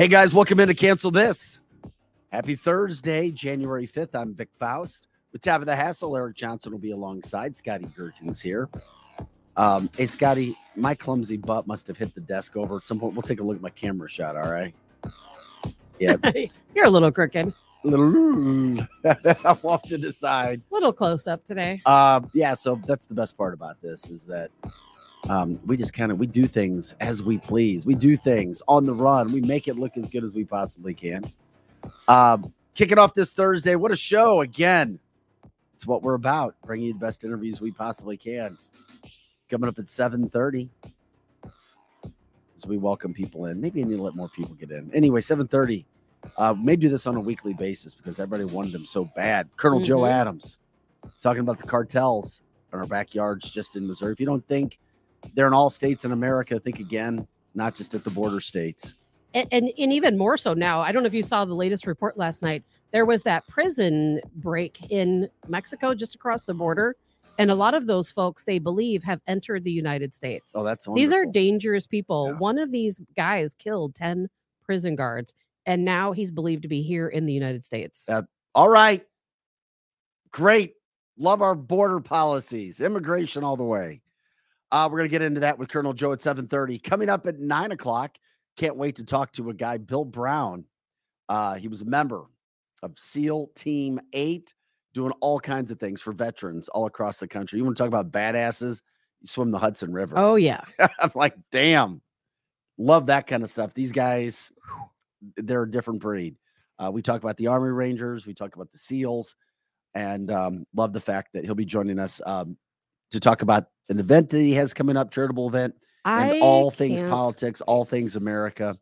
Hey guys, welcome in to Cancel This. Happy Thursday, January 5th. I'm Vic Faust. With Tabitha Hassle, Eric Johnson will be alongside. Scotty Gherkins here. Um, hey, Scotty, my clumsy butt must have hit the desk over at some point. We'll take a look at my camera shot, all right? Yeah. You're a little crooked. little I'm off to the side. Little close up today. Uh, yeah, so that's the best part about this is that um, we just kind of we do things as we please. We do things on the run. We make it look as good as we possibly can. Um, kicking off this Thursday, what a show again! It's what we're about, bringing you the best interviews we possibly can. Coming up at seven thirty, as we welcome people in. Maybe I need to let more people get in. Anyway, seven thirty. Uh, may do this on a weekly basis because everybody wanted him so bad. Colonel Joe Mhm. Adams talking about the cartels in our backyards just in Missouri. If you don't think they're in all states in America, think again, not just at the border states. And, and and even more so now. I don't know if you saw the latest report last night. There was that prison break in Mexico just across the border. And a lot of those folks, they believe, have entered the United States. Oh, that's These are dangerous people. Yeah. One of these guys killed 10 prison guards, and now he's believed to be here in the United States. That- All right. Great. Love our border policies, immigration all the way. Uh, we're going to get into that with Colonel Joe at 730. Coming up at 9 o'clock, can't wait to talk to a guy, Bill Brown. Uh, he was a member of SEAL Team 8, doing all kinds of things for veterans all across the country. You want to talk about badasses? You swim the Hudson River. oh, yeah. I'm like, damn, love that kind of stuff. These guys, they're a different breed. Uh, we talk about the Army Rangers, we talk about the SEALs, and um, love the fact that he'll be joining us um, to talk about an event that he has coming up, charitable event, and all things can't- politics, all things America,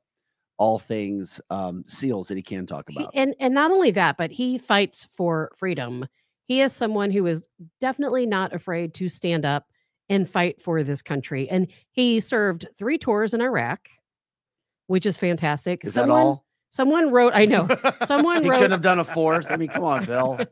all things um, SEALs that he can talk He- about. and and not only that, but he fights for freedom. He is someone who is definitely not afraid to stand up and fight for this country. And he served three tours in Iraq, which is fantastic. Is someone, that all? Someone wrote, I know, someone he wrote couldn't have done a fourth. I mean, come on, Bill.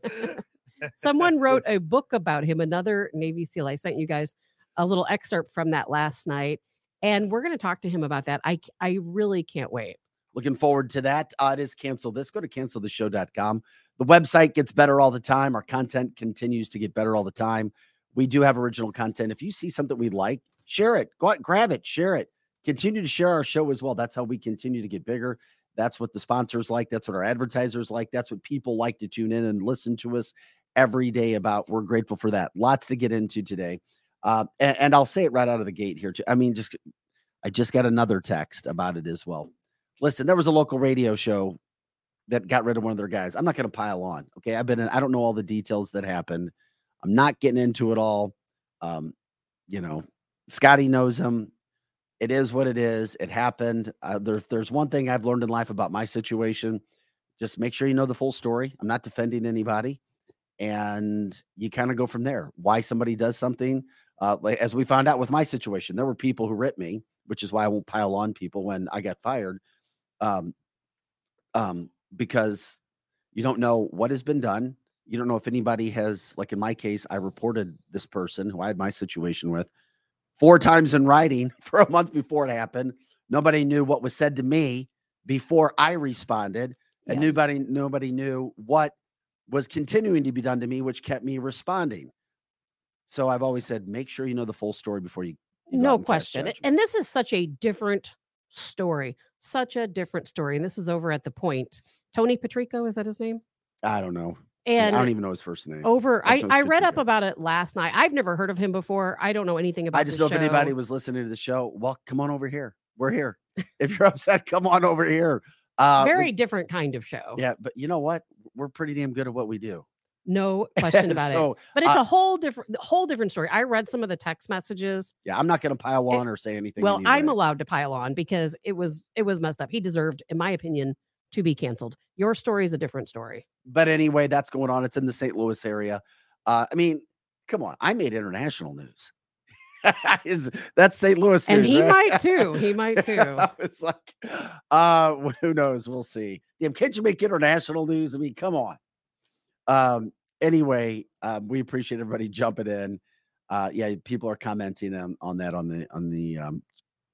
someone wrote a book about him, another Navy SEAL. I sent you guys a little excerpt from that last night. And we're going to talk to him about that. I I really can't wait. Looking forward to that. Uh, it is cancel this. Go to canceltheshow.com. The website gets better all the time. Our content continues to get better all the time. We do have original content. If you see something we like, share it. Go out, grab it, share it. Continue to share our show as well. That's how we continue to get bigger. That's what the sponsors like. That's what our advertisers like. That's what people like to tune in and listen to us every day about. We're grateful for that. Lots to get into today. Uh, and, and I'll say it right out of the gate here too. I mean, just I just got another text about it as well. Listen, there was a local radio show that got rid of one of their guys. I'm not going to pile on. Okay. I've been in, I don't know all the details that happened. I'm not getting into it all. Um, you know, Scotty knows him. It is what it is. It happened. Uh, there, there's one thing I've learned in life about my situation. Just make sure you know the full story. I'm not defending anybody. And you kind of go from there. Why somebody does something. Uh, like, as we found out with my situation, there were people who ripped me, which is why I won't pile on people when I got fired. Um, um, because you don't know what has been done. You don't know if anybody has, like in my case, I reported this person who I had my situation with four times in writing for a month before it happened. Nobody knew what was said to me before I responded, and Yeah. nobody nobody knew what was continuing to be done to me, which kept me responding. So I've always said, make sure you know the full story before you. you no question. And this is such a different story, such a different story. And this is over at the point. Tony Patrico, is that his name? I don't know. And I don't even know his first name. over, I I, just know I it's read up about it last night. I've never heard of him before. I don't know anything about I just know if anybody was listening to the show, well, come on over here. We're here. if you're upset, come on over here. Uh, we- Very different kind of show. yeah, but you know what? We're pretty damn good at what we do. No question about it. so But it's a whole different, whole different story. I read some of the text messages. yeah, I'm not going to pile It- on or say anything. well, I'm allowed to pile on because it was it was messed up. He deserved, in my opinion, to be canceled. Your story is a different story. but anyway, that's going on. It's in the St. Louis area. Uh, I mean, come on, I made international news. Is that's St. Louis And news, he right? might too. He might too. I was like, uh, who knows? We'll see. Damn, can't you make international news? I mean, come on. Um, anyway, um, we appreciate everybody jumping in. Uh, yeah, people are commenting on, on that on the on the um,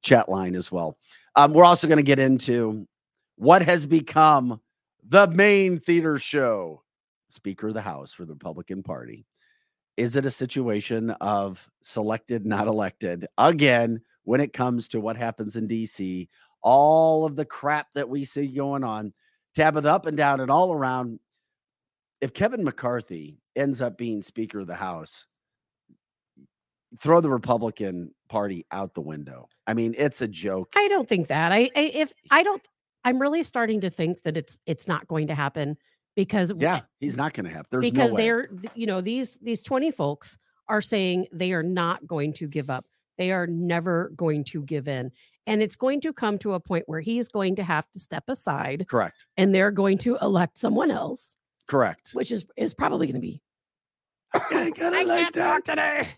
chat line as well. Um, we're also going to get into what has become the main theater show, Speaker of the House for the Republican Party. Is it a situation of selected, not elected? Again, when it comes to what happens in DC, all of the crap that we see going on, Tabitha up and down and all around. If Kevin McCarthy ends up being Speaker of the House, throw the Republican Party out the window. I mean, it's a joke. I don't think that. I, I if I don't I'm really starting to think that it's it's not going to happen because Yeah, he's not going to have. There's because no way. they're you know these these 20 folks are saying they are not going to give up. They are never going to give in. And it's going to come to a point where he's going to have to step aside correct. and they're going to elect someone else, Correct. which is is probably going to be I I like can't that. talk today.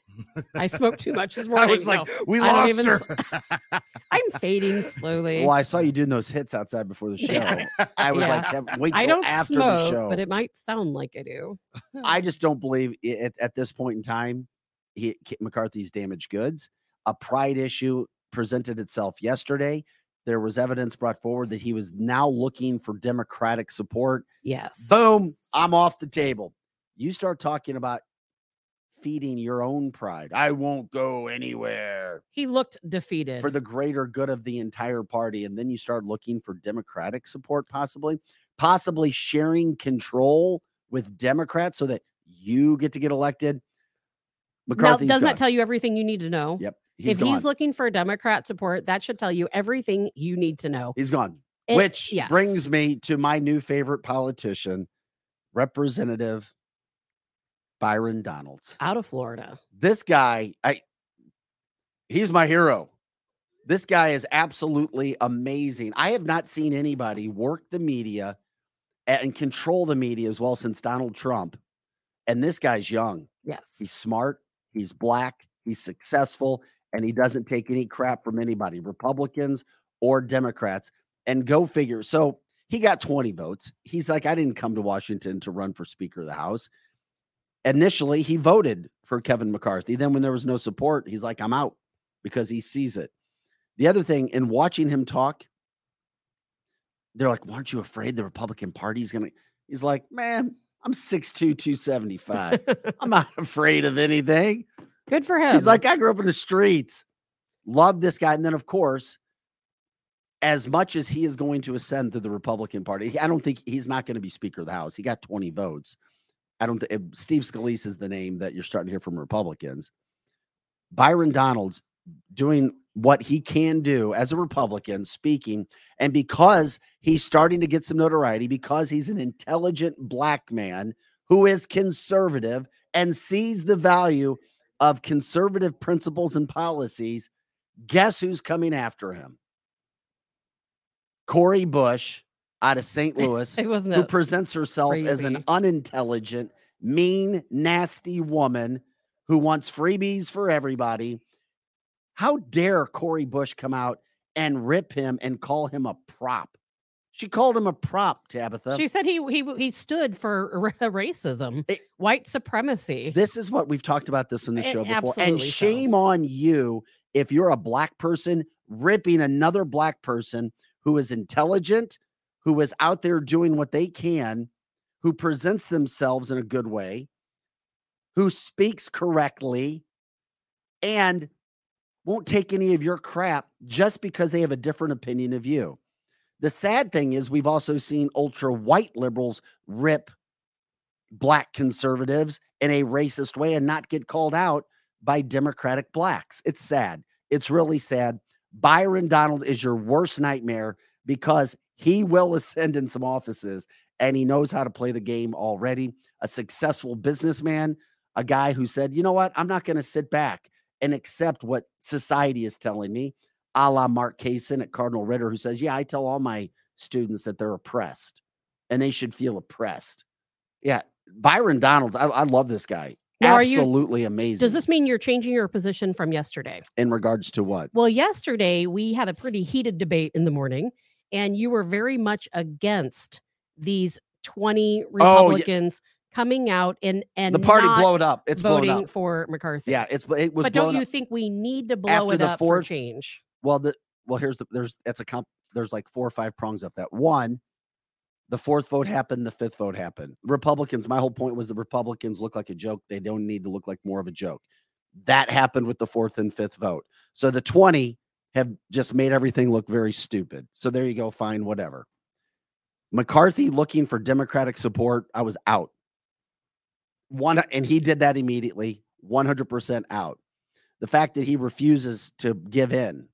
I smoked too much this I morning. was like, No, we I don't lost even her. I'm fading slowly. well, I saw you doing those hits outside before the show. Yeah. I was Yeah. like, "Tem- wait till I don't after smoke, the show. but it might sound like I do. I just don't believe i- at, at this point in time, he, K- McCarthy's damaged goods. A pride issue presented itself yesterday. There was evidence brought forward that he was now looking for Democratic support. Yes. Boom, I'm off the table. You start talking about feeding your own pride. I won't go anywhere He looked defeated. for the greater good of the entire party. And then you start looking for Democratic support, possibly, possibly sharing control with Democrats so that you get to get elected. now, doesn't gone. that tell you everything you need to know? Yep. He's if gone. he's looking for Democrat support, that should tell you everything you need to know. he's gone. It- Which yes. brings me to my new favorite politician, Representative Byron Donalds. out of Florida. this guy, I he's my hero. This guy is absolutely amazing. I have not seen anybody work the media and control the media as well since Donald Trump. And this guy's young. Yes. He's smart, he's black, he's successful, and he doesn't take any crap from anybody, Republicans or Democrats. And go figure. So he got 20 votes. He's like, I didn't come to Washington to run for Speaker of the House. Initially, he voted for Kevin McCarthy. Then, when there was no support, he's like, I'm out because he sees it. The other thing, in watching him talk, they're like, Aren't you afraid the Republican Party's going to? He's like, Man, I'm 6'2, 275. I'm not afraid of anything. Good for him. He's like, I grew up in the streets. Love this guy. And then, of course, as much as he is going to ascend to the Republican Party, I don't think he's not going to be Speaker of the House. He got 20 votes. I don't think eh, Steve Scalise is the name that you're starting to hear from Republicans. Byron Donalds doing what he can do as a Republican, speaking, and because he's starting to get some notoriety, because he's an intelligent black man who is conservative and sees the value of conservative principles and policies, guess who's coming after him? Cori Bush out of St. Louis, it who presents herself as an unintelligent, mean, nasty woman who wants freebies for everybody. How dare Cori Bush come out and rip him and call him a prop? She called him a prop, Tabitha. she said he he he stood for ra- racism, It- white supremacy. This is what we've talked about this on the show before. And absolutely so. shame on you if you're a black person ripping another black person who is intelligent, who is out there doing what they can, who presents themselves in a good way, who speaks correctly, and won't take any of your crap just because they have a different opinion of you. The sad thing is, we've also seen ultra white liberals rip black conservatives in a racist way and not get called out by Democratic blacks. It's sad. It's really sad. Byron Donald is your worst nightmare because he will ascend in some offices and he knows how to play the game already. A successful businessman, a guy who said, you know what, I'm not going to sit back and accept what society is telling me, a la Mark Kaysen at Cardinal Ritter, who says, yeah, I tell all my students that they're oppressed and they should feel oppressed. Yeah, Byron Donalds, I, I love this guy. Now, are you- Absolutely amazing. Does this mean you're changing your position from yesterday? in regards to what? Well, yesterday we had a pretty heated debate in the morning, and you were very much against these 20 Republicans coming out and and Oh, the party blowed up. It's blown voting up. for McCarthy. Yeah, it's it was but blown don't you up. think we need to blow After it the up fourth- for change? Well, the well, here's the there's it's a comp. There's like four or five prongs of that. One, the fourth vote happened. The fifth vote happened. Republicans. My whole point was the Republicans look like a joke. They don't need to look like more of a joke. That happened with the fourth and fifth vote. So the twenty have just made everything look very stupid. So there you go. Fine, whatever. McCarthy looking for Democratic support. I was out. One, and he did that immediately. 100% out. The fact that he refuses to give in,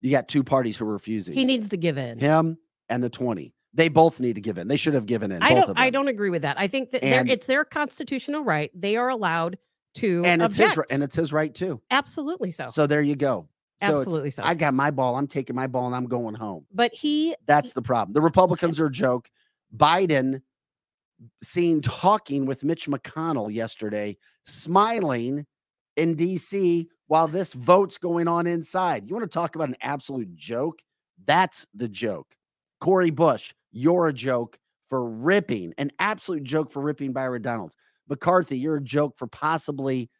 you got two parties who are refusing. He needs to give in. him and the 20. They both need to give in. They should have given in. I both don't. I don't agree with that. I think that And- it's their constitutional right. They are allowed to And it's his and it's his right too. absolutely so. So there you go. So absolutely so. I got my ball. I'm taking my ball and I'm going home. but he That's the problem. The Republicans are a joke. Biden seen talking with Mitch McConnell yesterday, smiling in DC while this vote's going on inside. You want to talk about an absolute joke? That's the joke. Cori Bush, you're a joke for ripping, an absolute joke for ripping Byron Donalds. McCarthy, you're a joke for possibly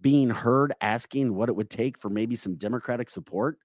being heard asking what it would take for maybe some Democratic support.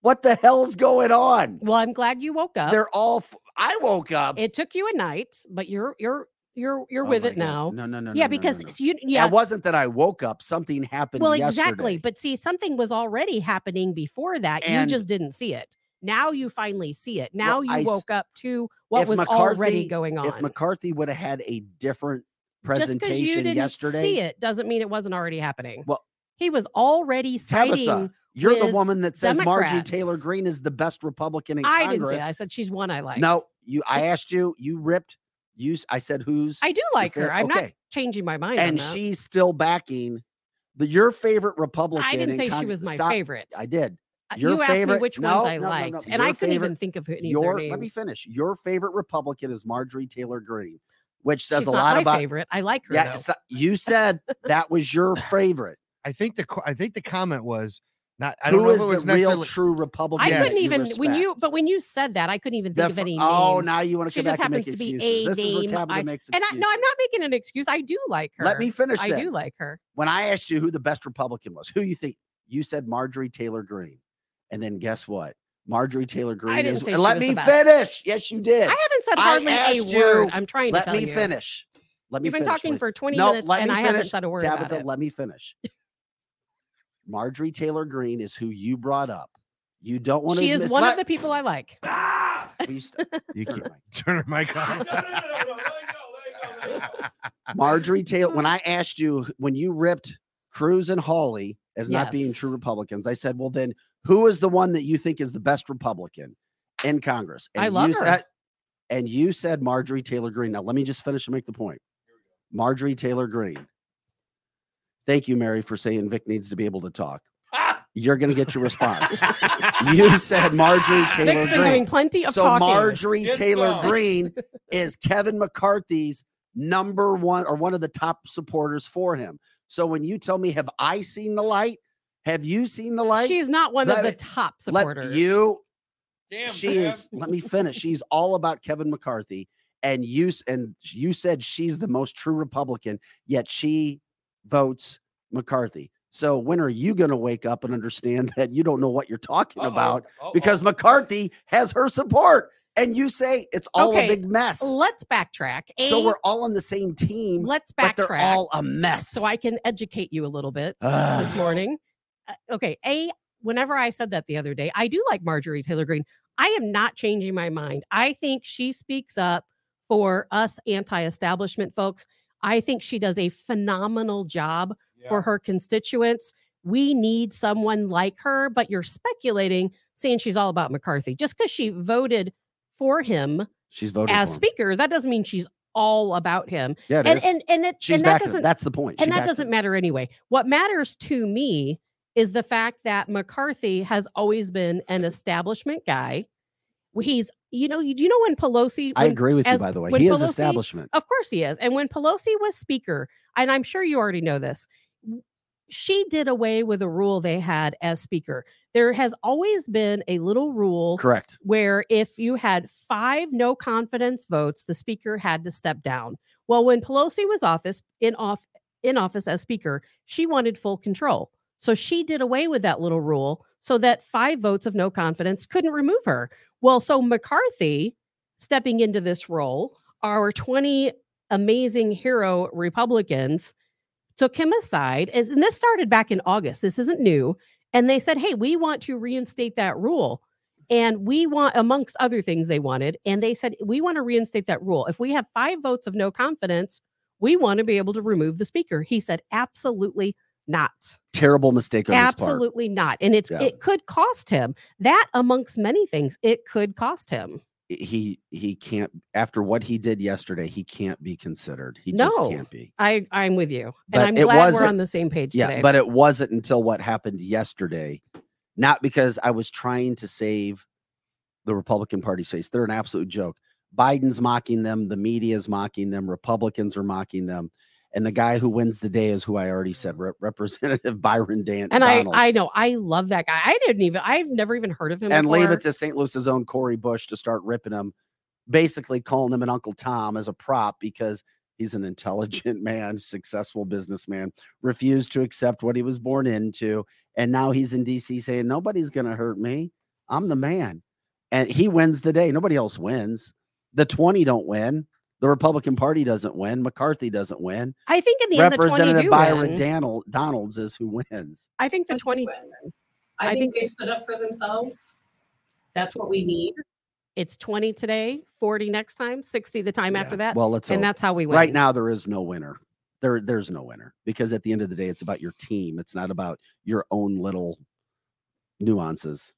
What the hell's going on? well, I'm glad you woke up. They're all. F- I woke up. it took you a night, but you're you're you're you're Oh with it God. now. No, no, no. yeah, no, because no, no. you Yeah. It wasn't that I woke up. Something happened. Well, yesterday. exactly. But see, something was already happening before that. And- you just didn't see it. Now you finally see it. Now Well, you s- woke up to what was McCarthy- already going on. if McCarthy would have had a different presentation you didn't yesterday, see it doesn't mean it wasn't already happening. Well, he was already citing. Tabitha, you're the woman that says Margie Democrats. Taylor Greene is the best Republican in I didn't say. that. I said she's one I like. no, you. I asked you. You ripped. You. I said who's. I do like her. I'm not changing my mind. on and she's still backing the your favorite Republican. I didn't say she was my Stop. favorite. I did. Uh, your you asked me favorite- which no, ones I no, no, no. liked, and Your I couldn't even think of any Your let me finish. Your favorite Republican is Marjorie Taylor Greene, which says She's a lot my about. favorite. I like her. Yeah, though. so- you said that was your favorite. I think the I think the comment was not. I don't know is if it was the real necessarily. true Republican? I Yes. couldn't that even when you but when you said that I couldn't even The think of fir- any oh, names. Oh, now you want to She come just back and make happens to be excuses. a This is where name. Tabitha I- makes and I, no, I'm not making an excuse. I do like her. Let me finish. I then. do like her. When I asked you who the best Republican was, who you think? You said Marjorie Taylor Greene, and then guess what? Marjorie Taylor Greene didn't is. say she Let was me the best. finish. Yes, you did. I haven't said I hardly a asked word. you, I'm trying to Let me finish. Let me You've been finish, talking please. for 20 no, minutes and I haven't said a word Tabitha, about it. let me finish. Marjorie Taylor Greene is who you brought up. You don't want to. She is one of the people I like. You can't turn her mic on. Marjorie Taylor. When I asked you when you ripped Cruz and Hawley as not being true Republicans, I said, "Well, then who is the one that you think is the best Republican in Congress?" I And love you her. Said, and you said Marjorie Taylor Greene. Now let me just finish and make the point. Marjorie Taylor Greene. Thank you, Mary, for saying Vic needs to be able to talk. You're going to get your response. you said Marjorie Taylor Vic's been doing plenty of So talking. Marjorie Taylor some. Greene is Kevin McCarthy's number one or one of the top supporters for him. So when you tell me, have I seen the light? Have you seen the light? She's not one of the top Let supporters. you. Damn, she Kev. is. Let me finish. She's all about Kevin McCarthy, and you and you said she's the most true Republican, yet she votes McCarthy. So when are you going to wake up and understand that you don't know what you're talking Uh-oh, about? uh-oh. Because McCarthy has her support, and you say it's all Okay, a big mess. Let's backtrack. A, so we're all on the same team, let's but they're backtrack all a mess. so I can educate you a little bit Ugh. this morning. Uh, okay, A, whenever I said that the other day, I do like Marjorie Taylor Greene. I am not changing my mind. I think she speaks up for us anti-establishment folks. I think she does a phenomenal job for her constituents. We need someone like her, but you're speculating saying she's all about McCarthy. Just because she voted for him She's voting as speaker, that doesn't mean she's all about him. Yeah, And is. and and it she's and that doesn't That's the point. and that doesn't him. matter anyway. What matters to me is the fact that McCarthy has always been an establishment guy. He's, you know, you, you know when Pelosi. I agree with you. By the way, when he is establishment. Of course he is. And when Pelosi was speaker, and I'm sure you already know this, she did away with a rule they had as speaker. There has always been a little rule Correct. where if you had five no confidence votes, the speaker had to step down. Well, when Pelosi was office in off in office as speaker, she wanted full control. So she did away with that little rule so that five votes of no confidence couldn't remove her. Well, so McCarthy stepping into this role, our 20 amazing hero Republicans took him aside. And this started back in August. This isn't new. And they said, hey, we want to reinstate that rule. And we want, amongst other things they wanted, and they said, we want to reinstate that rule. If we have five votes of no confidence, we want to be able to remove the speaker. He said, absolutely not. Terrible mistake on. Absolutely not. And it's Yeah. it could cost him that amongst many things. It could cost him. He he can't after what he did yesterday. He can't be considered. He just can't be. I I'm with you, But and I'm glad we're on the same page Yeah, today. but it wasn't until what happened yesterday, not because I was trying to save the Republican Party's face. They're an absolute joke. Biden's mocking them, the media is mocking them, Republicans are mocking them, and the guy who wins the day is who I already said, Rep- Representative Byron Dan. and I Donalds. I know I love that guy. I didn't even I've never even heard of him. and leave it to St. Louis's own Cori Bush to start ripping him, basically calling him an Uncle Tom as a prop because he's an intelligent man, successful businessman, refused to accept what he was born into. And now he's in DC saying, Nobody's going to hurt me. I'm the man. And he wins the day. Nobody else wins. The 20 don't win. The Republican Party doesn't win. McCarthy doesn't win. I think in the end the twenty Representative do Byron win. Donald, Donalds is who wins. I think the twenty. I think they stood up for themselves. That's what we need. It's twenty today, forty next time, sixty the time after that, Well, let's and hope. that's how we win. right now there is no winner there there's no winner because at the end of the day it's about your team it's not about your own little nuances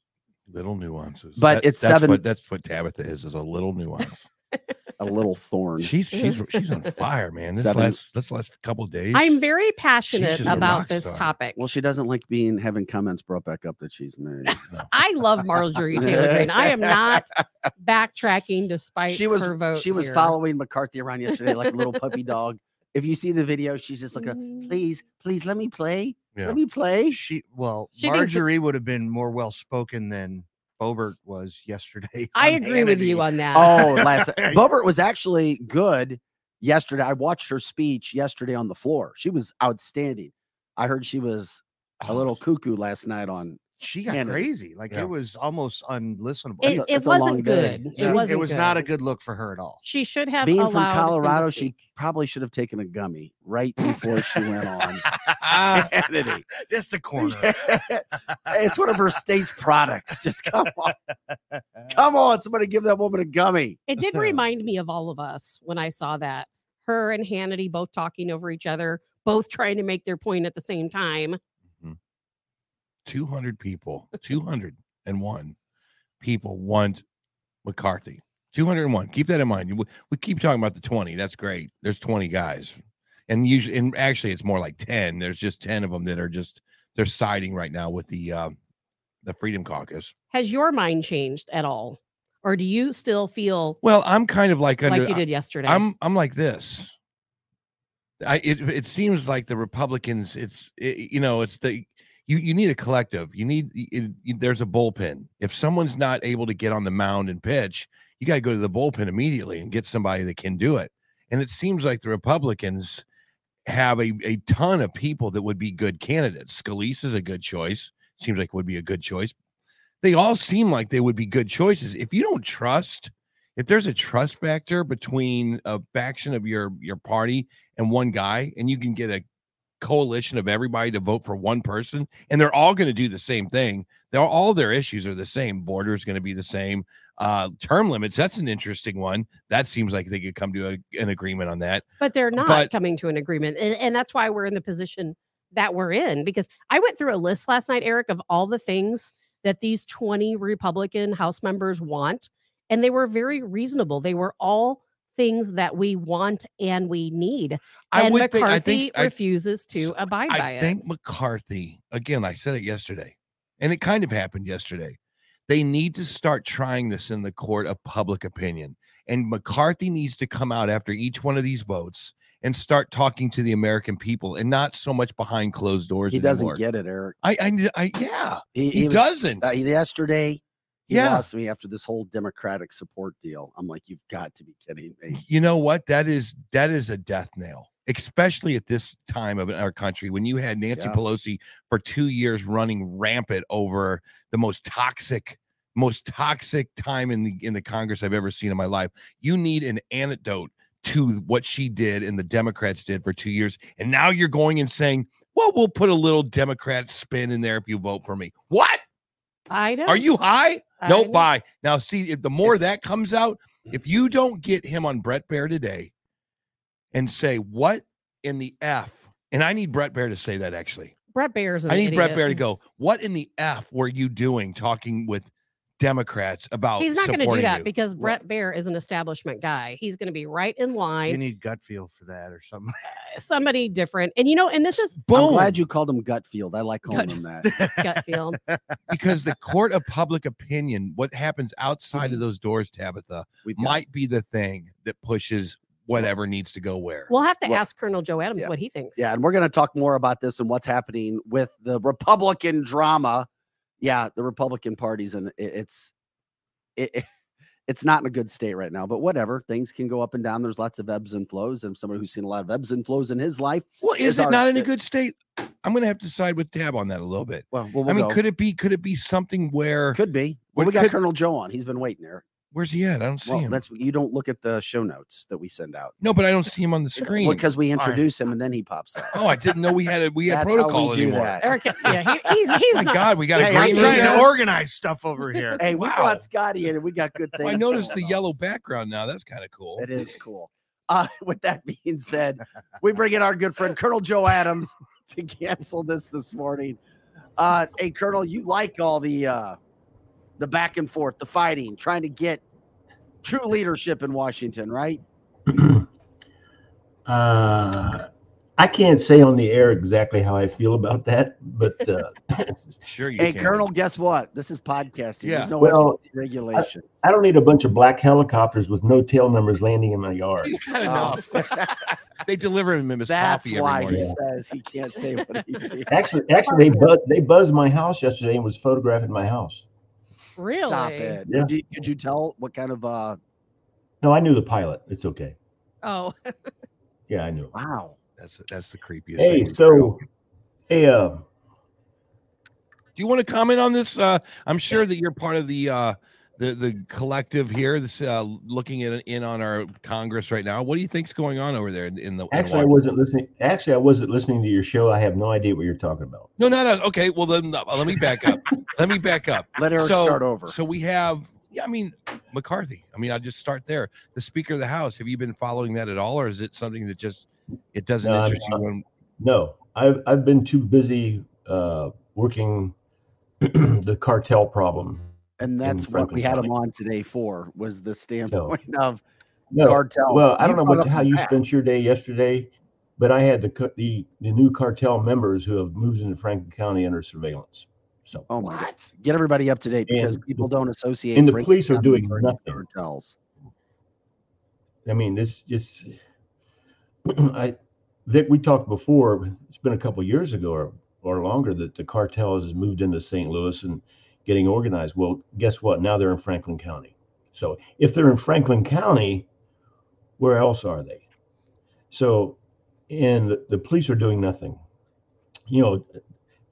Little nuances. But it's that's seven- What, that's what Tabitha is. Is a little nuance. a little thorn she's she's she's on fire, man. This Seven- last this last couple days. I'm very passionate just a about this star. topic. well she doesn't like being having comments brought back up that she's married No. I love Marjorie Taylor Greene. I am not backtracking despite she was her vote. she was here. following mccarthy around yesterday like a little puppy dog if you see the video she's just like, Mm. please please let me play Yeah. let me play She well, She thinks that- Marjorie would have been more well spoken than Boebert was yesterday. I on agree with you on that. oh last Boebert was actually good yesterday. I watched her speech yesterday on the floor. She was outstanding. I heard she was a Oh, little cuckoo last night on She got Hannity. crazy. Like Yeah. it was almost unlistenable. it, a- it it's a long wasn't good. She- It wasn't. was not a good. good look for her at all. She should have being from allowed him to Colorado, she probably should have taken a gummy right before she went on. Hannity. Just a corner. it's one of her state's products. Just come on, come on, somebody give that woman a gummy. It did remind me of all of us when I saw that. Her and Hannity both talking over each other, both trying to make their point at the same time. 200 people, 201 people want McCarthy. 201. Keep that in mind. We, we keep talking about the 20. That's great. There's 20 guys. And usually, and actually, it's more like 10. There's just 10 of them that are just, they're siding right now with the, um, the Freedom Caucus. Has your mind changed at all? Or do you still feel Well, I'm kind of like under, like you did yesterday? I'm I'm like this. I it it seems like the Republicans. It's it, you know it's the you you need a collective. You need it, it- there's a bullpen. If someone's not able to get on the mound and pitch, you got to go to the bullpen immediately and get somebody that can do it. And it seems like the Republicans have a, a ton of people that would be good candidates. Scalise is a good choice. Seems like would be a good choice. They all seem like they would be good choices. If you don't trust if there's a trust factor between a faction of your your party and one guy and you can get a coalition of everybody to vote for one person and they're all going to do the same thing they're all their issues are the same border is going to be the same uh term limits that's an interesting one that seems like they could come to a, an agreement on that but they're not but- coming to an agreement. And, and that's why we're in the position that we're in. Because I went through a list last night, Eric, of all the things that these 20 Republican House members want. And they were very reasonable. They were all things that we want and we need. i and would McCarthy think i think I, refuses to so abide by it. I think McCarthy, again, I said it yesterday, and it kind of happened yesterday. They need to start trying this in the court of public opinion. And McCarthy needs to come out after each one of these votes and start talking to the American people and not so much behind closed doors. He doesn't get it, Eric. I, I, I, yeah, He, he, was- doesn't. uh, yesterday, he Yeah. lost me after this whole Democratic support deal. I'm like, you've got to be kidding me. you know what? That is that is a death nail. especially at this time of our country when you had Nancy Yeah. Pelosi for two years running rampant over the most toxic, most toxic time in the in the Congress I've ever seen in my life. You need an antidote to what she did and the Democrats did for two years, and now you're going and saying, "Well, we'll put a little Democrat spin in there if you vote for me." What? I know. Are you high? I No, know. bye. Now, see, if the more that comes out, if you don't get him on Bret Baier today and say, what in the F, and I need Bret Baier to say that actually. Bret Baier's an I need Brett idiot. Bear to go, what in the F were you doing talking with Democrats about He's not going to do that you? because Bret Baier is an establishment guy. He's going to be right in line. You need gut feel for that or something. somebody different. And you know, and this is I'm glad you called him Gutfield. I like calling Gut- him that. gut feel. because the court of public opinion, what happens outside Mm-hmm. of those doors, Tabitha, We've got- might be the thing that pushes whatever needs to go where. We'll have to Well, ask Colonel Joe Adams yeah. what he thinks. Yeah, and we're going to talk more about this and what's happening with the Republican drama. Yeah, the Republican party's and it's it, it- it's not in a good state right now, but whatever. Things can go up and down. There's lots of ebbs and flows. And somebody who's seen a lot of ebbs and flows in his life. Well, is is it our- not in a good state? I'm going to have to side with Tab on that a little bit. Well, we'll, I mean, go. could it be? Could it be something where? could be. Well, we got could- Colonel Joe on. He's been waiting there. Where's he at? I don't see Well, him. that's you don't look at the show notes that we send out No, but I don't see him on the screen. because we right. introduce him and then he pops up. oh, I didn't know we had a we had That's how protocol we do anymore. that. Eric, yeah, he, he's he's My not. God, we got a Hey, green I'm trying now? to organize stuff over here. Hey, we Wow. brought Scotty in and we got good things. Well, I noticed the on. yellow background now. That's kind of cool. It is cool. Uh, with that being said, we bring in our good friend Colonel Joe Adams to cancel this this morning. Uh, hey, Colonel, you like all the uh, the back and forth, the fighting, trying to get true leadership in Washington, right? uh, I can't say on the air exactly how I feel about that, but uh, Sure, you Hey, can. Colonel, guess what? This is podcasting. Yeah. There's no Well, regulation. I don't need a bunch of black helicopters with no tail numbers landing in my yard. He's got Oh. enough. they deliver him his That's coffee every why he says he can't say what he feels. Actually, actually, they buzz, they buzzed my house yesterday and was photographing my house. Really? Stop it. Yeah. Could, you, could you tell what kind of uh No, I knew the pilot. It's okay. Oh, Yeah, I knew. wow. That's that's the creepiest. Hey, thing. so, hey, uh, do you want to comment on this? Uh, I'm sure that you're part of the uh, the the collective here. This uh, looking at in on our Congress right now. What do you think's going on over there in, in the? in actually, I wasn't listening. Actually, I wasn't listening to your show. I have no idea what you're talking about. No, no, no. Okay, well then uh, let me back up. let me back up. Let Eric So- start over. So we have, yeah, I mean, McCarthy. I mean, I'll just start there. The Speaker of the House. Have you been following that at all, or is it something that just it doesn't No, interest you? When, No, I've I've been too busy uh, working the cartel problem. And that's what we had him on today for was the standpoint of No, cartels. well, I don't know what, how you past. spent your day yesterday, but I had the the the new cartel members who have moved into Franklin County under surveillance. So Oh my god! Get everybody up to date because And people don't associate. and the Franklin police are County doing nothing. Cartels. I mean, this just I Vic, we talked before. It's been a couple years ago or or longer that the cartel has moved into St. Louis and getting organized. Well, guess what? Now they're in Franklin County. So if they're in Franklin County, where else are they? So, and the, police are doing nothing. You know,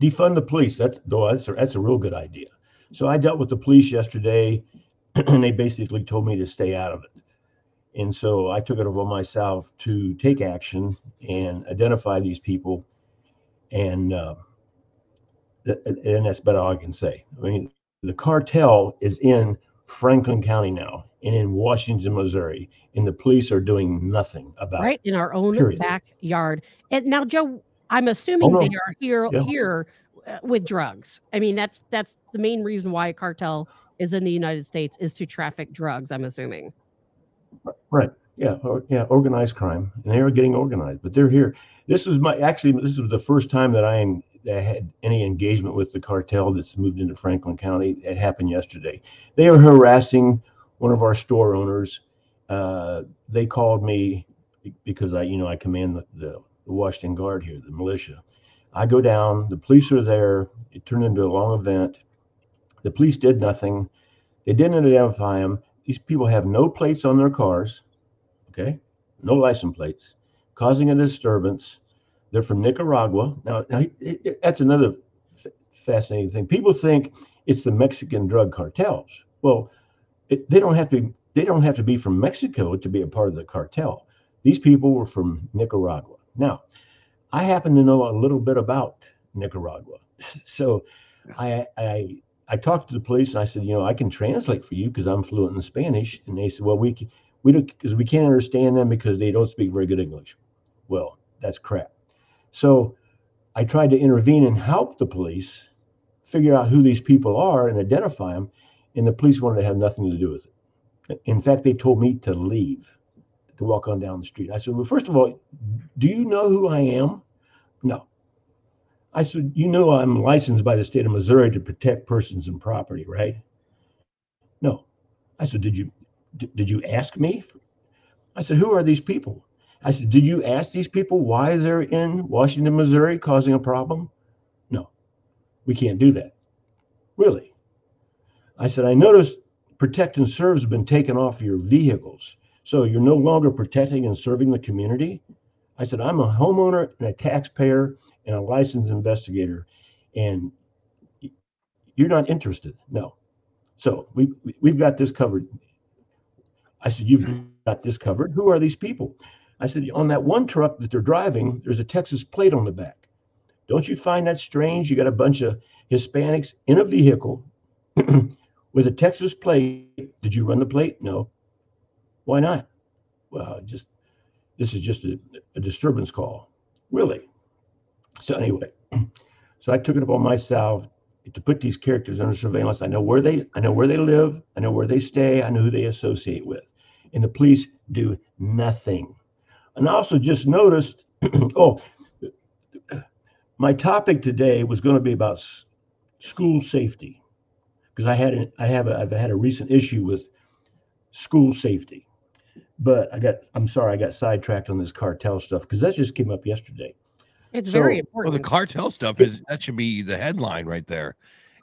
defund the police. That's though that's a, that's a real good idea. So I dealt with the police yesterday, and they basically told me to stay out of it. And so I took it upon myself to take action and identify these people, and uh, and that's about all I can say. I mean, the cartel is in Franklin County now and in Washington, Missouri, and the police are doing nothing about right it. Right in our own Period. backyard. And now, Joe, I'm assuming no. they are here Yeah. here uh, with drugs. I mean, that's that's the main reason why a cartel is in the United States is to traffic drugs. I'm assuming. Right. Yeah. Or, yeah. Organized crime, and they are getting organized, but they're here. This was my actually. This was the first time that I, am- that had any engagement with the cartel that's moved into Franklin County. It happened yesterday. They are harassing one of our store owners. Uh, they called me because I, you know, I command the, the, the Washington Guard here, the militia. I go down. The police are there. It turned into a long event. The police did nothing. They didn't identify them. These people have no plates on their cars. Okay, no license plates. causing a disturbance. They're from Nicaragua. Now, now it- it- that's another f- fascinating thing. People think it's the Mexican drug cartels. Well, it, they don't have to. They don't have to be from Mexico to be a part of the cartel. These people were from Nicaragua. Now, I happen to know a little bit about Nicaragua, so I I I talked to the police and I said, you know, I can translate for you because I'm fluent in Spanish. And they said, well, we we don't because we can't understand them because they don't speak very good English. Well, that's crap. So I tried to intervene and help the police figure out who these people are and identify them. And the police wanted to have nothing to do with it. In fact, they told me to leave, to walk on down the street. I said, well, first of all, do you know who I am? No. I said, you know, I'm licensed by the state of Missouri to protect persons and property, right? No. I said, did you did, you ask me? I said, who are these people? I said, did you ask these people why they're in Washington, Missouri causing a problem? No, we can't do that. Really? I said, I noticed protect and serve has been taken off your vehicles. So you're no longer protecting and serving the community. I said, I'm a homeowner and a taxpayer and a licensed investigator, and you're not interested. No. So we, we- we've got this covered. I said, You've got this covered. Who are these people? I said, On that one truck that they're driving, there's a Texas plate on the back. Don't you find that strange? You got a bunch of Hispanics in a vehicle with a Texas plate. Did you run the plate? No. Why not? Well, just this is just a, a disturbance call. Really? So anyway, so I took it upon myself to put these characters under surveillance. I know where they I know where they live, I know where they stay, I know who they associate with. And the police do nothing. And I also just noticed, oh, my topic today was going to be about s- school safety because I had a, I have a, I've had a recent issue with school safety. But I got I'm sorry I got sidetracked on this cartel stuff because that just came up yesterday. It's So- very important. Well, the cartel stuff is that should be the headline right there.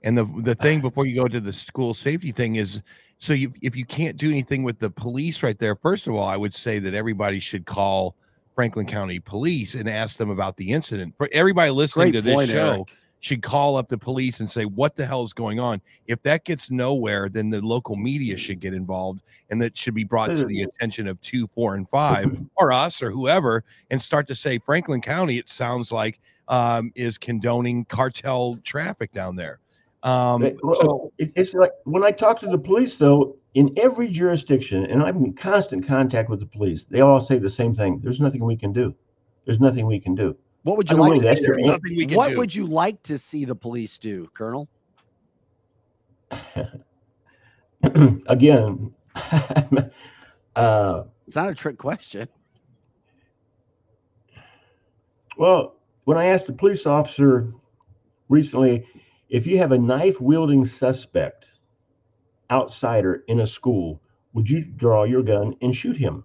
And the the thing before you go to the school safety thing is so you if you can't do anything with the police right there, first of all, I would say that everybody should call Franklin County Police and ask them about the incident. For everybody listening Great to this point, show Eric. should call up the police and say what the hell is going on. If that gets nowhere, then the local media should get involved and that should be brought to the attention of two, four, and five, or us or whoever, and start to say Franklin County, it sounds like um, is condoning cartel traffic down there. Um, so it's like when I talk to the police, though, in every jurisdiction, and I'm in constant contact with the police, they all say the same thing. There's nothing we can do. There's nothing we can do. What would you like to see? your there's nothing we can What do. would you like to see the police do, Colonel? Again, uh, It's not a trick question. well, when I asked the police officer recently, if you have a knife wielding suspect outsider in a school, would you draw your gun and shoot him?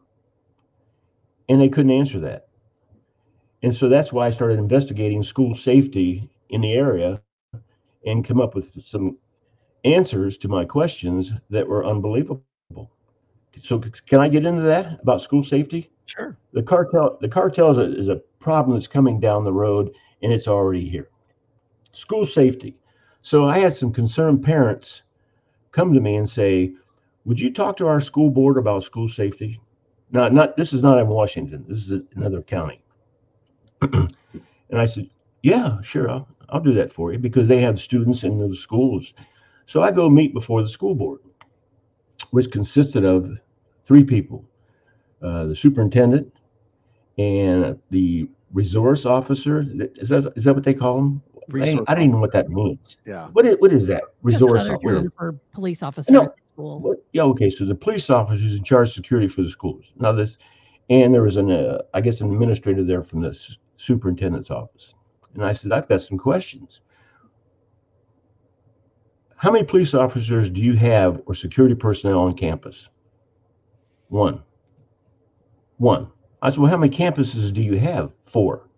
And they couldn't answer that. And so that's why I started investigating school safety in the area and come up with some answers to my questions that were unbelievable. So can I get into that about school safety? sure. the cartel the cartel is a, is a problem that's coming down the road and it's already here school safety so i had some concerned parents come to me and say would you talk to our school board about school safety no not this is not in washington this is another county and i said yeah sure I'll, I'll do that for you because they have students in those schools so i go meet before the school board which consisted of three people uh, the superintendent and the resource officer. Is that is that what they call them? I, Resource I don't even know what that means. Yeah. What is what is that? Resource officer. term for police officer No. school. What- Yeah, okay. So the police officer is in charge of security for the schools. Now this, and there was an, uh, I guess, an administrator there from the s- superintendent's office. And I said, I've got some questions. How many police officers do you have or security personnel on campus? One. One. I said, well, how many campuses do you have? Four.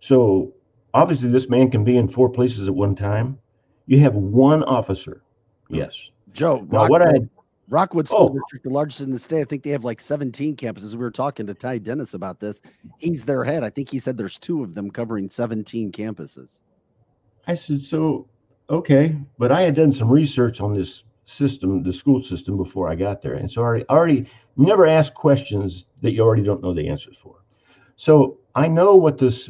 So obviously this man can be in four places at one time. You have one officer. Yes. Joe, Now, what I Rockwood School Oh. District, the largest in the state. I think they have like 17 campuses. We were talking to Ty Dennis about this. He's their head. I think he said there's two of them covering 17 campuses. I said, so, okay, but I had done some research on this system, the school system before I got there. And so I already, already you never ask questions that you already don't know the answers for. So I know what this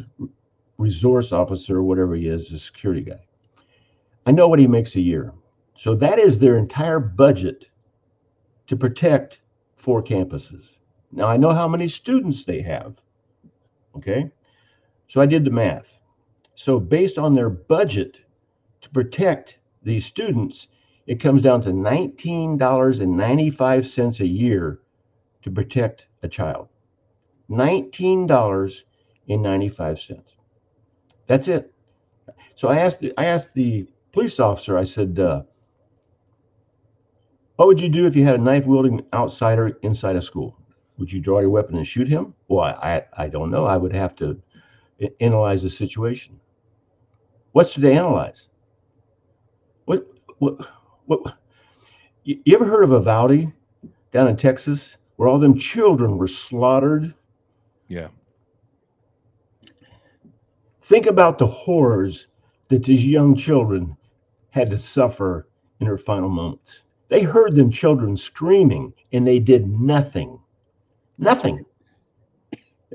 resource officer or whatever he is, the security guy, I know what he makes a year. So that is their entire budget to protect four campuses. Now I know how many students they have. Okay. So I did the math. So based on their budget to protect these students, it comes down to $19.95 a year to protect a child. $19.95. That's it. So I asked the, I asked the police officer, I said, uh, what would you do if you had a knife wielding outsider inside a school? Would you draw your weapon and shoot him? Well, I, I don't know. I would have to analyze the situation. What's to analyze? What, what, what, you, ever heard of Uvalde down in Texas where all them children were slaughtered? Yeah. Think about the horrors that these young children had to suffer in her final moments. They heard them children screaming and they did nothing. Nothing.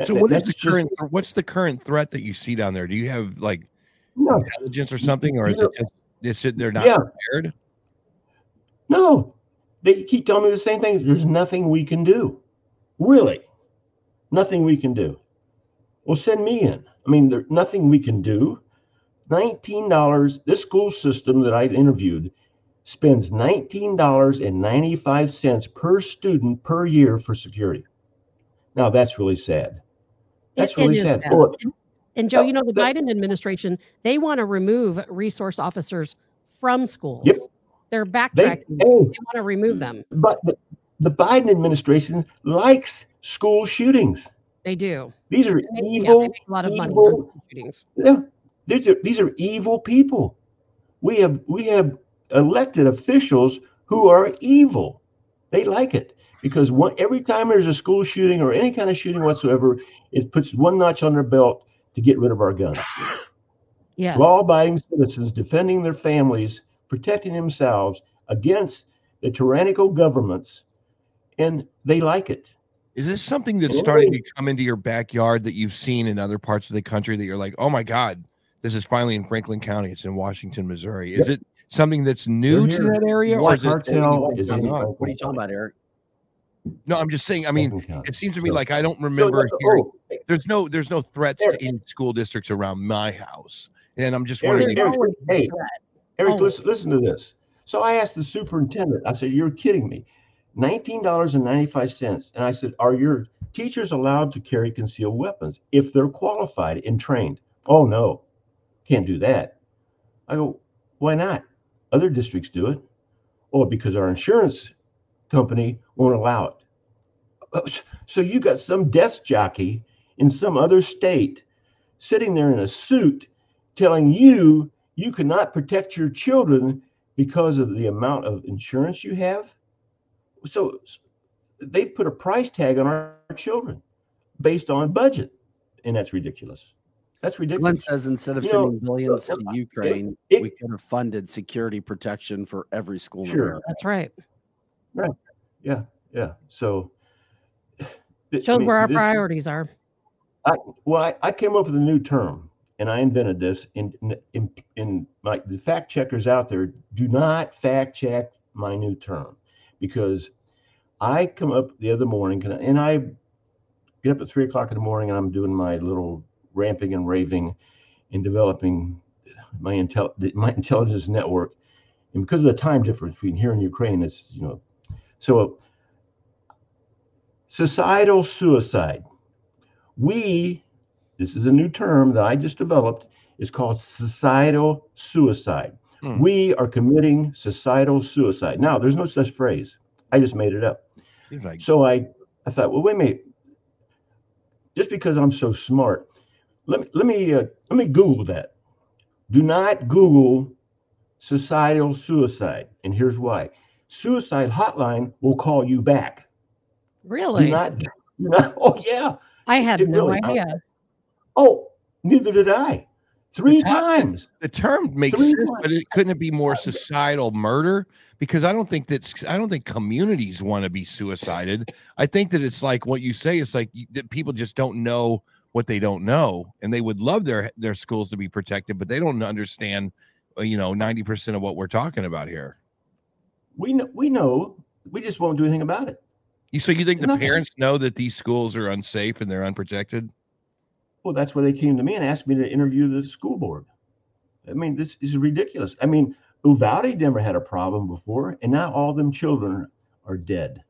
So what is that's the just- current what's the current threat that you see down there? Do you have like No, intelligence or something, or is it just is it they're not Yeah. prepared? no. They keep telling me the same thing. There's nothing we can do. Really. Nothing we can do. Well, send me in. I mean, there's nothing we can do. $19. This school system that I interviewed spends $19.95 per student per year for security. Now, that's really sad. That's It- it really is sad. sad. And Joe, Oh, you know, the that- Biden administration, they want to remove resource officers from schools. Yep. They're they, backtracking. They, want to remove them. but the, the Biden administration likes school shootings. They do. These are They yeah, evil, they make a lot of money evil- on school shootings. Yeah, these are these are evil people. We have we have elected officials who are evil. They like it because one every time there's a school shooting or any kind of shooting whatsoever, it puts one notch on their belt to get rid of our guns. Yes. Law-abiding citizens defending their families, protecting themselves against the tyrannical governments, and they like it. Is this something that's Oh. starting to come into your backyard that you've seen in other parts of the country that you're like, oh my God, this is finally in Franklin County. It's in Washington, Missouri. Is it something that's new to that area? Or What is it cartel what is going in on? Franklin What are you talking about, Eric? No, I'm just saying, I mean, it seems to me like I don't remember that's- hearing oh, there's no there's no threats Eric. to any school districts around my house. And I'm just wondering There's if- Eric, hey. Eric, Oh. listen, listen to this. So I asked the superintendent, I said, You're kidding me. $19.95. And I said, Are your teachers allowed to carry concealed weapons if they're qualified and trained? Oh, no, can't do that. I go, Why not? Other districts do it. Oh, because our insurance company won't allow it. Oh, So you got some desk jockey in some other state sitting there in a suit telling you you cannot protect your children because of the amount of insurance you have. So they've put a price tag on our children based on budget, and that's ridiculous. That's Glenn ridiculous. says instead of You know, sending billions look, to uh, it- Ukraine, it- we could have funded security protection for every school in Sure. America. That's right. Right. Yeah. Yeah. So th- I Shows mean, where our this- priorities are. Well, I, I came up with a new term, and I invented this. In in in my the fact checkers out there, do not fact check my new term, because I come up the other morning and I- get up at three o'clock in the morning and I'm doing my little ramping and raving, and developing my intel my intelligence network, and because of the time difference between here and Ukraine, it's you know, so societal suicide. We this is a new term that i just developed is called societal suicide. Hmm. we are committing societal suicide. Now there's no such phrase. I just made it up like so i i thought well wait a minute just because i'm so smart let me let me uh, let me google that do not google societal suicide and here's why suicide hotline will call you back. Really? Do not, do not. Oh yeah. I had it no really- I- idea. Oh, neither did I. Three happened. times. The term makes Three sense, times. but it couldn't it be more societal murder? Because I don't think that's I don't think communities want to be suicided. I think that it's like what you say. It's like you- that people just don't know what they don't know, and they would love their their schools to be protected, but they don't understand. uh, You know, ninety percent of what we're talking about here. We know. We know. We just won't do anything about it. You so you think the Nothing. parents know that these schools are unsafe and they're unprotected? Well, that's where they came to me and asked me to interview the school board. I mean, this is ridiculous. I mean, Uvalde never had a problem before, and now all them children are dead.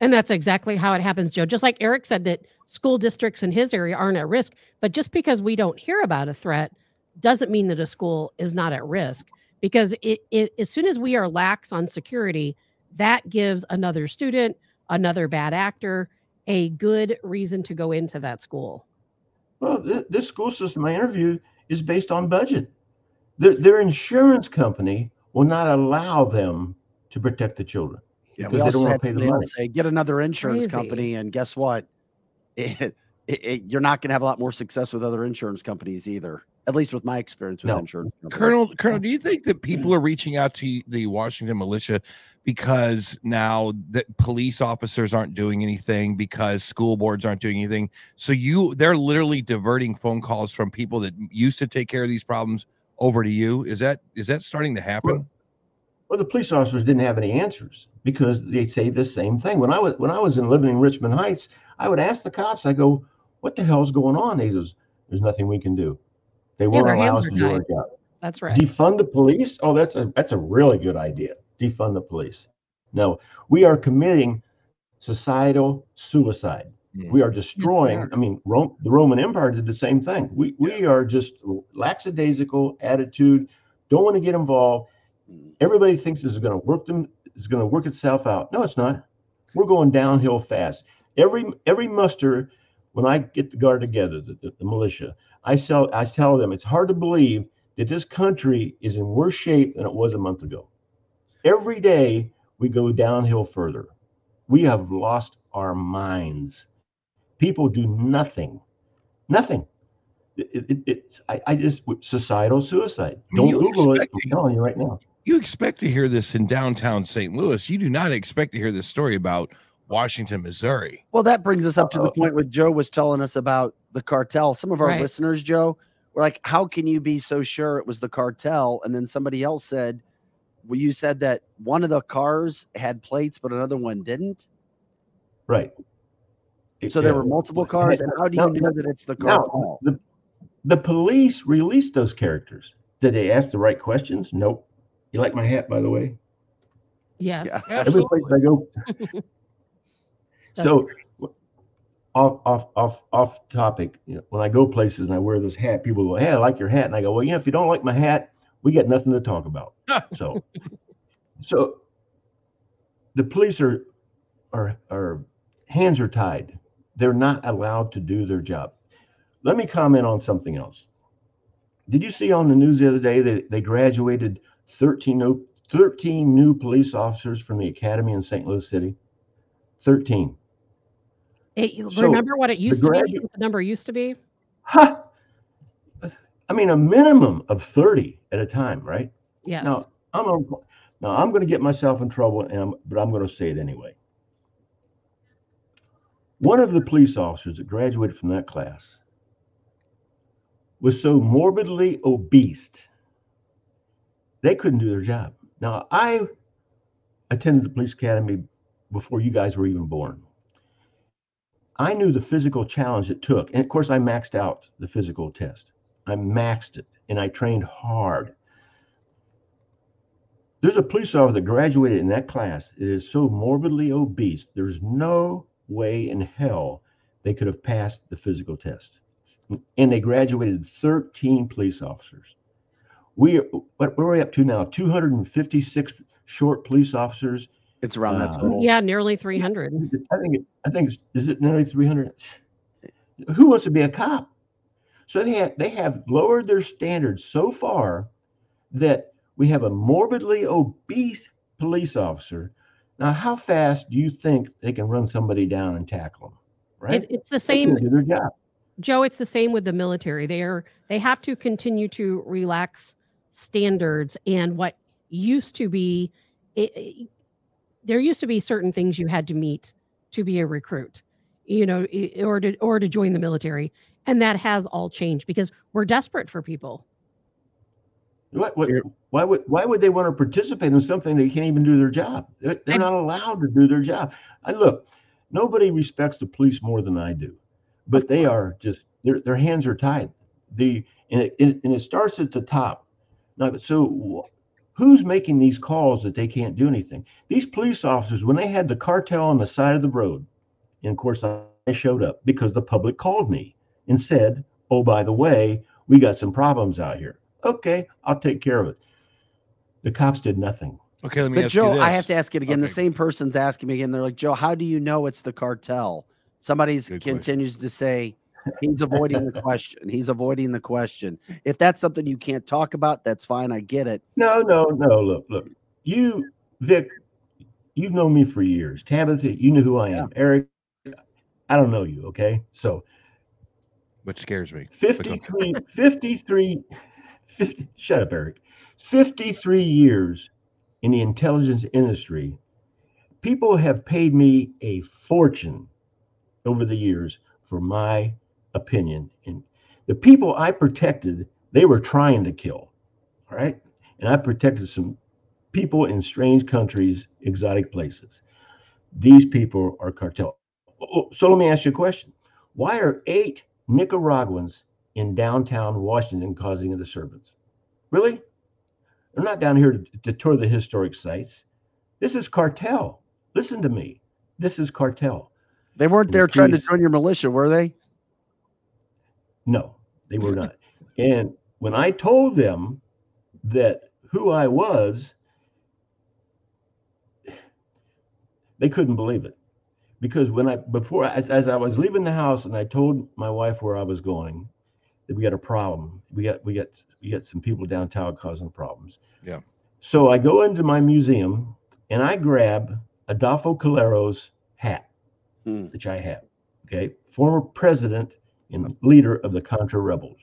And that's exactly how it happens, Joe. Just like Eric said that school districts in his area aren't at risk, but just because we don't hear about a threat doesn't mean that a school is not at risk. Because it, it as soon as we are lax on security, that gives another student, another bad actor, a good reason to go into that school. Well, th- this school system I interviewed is based on budget. Their, their insurance company will not allow them to protect the children. Yeah, we because they also don't wanna had pay the money. say, get another insurance Crazy. company, and guess what? It, it, it- you're not going to have a lot more success with other insurance companies either. At least with my experience with No. insurance. companies. Colonel, Colonel, do you think that people are reaching out to the Washington militia because now that police officers aren't doing anything, because school boards aren't doing anything? So you, they're literally diverting phone calls from people that used to take care of these problems over to you. Is that is that starting to happen? Well, the police officers didn't have any answers because they say the same thing. When I was when I was in living in Richmond Heights, I would ask the cops. I go, "What the hell's going on?" They goes, "There's nothing we can do. They won't their allow us to are do our job." That's right. Defund the police? Oh, that's a that's a really good idea. Defund the police. No, we are committing societal suicide. Mm. We are destroying. I mean, Rome, the Roman Empire did the same thing. We we are just lackadaisical attitude. Don't want to get involved. Everybody thinks this is going to work them. It's going to work itself out. No, it's not. We're going downhill fast. Every every muster, when I get the guard together, the, the, the militia, I sell. I tell them it's hard to believe that this country is in worse shape than it was a month ago. Every day we go downhill further. We have lost our minds. People do nothing, nothing. It, it, it's I, I just societal suicide. Don't you Google it. I'm to- telling you right now. You expect to hear this in downtown St. Louis. You do not expect to hear this story about Washington, Missouri. Well, that brings us up to the point where Joe was telling us about the cartel. Some of our Right. listeners, Joe, were like, "How can you be so sure it was the cartel?" And then somebody else said, "Well, you said that one of the cars had plates, but another one didn't. Right. So there were multiple cars. And how do you No, know that it's the no, cartel?" the, the police released those characters. Did they ask the right questions? Nope. You like my hat, by the way? Yes. Yeah. Every place I go. That's so off off off off topic. You know, when I go places and I wear this hat, people go, "Hey, I like your hat," and I go, "Well, you know, if you don't like my hat, we got nothing to talk about." so, so the police are are are hands are tied. They're not allowed to do their job. Let me comment on something else. Did you see on the news the other day that they graduated 13 new, 13 new police officers from the academy in St. Louis City? 13. It- So, remember what it used to be? the number used to be? Ha! I mean, a minimum of 30 at a time, right? Yes. Now, I'm now I'm going to get myself in trouble, and I'm, but I'm going to say it anyway. One of the police officers that graduated from that class was so morbidly obese, they couldn't do their job. Now, I attended the police academy before you guys were even born. I knew the physical challenge it took. And of course, I maxed out the physical test. I maxed it and I trained hard. There's a police officer that graduated in that class that is so morbidly obese, there's no way in hell they could have passed the physical test. And they graduated 13 police officers. We are, what are we up to now? 256 short police officers. It's around that Uh, total. Yeah, nearly 300. I think it, I think it's, is it nearly 300? Who wants to be a cop? So they have, they have lowered their standards so far that we have a morbidly obese police officer. Now, how fast do you think they can run somebody down and tackle them? Right? It, it's the They same can't do their job. Joe, it's the same with the military. They are they have to continue to relax standards and what used to be it, it- there used to be certain things you had to meet to be a recruit, you know, or to or to join the military, and that has all changed because we're desperate for people. What, what, why would why would they want to participate in something they can't even do their job? They're, they're not allowed to do their job. I look, nobody respects the police more than I do, but they are just their their hands are tied. The and it, and it starts at the top. Now, so wh- who's making these calls that they can't do anything? These police officers, when they had the cartel on the side of the road, and of course I showed up because the public called me and said, "Oh, by the way, we got some problems out here." Okay, I'll take care of it. The cops did nothing. Okay, let me But ask Joe, you I have to ask it again. The same person's asking me again. They're like, Joe, how do you know it's the cartel? Somebody's Good question. continues to say he's avoiding the question. He's avoiding the question. If that's something you can't talk about, that's fine. I get it. No, no, no. Look, look. You, Vic, you've known me for years. Tabitha, you know who I am. Eric, I don't know you. Okay, so What scares me? 53, 53, 50, shut up, Eric. 53 years in the intelligence industry. People have paid me a fortune over the years for my opinion. And the people I protected, they were trying to kill. All right. And I protected some people in strange countries, exotic places. These people are cartel. Oh, oh So let me ask you a question. Why are eight Nicaraguans in downtown Washington causing a disturbance? Really? They're not down here to, to tour the historic sites. This is cartel. Listen to me. This is cartel. They weren't And the there trying to join your militia, were they? No, they were not. and when I told them that who I was, they couldn't believe it. Because when I before as, as I was leaving the house and I told my wife where I was going, that we got a problem. We got we got we got some people downtown causing problems. Yeah. So I go into my museum and I grab Adolfo Calero's hat, Hmm. which I have. Okay. Former president and the leader of the Contra rebels.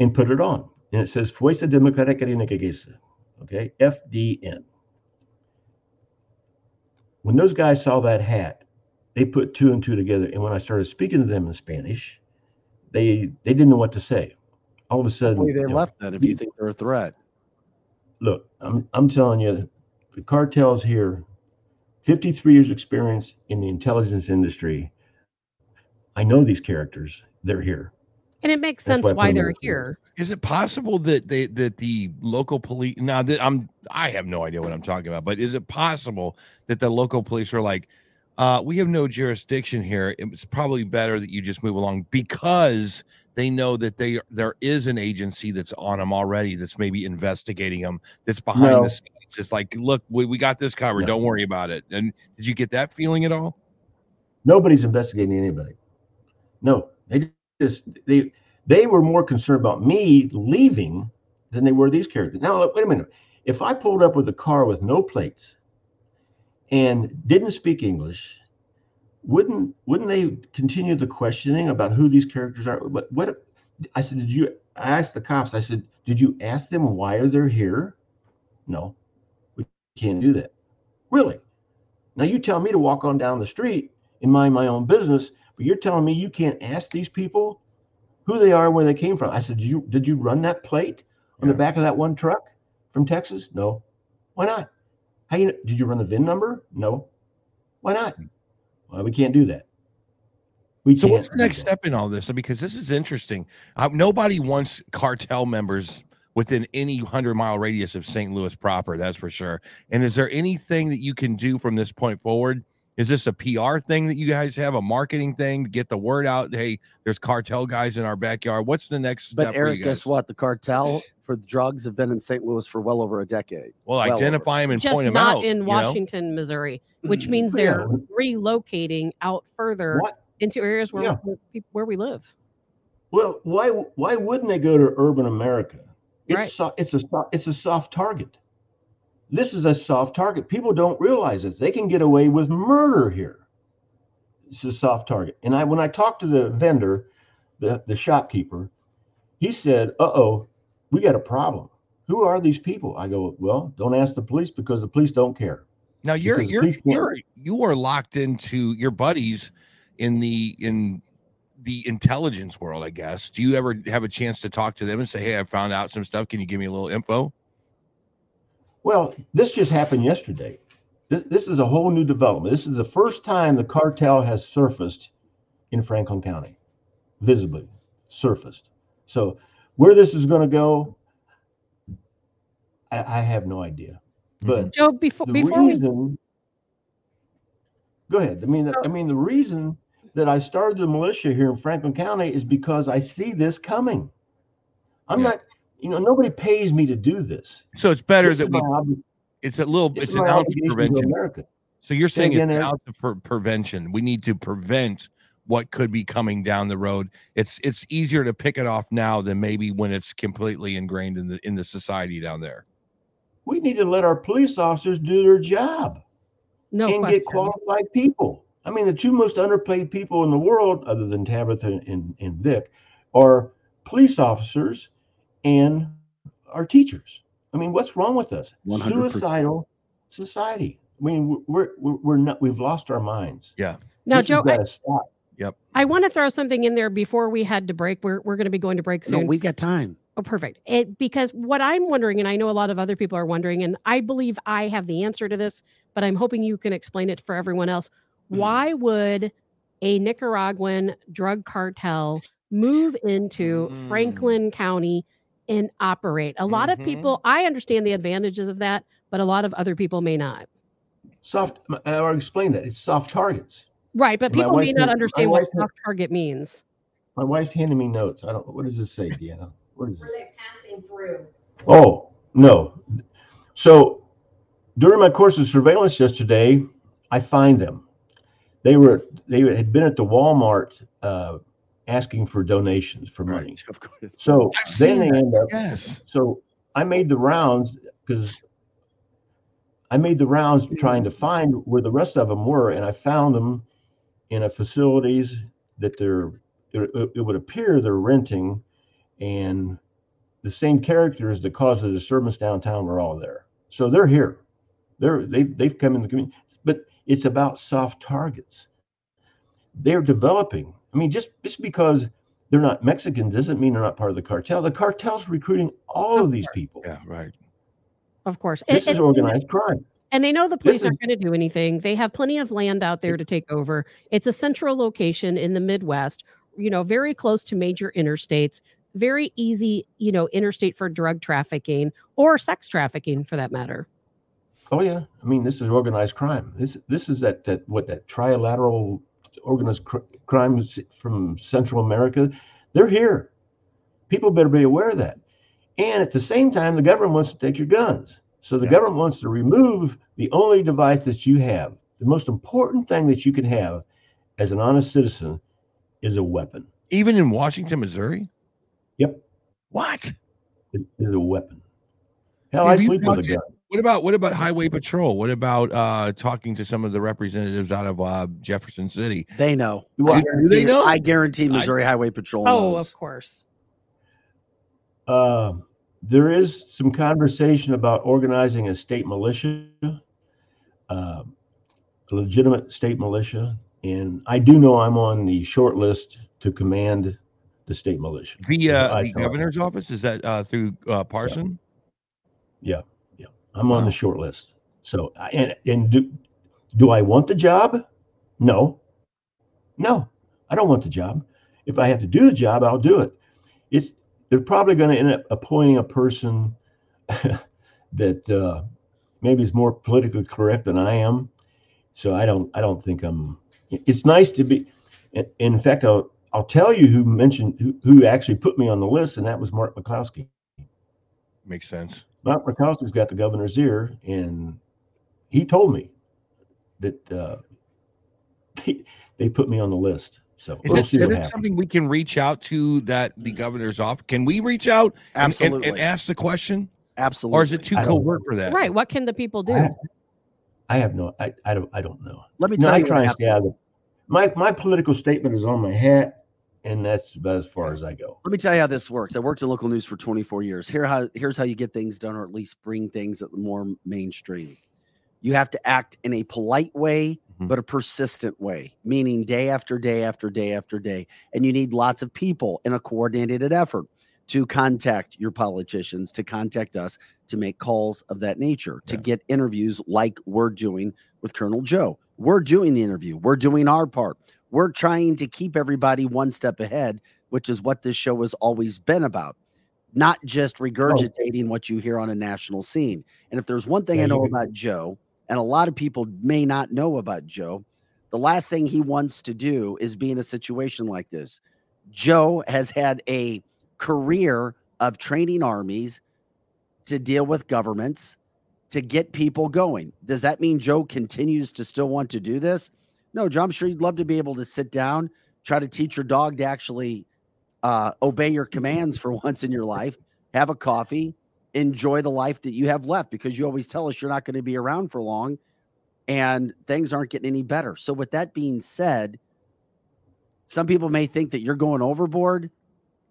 And put it on. And it says Fuerza Democrática de Nicaragua. Okay. FDN. When those guys saw that hat, they put two and two together. And when I started speaking to them in Spanish, they they didn't know what to say. All of a sudden, they you know, left that. if you think they're a threat. look, I'm I'm telling you, the cartels here, 53 years experience in the intelligence industry. I know these characters. They're here. And it makes That's sense why why they're in here. Is it possible that they that the local police now that I'm I have no idea what I'm talking about, but is it possible that the local police are like, uh, we have no jurisdiction here. It's probably better that you just move along because they know that they there is an agency that's on them already that's maybe investigating them that's behind No. the scenes. It's like, look, we, we got this covered. No. Don't worry about it. And did you get that feeling at all? Nobody's investigating anybody. No, they just they they were more concerned about me leaving than they were these characters. Now, wait a minute. If I pulled up with a car with no plates and didn't speak English, wouldn't wouldn't they continue the questioning about who these characters are? But what I said, did you? I asked the cops. I said, did you ask them why are they here? No, we can't do that. Really? Now you tell me to walk on down the street and mind my own business, but you're telling me you can't ask these people who they are, where they came from. I said, did you did you run that plate on the back of that one truck from Texas? No. Why not? How you did you run the VIN number? No. Why not? Well, we can't do that. We So what's the next step in all this? Because this is interesting. Uh, nobody wants cartel members within any hundred mile radius of St. Louis proper. That's for sure. And is there anything that you can do from this point forward? Is this a PR thing that you guys have, a marketing thing to get the word out? Hey, there's cartel guys in our backyard. What's the next step? But for you Eric, guys? guess what? The cartel for the drugs have been in St. Louis for well over a decade. Well, Well identify them and Just point them not out. in you know? Washington, Missouri, which mm. means they're relocating out further What? into areas where Yeah. where, peop- where we live. Well, why why wouldn't they go to urban America? It's Right. so, it's a it's a soft target. This is a soft target. People don't realize this. They can get away with murder here. It's a soft target. And I, when I talked to the vendor, the, the shopkeeper, he said, "Uh oh, we got a problem. Who are these people?" I go, "Well, don't ask the police because the police don't care." Now you're Because you're you're you are locked into your buddies in the in the intelligence world, I guess. Do you ever have a chance to talk to them and say, "Hey, I found out some stuff. Can you give me a little info?" Well, this just happened yesterday. This, this is a whole new development. This is the first time the cartel has surfaced in Franklin County, visibly surfaced. So, where this is going to go, I, I have no idea. Mm-hmm. But Joe, before the before we reason, go ahead. I mean, I mean, the reason that I started the militia here in Franklin County is because I see this coming. I'm Yeah. not, you know, nobody pays me to do this. So it's better This that is we. my obli- It's a little. It's is an ounce of prevention. America. So you're Say saying it's again, an ounce of pre- prevention. We need to prevent what could be coming down the road. It's it's easier to pick it off now than maybe when it's completely ingrained in the in the society down there. We need to let our police officers do their job no and question. get qualified people. I mean, the two most underpaid people in the world, other than Tabitha and, and Vic, are police officers and our teachers. I mean, what's wrong with us? 100%. Suicidal society. I mean, we're, we're we're not. We've lost our minds. Yeah. Now, This Joe, I, gotta stop. I want to throw something in there before we had to break. We're we're going to be going to break No, soon. we've got time. Oh, perfect. It because what I'm wondering, and I know a lot of other people are wondering, and I believe I have the answer to this, but I'm hoping you can explain it for everyone else. Mm-hmm. Why would a Nicaraguan drug cartel move into Mm. Franklin County and operate? A lot Mhm. of people, I understand the advantages of that, but a lot of other people may not. Soft. I already explained that. It's soft targets. Right, but My people may not understand what wife had- soft target means. My wife's handing me notes. I don't. What does this say, Deanna? What is Were this? they passing through? Oh, no. So during my course of surveillance yesterday, I find them. They were they had been at the Walmart uh, asking for donations for money. Right. Of course. So I've then they that. end up. Yes. So I made the rounds because I made the rounds trying to find where the rest of them were, and I found them in a facilities that they're. It, it would appear they're renting, and the same characters that caused the disturbance downtown were all there. So they're here. They're they've they've come in the community, but it's about soft targets. They're developing. I mean, just just because they're not Mexican doesn't mean they're not part of the cartel. The cartel's recruiting all of these people. Yeah. Right. Of course. This And- is and- organized crime. And they know the police is- aren't going to do anything. They have plenty of land out there to take over. It's a central location in the Midwest, you know, very close to major interstates, very easy, you know, interstate for drug trafficking or sex trafficking for that matter. Oh yeah, I mean this is organized crime. This this is that that what that trilateral organized cr- crime from Central America. They're here. People better be aware of that. And at the same time, the government wants to take your guns. So the Yeah. government wants to remove the only device that you have. The most important thing that you can have as an honest citizen is a weapon. Even in Washington, Missouri. Yep. What? It is a weapon. Hell, Have I sleep with a gun. What about what about highway patrol? What about uh talking to some of the representatives out of uh Jefferson City? They know. Well, I do guarantee, they know? I guarantee I- Missouri Highway Patrol Oh, knows. of course. Uh, there is some conversation about organizing a state militia, uh, a legitimate state militia, and I do know I'm on the short list to command the state militia. Via I the governor's office? Is that uh through uh Parson? I'm on the short list. So, and and do do I want the job? No, no, I don't want the job. If I have to do the job, I'll do it. It's they're probably going to end up appointing a person that uh, maybe is more politically correct than I am. So I don't I don't think I'm. It's nice to be. in- In fact, I'll I'll tell you who mentioned who, who actually put me on the list, and that was Mark McCloskey. Makes sense. Mark McCloskey's got the governor's ear, and he told me that uh, they, they put me on the list. So Is we'll it, see is what it something we can reach out to that the governor's office? Can we reach out and- and, and, ask the question? Absolutely. or is it too I don't covert for that? Right. What can the people do? I, I have no, I, I don't, I don't know. Let me No, tell I you. try and stay out happens. of it. My, my political statement is on my hat, and that's about as far as I go. Let me tell you how this works. I worked in local news for 24 years. Here how here's how you get things done, or at least bring things at the more mainstream. You have to act in a polite way, Mhm. but a persistent way, meaning day after day after day after day. And you need lots of people in a coordinated effort to contact your politicians, to contact us, to make calls of that nature, to get interviews like we're doing with Colonel Joe. We're doing the interview. We're doing our part. We're trying to keep everybody one step ahead, which is what this show has always been about, not just regurgitating what you hear on a national scene. And if there's one thing Yeah, I know about Joe, and a lot of people may not know about Joe, the last thing he wants to do is be in a situation like this. Joe has had a career of training armies to deal with governments to get people going. Does that mean Joe continues to still want to do this? No, John, I'm sure you'd love to be able to sit down, try to teach your dog to actually uh, obey your commands for once in your life, have a coffee, enjoy the life that you have left because you always tell us you're not going to be around for long and things aren't getting any better. So, with that being said, some people may think that you're going overboard.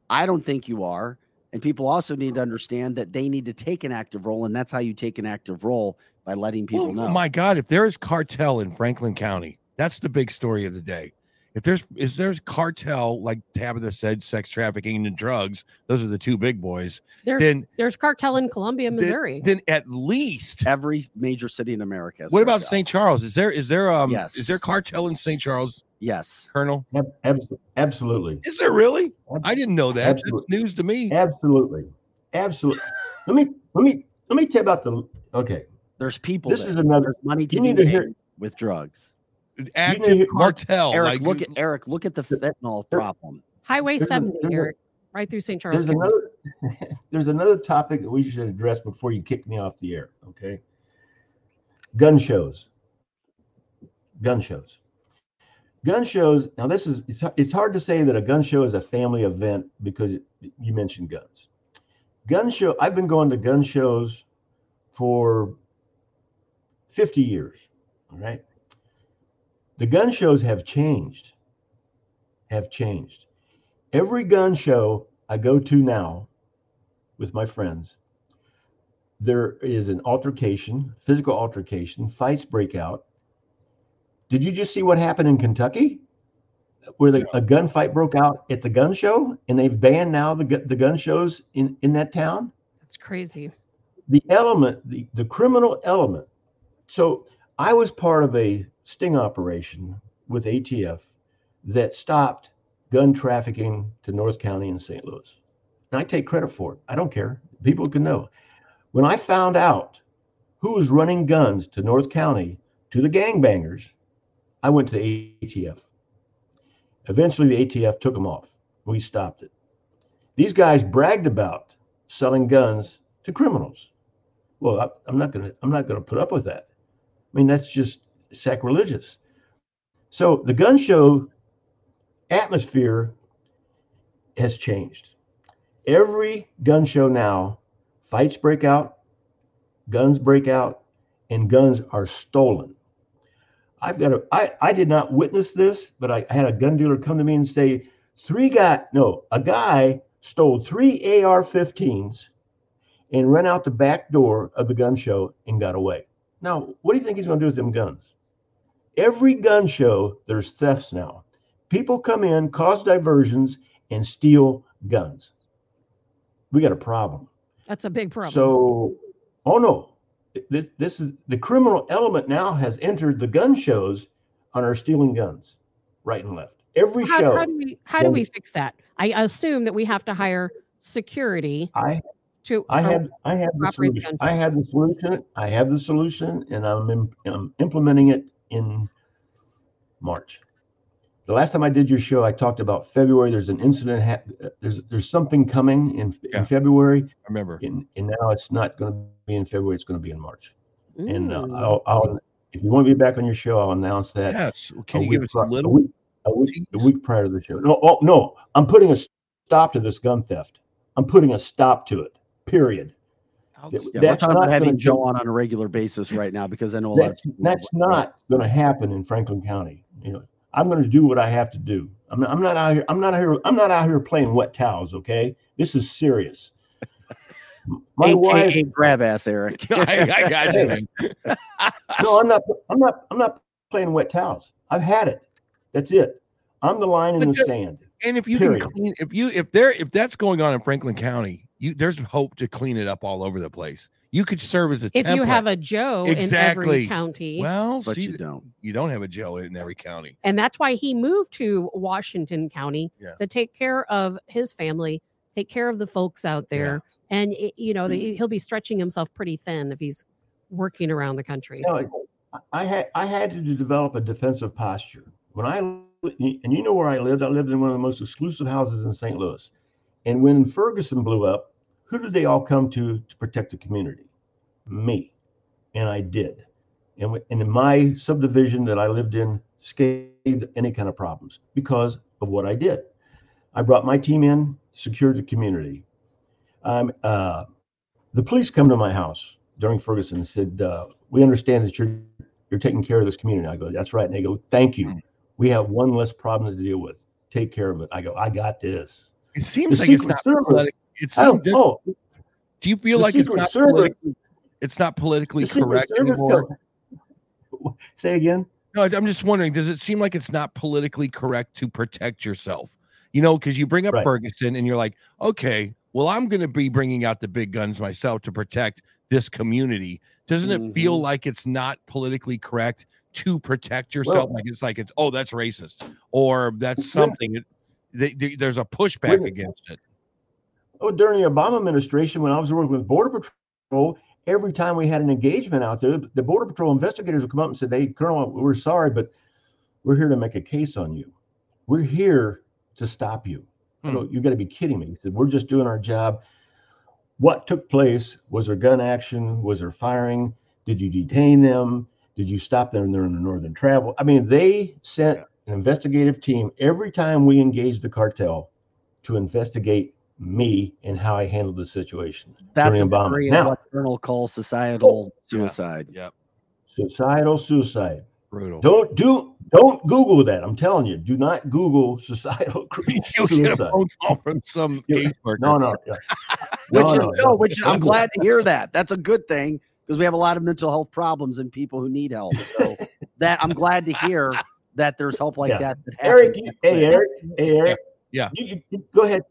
I don't think you are. And people also need to understand that they need to take an active role. And that's how you take an active role by letting people Well, know. Oh my God, if there is cartel in Franklin County, that's the big story of the day. If there's is there's cartel, like Tabitha said, sex trafficking and drugs, those are the two big boys. There's Then there's cartel in Columbia, Missouri. Then, at least Every major city in America. has what about. St. Charles? Is there is there um Yes. is there cartel in St. Charles, Yes. Colonel? Ab- abs- absolutely. Is there really? I didn't know that. That's news to me. Absolutely. Absolutely. let me, let me, let me tell you about the, okay. There's people. This there. is another, There's money to be made hear- with drugs. Active hear- cartel. Eric, like, look at Eric. Look at the fentanyl problem. Highway there's a- 70 a- here, right through St. Charles. there's another, there's another topic that we should address before you kick me off the air. Okay. Gun shows. Gun shows. Gun shows. Now, this is, it's, it's hard to say that a gun show is a family event because you mentioned guns. Gun show, I've been going to gun shows for 50 years. All right. The gun shows have changed. Have changed. Every gun show I go to now with my friends, there is an altercation, physical altercation, fights break out. Did you just see what happened in Kentucky? Where the, a gunfight broke out at the gun show, and they've banned now the, the gun shows in, in that town? That's crazy. the element, the, the criminal element. So I was part of a sting operation with ATF that stopped gun trafficking to North County and St. Louis. And I take credit for it. I don't care. People can know. When I found out who was running guns to North County to the gangbangers, I went to the ATF. Eventually, the ATF took them off. We stopped it. These guys bragged about selling guns to criminals. Well, I, I'm not going to. I'm not going to put up with that. I mean, that's just sacrilegious. So the gun show atmosphere has changed. Every gun show now, fights break out, guns break out, and guns are stolen. I've got a. I I did not witness this, but I had a gun dealer come to me and say, three guy, no, a guy stole three AR-15s and ran out the back door of the gun show and got away. Now, what do you think he's going to do with them guns? Every gun show, there's thefts now. People come in, cause diversions, and steal guns. We got a problem. That's a big problem. So, oh no, this this is the criminal element now has entered the gun shows on our stealing guns, right and left. Every how, show. how do we how do we fix that? I assume that we have to hire security I to I have I have the solution. I have the solution. I have the solution, and I'm, im- I'm implementing it in March. The last time I did your show, I talked about February. There's an incident. Ha- there's there's something coming in, Yeah. in February, I remember. and, and now it's not going to be in February. It's going to be in March. And uh, I'll, I'll if you want to be back on your show, I'll announce that. Yes. a Can you week give us a pri- little? week, a week, a week prior to the show? No, oh, no, I'm putting a stop to this gun theft. I'm putting a stop to it. Period. Yeah, we're That's talking about not having Joe on on a regular basis right now because I know a lot of That's, people. that's not going to happen in Franklin County. You know, I'm going to do what I have to do. I'm not, I'm not out here. I'm not out here. I'm not out here playing wet towels. Okay, this is serious. My AKA wife. grab ass, Eric. I, I got you. man. No, I'm not. I'm not. I'm not playing wet towels. I've had it. That's it. I'm the line in the the- sand. And if you Period. can clean, if you if there if that's going on in Franklin County, you there's hope to clean it up all over the place. You could serve as a If you have a Joe in Exactly. every county, well, but see, you don't. you don't have a Joe in every county. and that's why he moved to Washington County Yeah. to take care of his family, take care of the folks out there, and it- you know the, hmm. he'll be stretching himself pretty thin if he's working around the country. No, I- I had I had to develop a defensive posture. When I and you know where I lived, I lived in one of the most exclusive houses in St. Louis. And when Ferguson blew up, who did they all come to to protect the community? Me, and I did. And, and in my subdivision that I lived in, scathed any kind of problems because of what I did. I brought my team in, secured the community. Um, uh, the police come to my house during Ferguson and said, uh, "We understand that you're you're taking care of this community." I go, "That's right." And they go, "Thank you. We have one less problem to deal with. Take care of it." I go, "I got this." It seems The like it's not Service- politic. It's some, don't do you feel like it's not Service- politically, it's not politically correct anymore? Say again. No, I'm just wondering, does it seem like it's not politically correct to protect yourself? You know, because you bring up Right. Ferguson and you're like, okay, well, I'm going to be bringing out the big guns myself to protect this community. Doesn't it feel Mhm. like it's not politically correct to protect yourself? Well- like it's like it's oh, that's racist or that's something. It, they, they- there's a pushback against it. Oh, during the Obama administration, when I was working with Border Patrol, every time we had an engagement out there, the Border Patrol investigators would come up and say, "Hey, Colonel, we're sorry, but we're here to make a case on you. We're here to stop you." Hmm. I go, you got to be kidding me. He said, "We're just doing our job." What took place? Was there gun action? Was there firing? Did you detain them? Did you stop them during the northern travel? I mean, they sent an investigative team every time we engage the cartel to investigate me and how I handled the situation. That's a during Obama. Now- what Colonel calls societal oh, Yeah. suicide. Yep, Societal suicide. brutal. Don't do don't Google that. I'm telling you, do not Google societal You'll get a phone call from some Yeah. caseworker. No, no, yeah. Which No, is no, no, no. which I'm glad to hear that. That's a good thing because we have a lot of mental health problems and people who need help. So that I'm glad to hear that there's help like Yeah. that. that Eric, you- hey Eric, hey Eric. Yeah. You, you- you go ahead.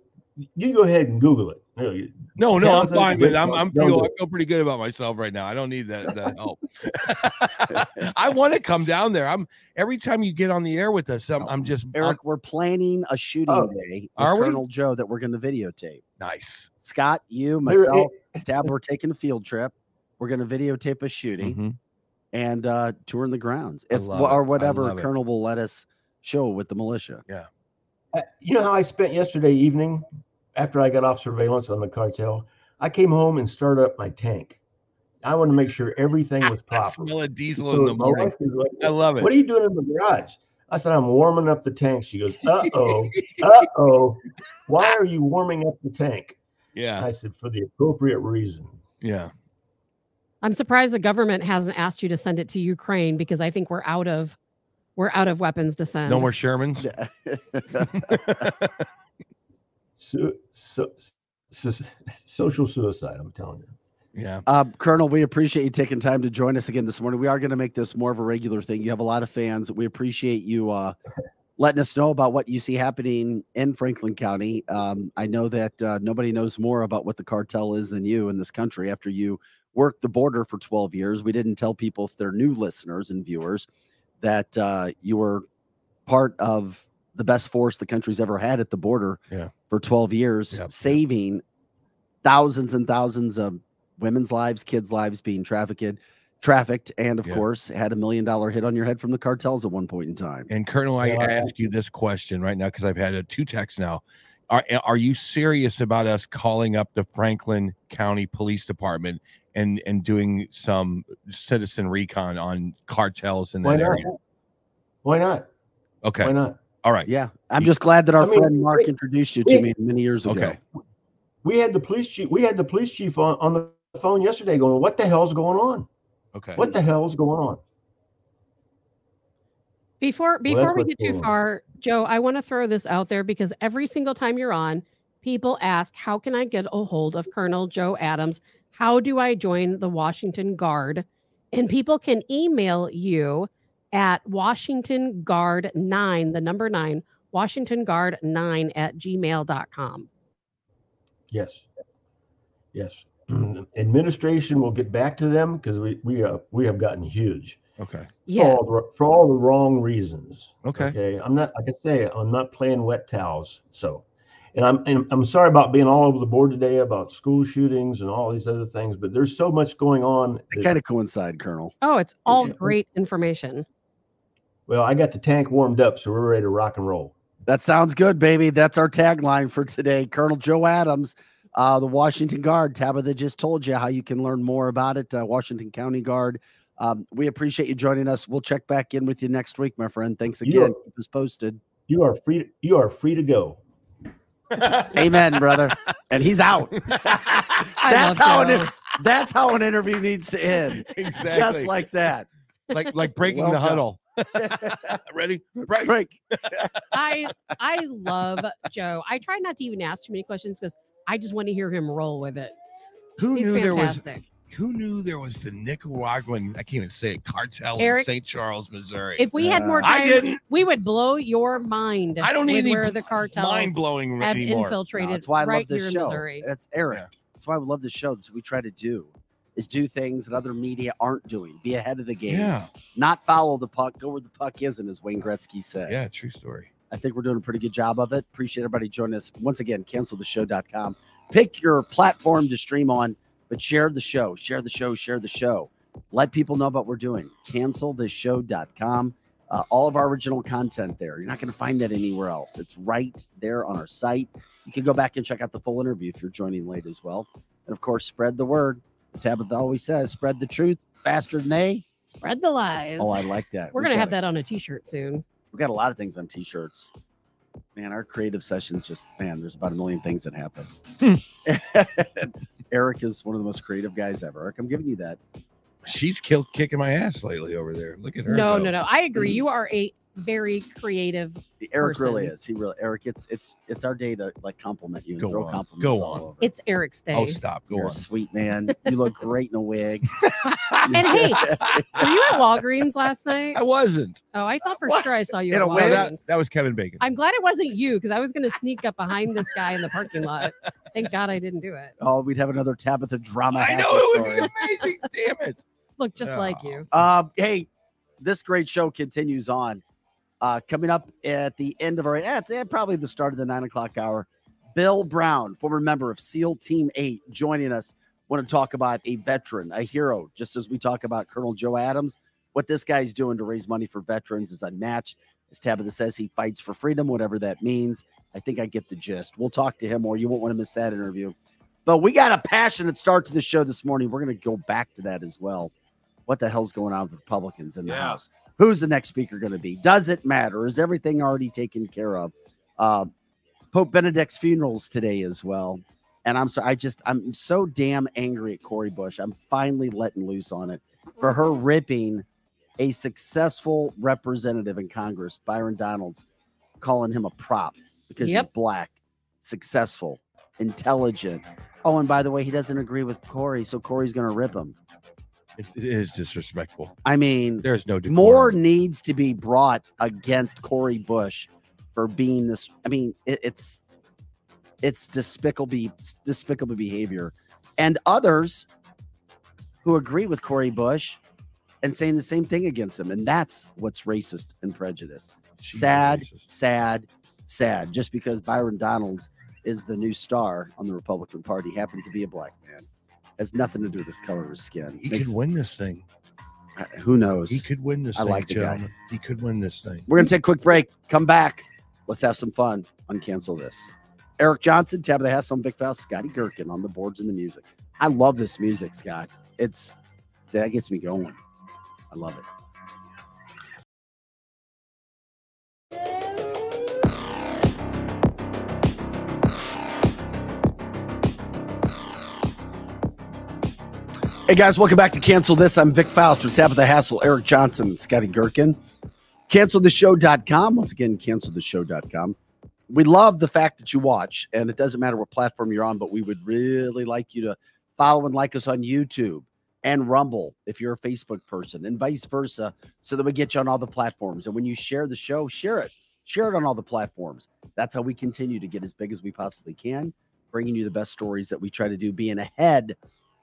You go ahead and Google it. You you- No, no, I'm fine, good but I'm. I'm feel I feel pretty good about myself right now. I don't need that that help. I want to come down there. I'm every time you get on the air with us, I'm, I'm just I'm- Eric, we're planning a shooting Oh, day with are we? Colonel Joe that we're going to videotape. nice. Scott, you, myself, Tab, we're taking a field trip. We're going to videotape a shooting Mhm. And uh, touring the grounds, if or whatever love it. Colonel will let us show with the militia. Uh, you know how I spent yesterday evening after I got off surveillance on the cartel? I came home and started up my tank. I wanted to make sure everything was I proper. smell a diesel So in the my morning. like, I love it. What are you doing in the garage? I said, I'm warming up the tank. She goes, Uh oh, uh oh. Why are you warming up the tank? Yeah, I said, For the appropriate reason. yeah. I'm surprised the government hasn't asked you to send it to Ukraine because I think we're out of we're out of weapons to send. No more Shermans. So, so, so, social suicide, I'm telling you. yeah. Uh, Colonel, we appreciate you taking time to join us again this morning. We are going to make this more of a regular thing. You have a lot of fans. We appreciate you uh, letting us know about what you see happening in Franklin County. Um, I know that uh, nobody knows more about what the cartel is than you in this country after you worked the border for 12 years. We didn't tell people, if they're new listeners and viewers, that uh, you were part of the best force the country's ever had at the border Yeah. for 12 years, Yep, yep. saving thousands and thousands of women's lives, kids' lives being trafficked, trafficked, and of Yeah. course had a million dollar hit on your head from the cartels at one point in time. And Colonel, I Yeah, ask you this question right now because I've had a two texts now. Are are you serious about us calling up the Franklin County Police Department and and doing some citizen recon on cartels in Why that not? area? Why not? Okay. Why not? All right. Yeah, I'm just glad that our I mean, friend Mark we- introduced you to we- me many years ago. Okay. We had the police chief. We had the police chief on, on the phone yesterday going, what the hell's going on? Okay. What the hell's going on? Before before that's we get too on. far, Joe, I want to throw this out there because every single time you're on, people ask, "How can I get a hold of Colonel Joe Adams? How do I join the Washington Guard?" And people can email you at Washington Guard 9, the number 9, Washington Guard 9 at gmail.com. Yes. Yes. Administration will get back to them because we we uh, we have gotten huge Okay. for, Yeah. all the, for all the wrong reasons. Okay. Okay. I'm not like I say, I'm not playing wet towels. So and I'm and I'm sorry about being all over the board today about school shootings and all these other things, but there's so much going on. They kind of coincide, Colonel. Oh, it's all Yeah. great information. well, I got the tank warmed up, so we're ready to rock and roll. That sounds good, baby. That's our tagline for today. Colonel Joe Adams, uh, the Washington Guard. Tabitha just told you how you can learn more about it. Uh, Washington County Guard. Um, we appreciate you joining us. We'll check back in with you next week, my friend. Thanks You again. are- Keep us posted. You are free. You are free to go. Amen, brother. And he's out. That's love how an, that's how an interview needs to end. exactly. Just like that. like like breaking Well the done. huddle. Ready? Break. Break. I I love Joe. I try not to even ask too many questions because I just want to hear him roll with it. Who He's knew there was fantastic. Who knew there was the Nicaraguan, I can't even say it, cartel in St. Charles, Missouri. If we had more Uh, I time, didn't. we would blow your mind. I don't with need any where the cartels Mind blowing have anymore. infiltrated No, that's why I right love this here show. in Missouri. That's Eric. Yeah. That's why we love this show. That's what we try to do is do things that other media aren't doing. Be ahead of the game. Yeah. Not follow the puck. Go where the puck isn't, as Wayne Gretzky said. Yeah, true story. I think we're doing a pretty good job of it. Appreciate everybody joining us. Once again, canceltheshow.com. Pick your platform to stream on, but share the show. Share the show. Share the show. Let people know what we're doing. Canceltheshow.com. Uh, all of our original content there. You're not going to find that anywhere else. It's right there on our site. You can go back and check out the full interview if you're joining late as well. And of course, spread the word. As Tabitha always says, spread the truth faster than they. Spread the lies. Oh, I like that. We're We've gonna have that on a T-shirt soon. We've got a lot of things on t-shirts. Man, our creative sessions just man, there's about a million things that happen. Eric is one of the most creative guys ever. Eric, I'm giving you that. She's killed kicking my ass lately over there. Look at her. No, go. no, no. I agree. Mm-hmm. You are a very creative. Eric really is. He really Eric, it's it's it's our day to like compliment you and Go throw on. compliments Go all on. over. It's Eric's day. Oh, stop. Go You're on. a sweet man. You look great in a wig. And hey, Were you at Walgreens last night? I wasn't. Oh, I thought for What? sure I saw you In at a No, wig? that, Walgreens. that was Kevin Bacon. I'm glad it wasn't you because I was going to sneak up behind this guy in the parking lot. Thank God I didn't do it. oh, we'd have another Tabitha drama. I know hassle it would story. be amazing. Damn it. Look just like you. Um, hey, this great show continues on. Uh, coming up at the end of our, eh, it's, eh, probably the start of the nine o'clock hour. Bill Brown, former member of SEAL Team Eight, joining us. Want to talk about a veteran, a hero, just as we talk about Colonel Joe Adams. What this guy's doing to raise money for veterans is unmatched. As Tabitha says, he fights for freedom, whatever that means. I think I get the gist. We'll talk to him, or you won't want to miss that interview. But we got a passionate start to the show this morning. We're going to go back to that as well. What the hell's going on with Republicans in the Yeah. House? Who's the next speaker going to be? Does it matter? Is everything already taken care of? Uh, Pope Benedict's funerals today as well. And I'm sorry, I just I'm so damn angry at Cori Bush. I'm finally letting loose on it for her ripping a successful representative in Congress, Byron Donalds, calling him a prop because he's black, successful, intelligent. Oh, and by the way, he doesn't agree with Cori, so Cori's going to rip him. It, it is disrespectful. I mean, There's no decorum. more needs to be brought against Cori Bush for being this. I mean, it, it's it's despicable, despicable behavior, and others who agree with Cori Bush and saying the same thing against him, and that's what's racist and prejudiced. She's sad, racist. sad, sad. Just because Byron Donalds is the new star on the Republican Party, happens to be a black man, has nothing to do with his color of his skin. He Makes- could win this thing. who knows? He could win this I thing, like the guy. He could win this thing. We're gonna take a quick break. Come back. Let's have some fun. Uncancel this. Eric Johnson, Tabitha Hess, Vic Faust, Scotty Gherkin on the boards and the music. I love this music, Scott. It's that gets me going. I love it. Hey guys, welcome back to Cancel This. I'm Vic Faust with Tabitha Hassel, Eric Johnson, and Scotty Gherkin. CancelTheShow.com. Once again, CancelTheShow.com. We love the fact that you watch, and it doesn't matter what platform you're on, but we would really like you to follow and like us on YouTube and Rumble if you're a Facebook person, and vice versa, so that we get you on all the platforms. And when you share the show, share it. Share it on all the platforms. That's how we continue to get as big as we possibly can, bringing you the best stories that we try to do, being ahead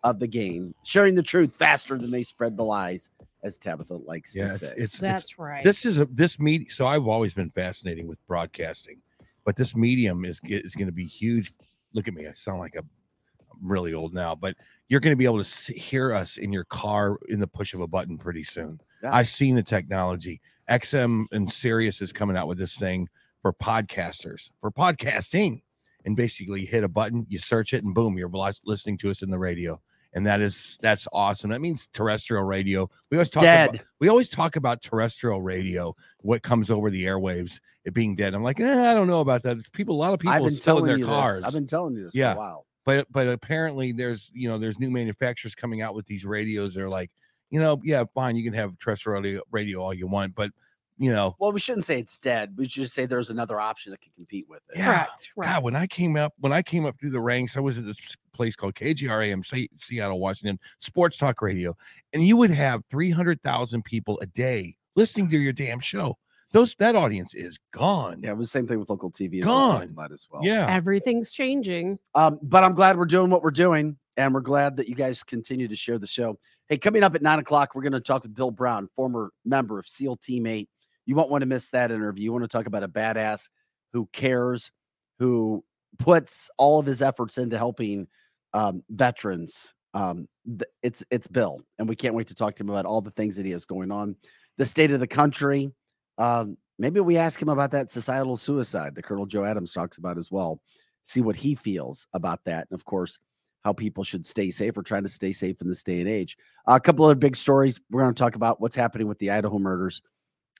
of the game, sharing the truth faster than they spread the lies, as Tabitha likes Yeah, to it's, say. it's, it's That's right. this is a this media. So I've always been fascinating with broadcasting, but this medium is is going to be huge. Look at me, I sound like a, I'm really old now, but you're going to be able to see, hear us in your car in the push of a button pretty soon. Yeah. I've seen the technology. XM and Sirius is coming out with this thing for podcasters for podcasting, and basically you hit a button, you search it, and boom, you're listening to us in the radio. And that is that's awesome. That means terrestrial radio. We always talk about, Dead. we always talk about terrestrial radio, what comes over the airwaves, it being dead. I'm like, eh, I don't know about that. It's people, a lot of people I've been still in telling their you cars. this. I've been telling you this Yeah. for a while. but but apparently there's you know there's new manufacturers coming out with these radios. They're like, you know, yeah, fine, you can have terrestrial radio, radio all you want, but you know, Well, we shouldn't say it's dead. We should just say there's another option that can compete with it. Yeah. Correct. Right. God, when I came up, when I came up through the ranks, I was at this place called KGRAM, Seattle, Washington, Sports Talk Radio, and you would have three hundred thousand people a day listening to your damn show. Those that audience is gone. Yeah, it was the same thing with local TV as I talked Gone. about as well. yeah. Everything's changing. Um, but I'm glad we're doing what we're doing, and we're glad that you guys continue to share the show. Hey, coming up at nine o'clock, we're going to talk with Bill Brown, former member of SEAL Team Eight. You won't want to miss that interview. You want to talk about a badass who cares, who puts all of his efforts into helping um, veterans. Um, th- it's it's Bill, and we can't wait to talk to him about all the things that he has going on, the state of the country. Um, maybe we ask him about that societal suicide that Colonel Joe Adams talks about as well. See what he feels about that, and of course, how people should stay safe or trying to stay safe in this day and age. a couple other big stories. We're going to talk about what's happening with the Idaho murders,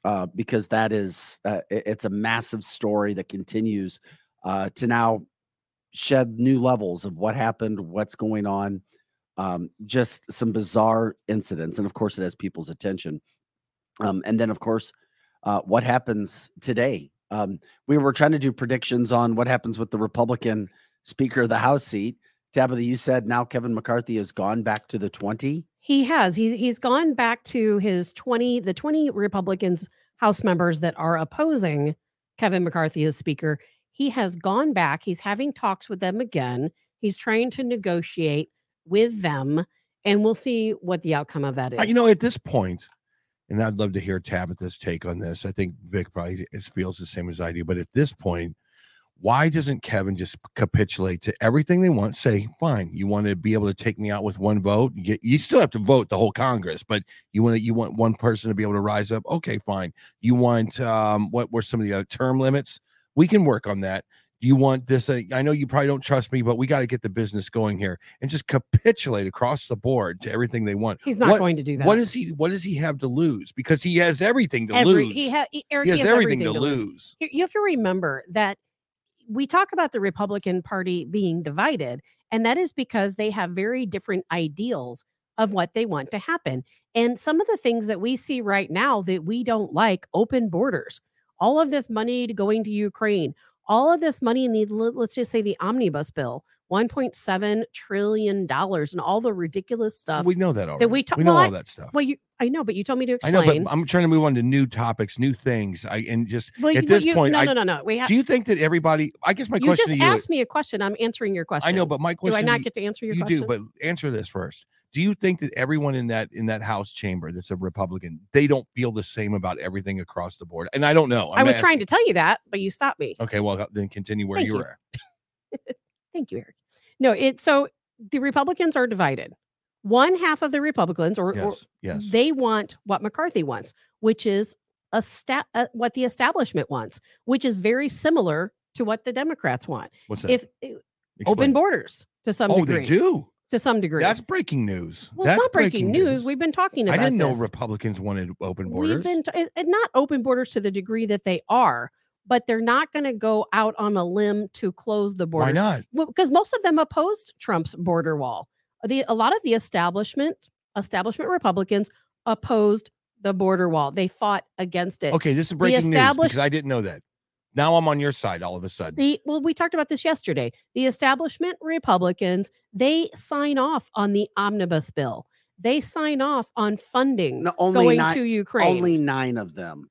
uh, because that is uh, it's a massive story that continues uh, to now shed new levels of what happened, what's going on, um, just some bizarre incidents, and of course, it has people's attention. Um, and then, of course, uh, what happens today? Um, we were trying to do predictions on what happens with the Republican Speaker of the House seat. Tabitha, you said now Kevin McCarthy has gone back to the 20. He has. He's he's gone back to his 20, the 20 Republicans House members that are opposing Kevin McCarthy as speaker. He has gone back. He's having talks with them again. He's trying to negotiate with them, and we'll see what the outcome of that is. You know, at this point, and I'd love to hear Tabitha's take on this. I think Vic probably feels the same as I do. But at this point, why doesn't Kevin just capitulate to everything they want? Say, fine, you want to be able to take me out with one vote. You get, you still have to vote the whole Congress, but you want to, you want one person to be able to rise up. Okay, fine. You want um, what were some of the other term limits? We can work on that. Do you want this? uh, I know you probably don't trust me, but we got to get the business going here and just capitulate across the board to everything they want. he's not what- going to do that. What does he? What does he have to lose? Because he has everything to Every, lose. he, ha, he, Eric, He has everything, to lose. lose. you have to remember that we talk about the Republican Party being divided, and that is because they have very different ideals of what they want to happen. And some of the things that we see right now that we don't like open borders, all of this money going to Ukraine, all of this money in the, let- let's just say the omnibus bill, $1.7 trillion, and all the ridiculous stuff. we know that already. we ta- we know well, all I- that stuff. well, you, I know, but you told me to explain I know, but I'm trying to move on to new topics, new things. I and just well, at you- this you- point, no, I, no, no, no. We have. do you think that everybody? I guess my You question just to you. asked me a question. I'm answering your question. I know, but my question do. I not get to answer your you question? do, but answer this first. Do you think that everyone in that in that House chamber that's a Republican, they don't feel the same about everything across the board? And I don't know. I I'm was trying to tell you that, but you stopped me. Okay, well then continue where Thank you you. were. Thank you, Eric. No, it so the Republicans are divided. One half of the Republicans, or, or Yes, yes. they want what McCarthy wants, which is a sta- uh, what the establishment wants, which is very similar to what the Democrats want. What's that? If uh, Explain. open borders to some Oh, degree, they do. To some degree. That's breaking news. well, That's it's not breaking, news. We've been talking about I didn't know this. Republicans wanted open borders. We've been t- not open borders to the degree that they are, but they're not going to go out on a limb to close the border. Why not? Well, because most of them opposed Trump's border wall. the a lot of the establishment establishment Republicans opposed the border wall. They fought against it. Okay, this is breaking news because I didn't know that. Now I'm on your side all of a sudden. The well, we talked about this yesterday. The establishment Republicans they sign off on the omnibus bill. They sign off on funding No, only going nine- to Ukraine. Only nine of them.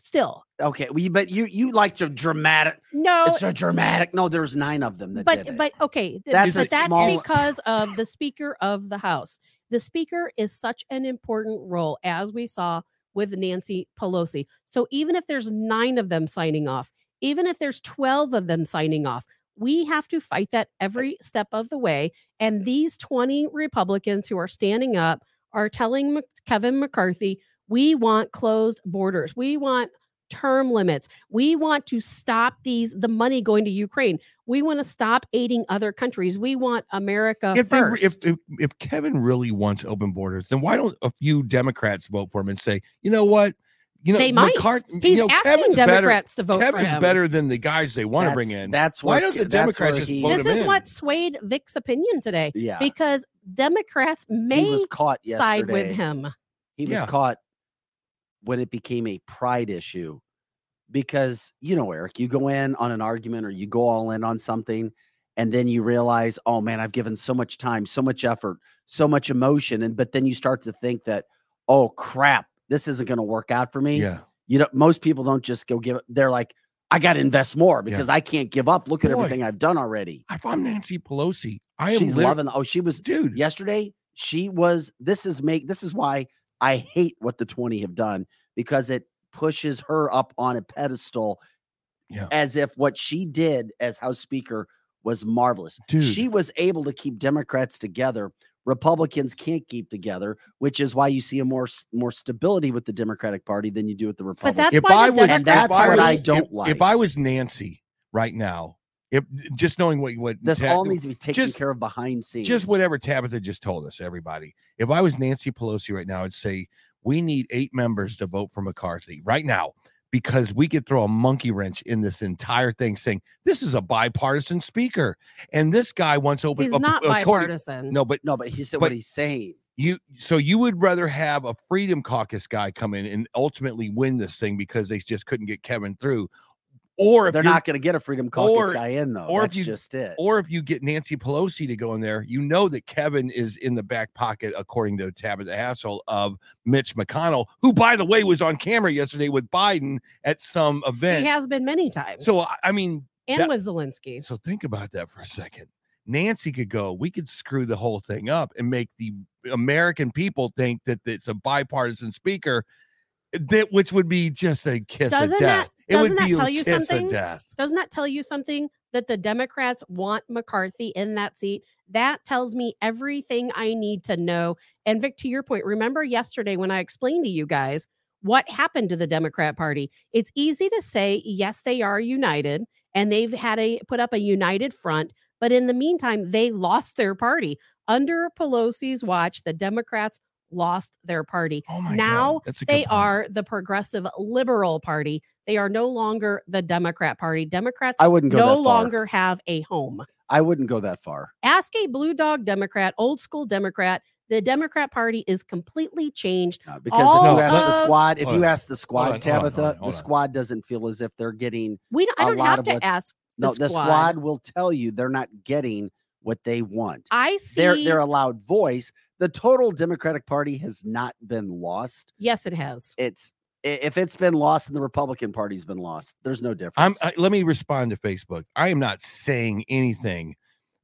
Still, Okay, well, you, but you you like to dramatic. no, It's a dramatic. No, there's nine of them that did but it. but okay, That's but that's small- because of the Speaker of the House. The Speaker is such an important role, as we saw with Nancy Pelosi. So even if there's nine of them signing off, even if there's twelve of them signing off, we have to fight that every step of the way. And these twenty Republicans who are standing up are telling Kevin McCarthy, "We want closed borders. We want." Term limits. We want to stop these the money going to Ukraine. We want to stop aiding other countries. We want America if, they, first. if if if Kevin really wants open borders, then why don't a few Democrats vote for him and say, you know what, you know, they might. McCart- He's you know, asking Kevin's better. Democrats to vote for Kevin's him. better than the guys they want to bring in. That's Why where don't the Democrats just he, vote This him is in. what swayed Vic's opinion today Yeah, because Democrats he may was caught side with him. He was Yeah. caught when it became a pride issue because you know Eric, you go in on an argument or you go all in on something and then you realize, "Oh man, I've given so much time, so much effort, so much emotion." And but then you start to think that, "Oh crap, this isn't going to work out for me." Yeah, You know, most people don't just go give it. They're like, "I got to invest more Yeah. because I can't give up. Look at everything I've done already." if I'm Nancy Pelosi, I am She's lit- loving. Oh, she was dude. yesterday she was this is make this is why i hate what the 20 have done because it pushes her up on a pedestal Yeah. as if what she did as house speaker was marvelous Dude. she was able to keep democrats together republicans can't keep together which is why you see a more more stability with the democratic party than you do with the republicans that's if why I was, And that's I what I don't if, like. If I was Nancy right now, if just knowing what you what this Ta- all needs to be taken just- care of behind scenes just whatever Tabitha just told us, everybody. If I was Nancy Pelosi right now, I'd say we need eight members to vote for McCarthy right now because we could throw a monkey wrench in this entire thing, saying this is a bipartisan speaker, and this guy wants open. He's uh, not according- bipartisan. No, but no but he said But- what he's saying you so you would rather have a Freedom Caucus guy come in and ultimately win this thing because they just couldn't get Kevin through, or if they're not going to get a freedom caucus or- guy in though or if that's you- just it or if you get Nancy Pelosi to go in there, you know that Kevin is in the back pocket, according to Tabitha Hassel, of Mitch McConnell, who, by the way, was on camera yesterday with Biden at some event. he has been many times. So, I- I mean, and that- with Zelensky. so think about that for a second. Nancy could go, we could screw the whole thing up and make the American people think that it's a bipartisan speaker, that which would be just a kiss Doesn't of that- death. it would doesn't that be tell a you kiss something? of death. Doesn't that tell you something that the Democrats want McCarthy in that seat? That tells me everything I need to know. And Vic, to your point, remember yesterday when I explained to you guys what happened to the Democrat Party? It's easy to say, yes, they are united and they've had a put up a united front. But in the meantime, they lost their party. Under Pelosi's watch, the Democrats lost their party. Oh my now God. That's a good they are the progressive liberal party. They are no longer the Democrat party. Democrats i wouldn't go no longer have a home. i wouldn't go that far Ask a blue dog Democrat, old school Democrat. The Democrat Party is completely changed. No, because All if you ask the squad, if you ask the squad, on, hold on, Tabitha, hold on, the squad doesn't feel as if they're getting. We don't, I A don't lot have of to what- ask. No, The the squad. squad will tell you they're not getting what they want. I see. They're they're allowed voice. The total Democratic Party has not been lost. yes, it has. It's if it's been lost and the Republican Party's been lost, there's no I'm difference. I, let me respond to Facebook. I am not saying anything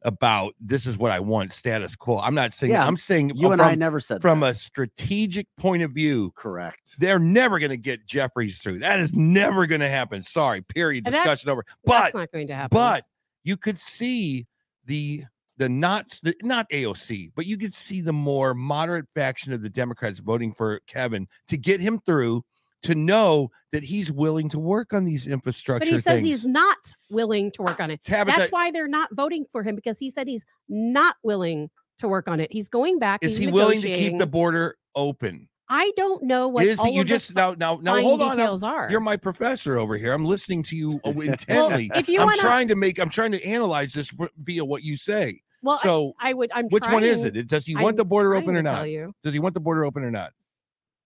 about this is what I want status quo. I'm not saying Yeah, I'm saying you uh, and I never said from that. a strategic point of view, correct. they're never going to get Jeffries through. That is never going to happen. Sorry. Period. And that's- Discussion over. That's But not going to happen. but you could see the the not the, not AOC, but you could see the more moderate faction of the Democrats voting for Kevin to get him through to know that he's willing to work on these infrastructure but he says things. he's not willing to work on it. Tabitha, That's why they're not voting for him because he said he's not willing to work on it. He's going back. is he's he willing to keep the border open? I don't know what Is all? You of the just now now now hold on. now. are. You're my professor over here. I'm listening to you uh, well, intently. if you I'm want to, trying to make. I'm trying to analyze this via what you say. Well, So I, would. I'm. which one is it? Does he I'm want the border open or not? Does he want the border open or not? border open or not?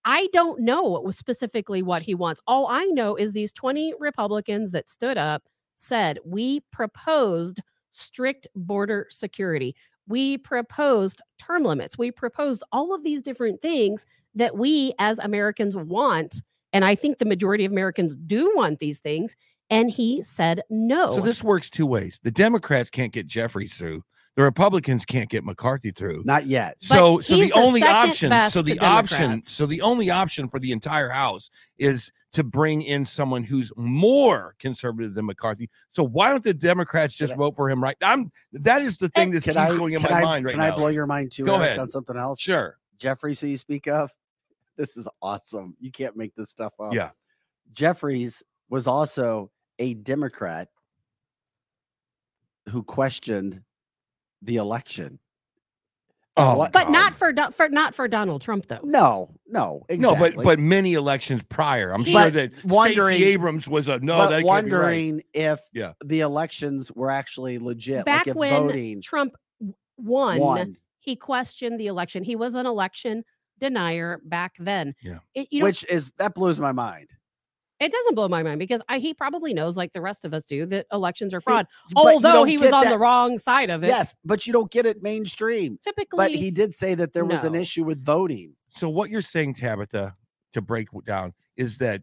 I don't know specifically what he wants. All I know is these 20 Republicans that stood up said, We proposed strict border security. We proposed term limits. We proposed all of these different things that we as Americans want. And I think the majority of Americans do want these things. And he said no. So this works two ways. The Democrats can't get Jeffries through. The Republicans can't get McCarthy through. Not yet. So so the the only second option so the option Democrats. so the only option for the entire house is to bring in someone who's more conservative than McCarthy. So why don't the Democrats just I- vote for him right? I'm that is the thing that's keep I, going in my I, mind right can now. I blow your mind too Go ahead. on something else? sure. Jeffries, who you speak of, this is awesome. You can't make this stuff up. Yeah. Jeffries was also a Democrat who questioned the election. Oh, but God. not for for not for Donald Trump though. No, no, exactly. No, but but many elections prior. I'm He- sure But that wondering- Stacey Abrams was a no. but that can't right. wondering if Yeah. the elections were actually legit, Back like if when voting Trump won, won, he questioned the election. He was an election denier back then. Yeah. It, you know, which is that blows my mind. It doesn't blow my mind because I, he probably knows, like the rest of us do, that elections are fraud. But Although he was on that- the wrong side of it. Yes, but you don't get it mainstream. Typically, But he did say that there was an issue with voting. So what you're saying, Tabitha, to break down, is that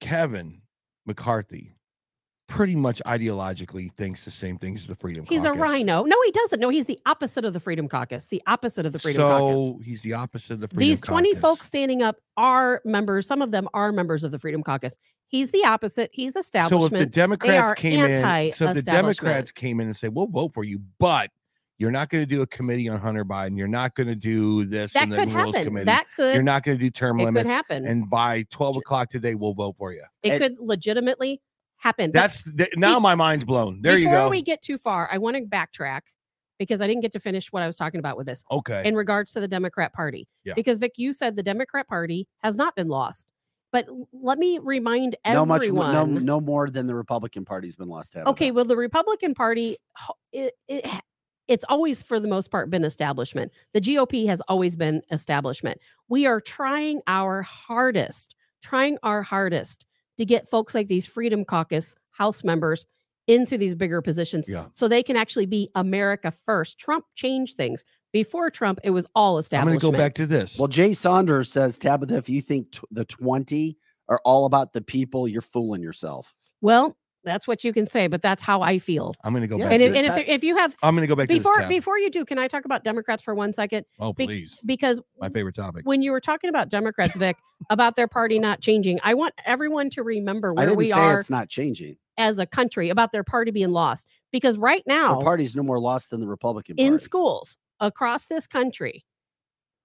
Kevin McCarthy pretty much ideologically thinks the same things as the Freedom caucus. he's a rhino. No, he doesn't. No, he's the opposite of the Freedom Caucus. The opposite of the Freedom so Caucus. he's the opposite of the Freedom caucus. These 20 Caucus. folks standing up are members. Some of them are members of the Freedom Caucus. He's the opposite. He's establishment. So if the Democrats came in, so the. Democrats came in and say, "We'll vote for you," but you're not going to do a committee on Hunter Biden. You're not going to do this that and the could rules happen. committee. That could you're not going to do term it could limits. happen. And by 12 o'clock today, we'll vote for you. it and- could legitimately happen. But That's th- now my mind's blown. There you go. before we get too far, I want to backtrack because I didn't get to finish what I was talking about with this okay. in regards to the Democrat Party. Yeah. Because Vic, you said the Democrat Party has not been lost. But let me remind No much, everyone. no, no more than the Republican Party's been lost. Okay, well, the Republican Party, it, it, it's always, for the most part, been establishment. The GOP has always been establishment. We are trying our hardest, trying our hardest to get folks like these Freedom Caucus House members into these bigger positions Yeah. so they can actually be America first. Trump changed things. Before Trump, it was all establishment. I'm going to go back to this. Well, Jay Saunders says, Tabitha, if you think t- the 20 are all about the people, you're fooling yourself. Well, that's what you can say, but that's how I feel. I'm going to go Yeah, back. And to if, this. and if, there- if you have I'm going to go back before this before you do, can I talk about Democrats for one second? Oh, Be- please. Because My favorite topic. when you were talking about Democrats, Vic, about their party not changing, I want everyone to remember I where didn't we say are it's not changing. as a country about their party being lost. Because right now the party's no more lost than the Republican in Party. schools across this country,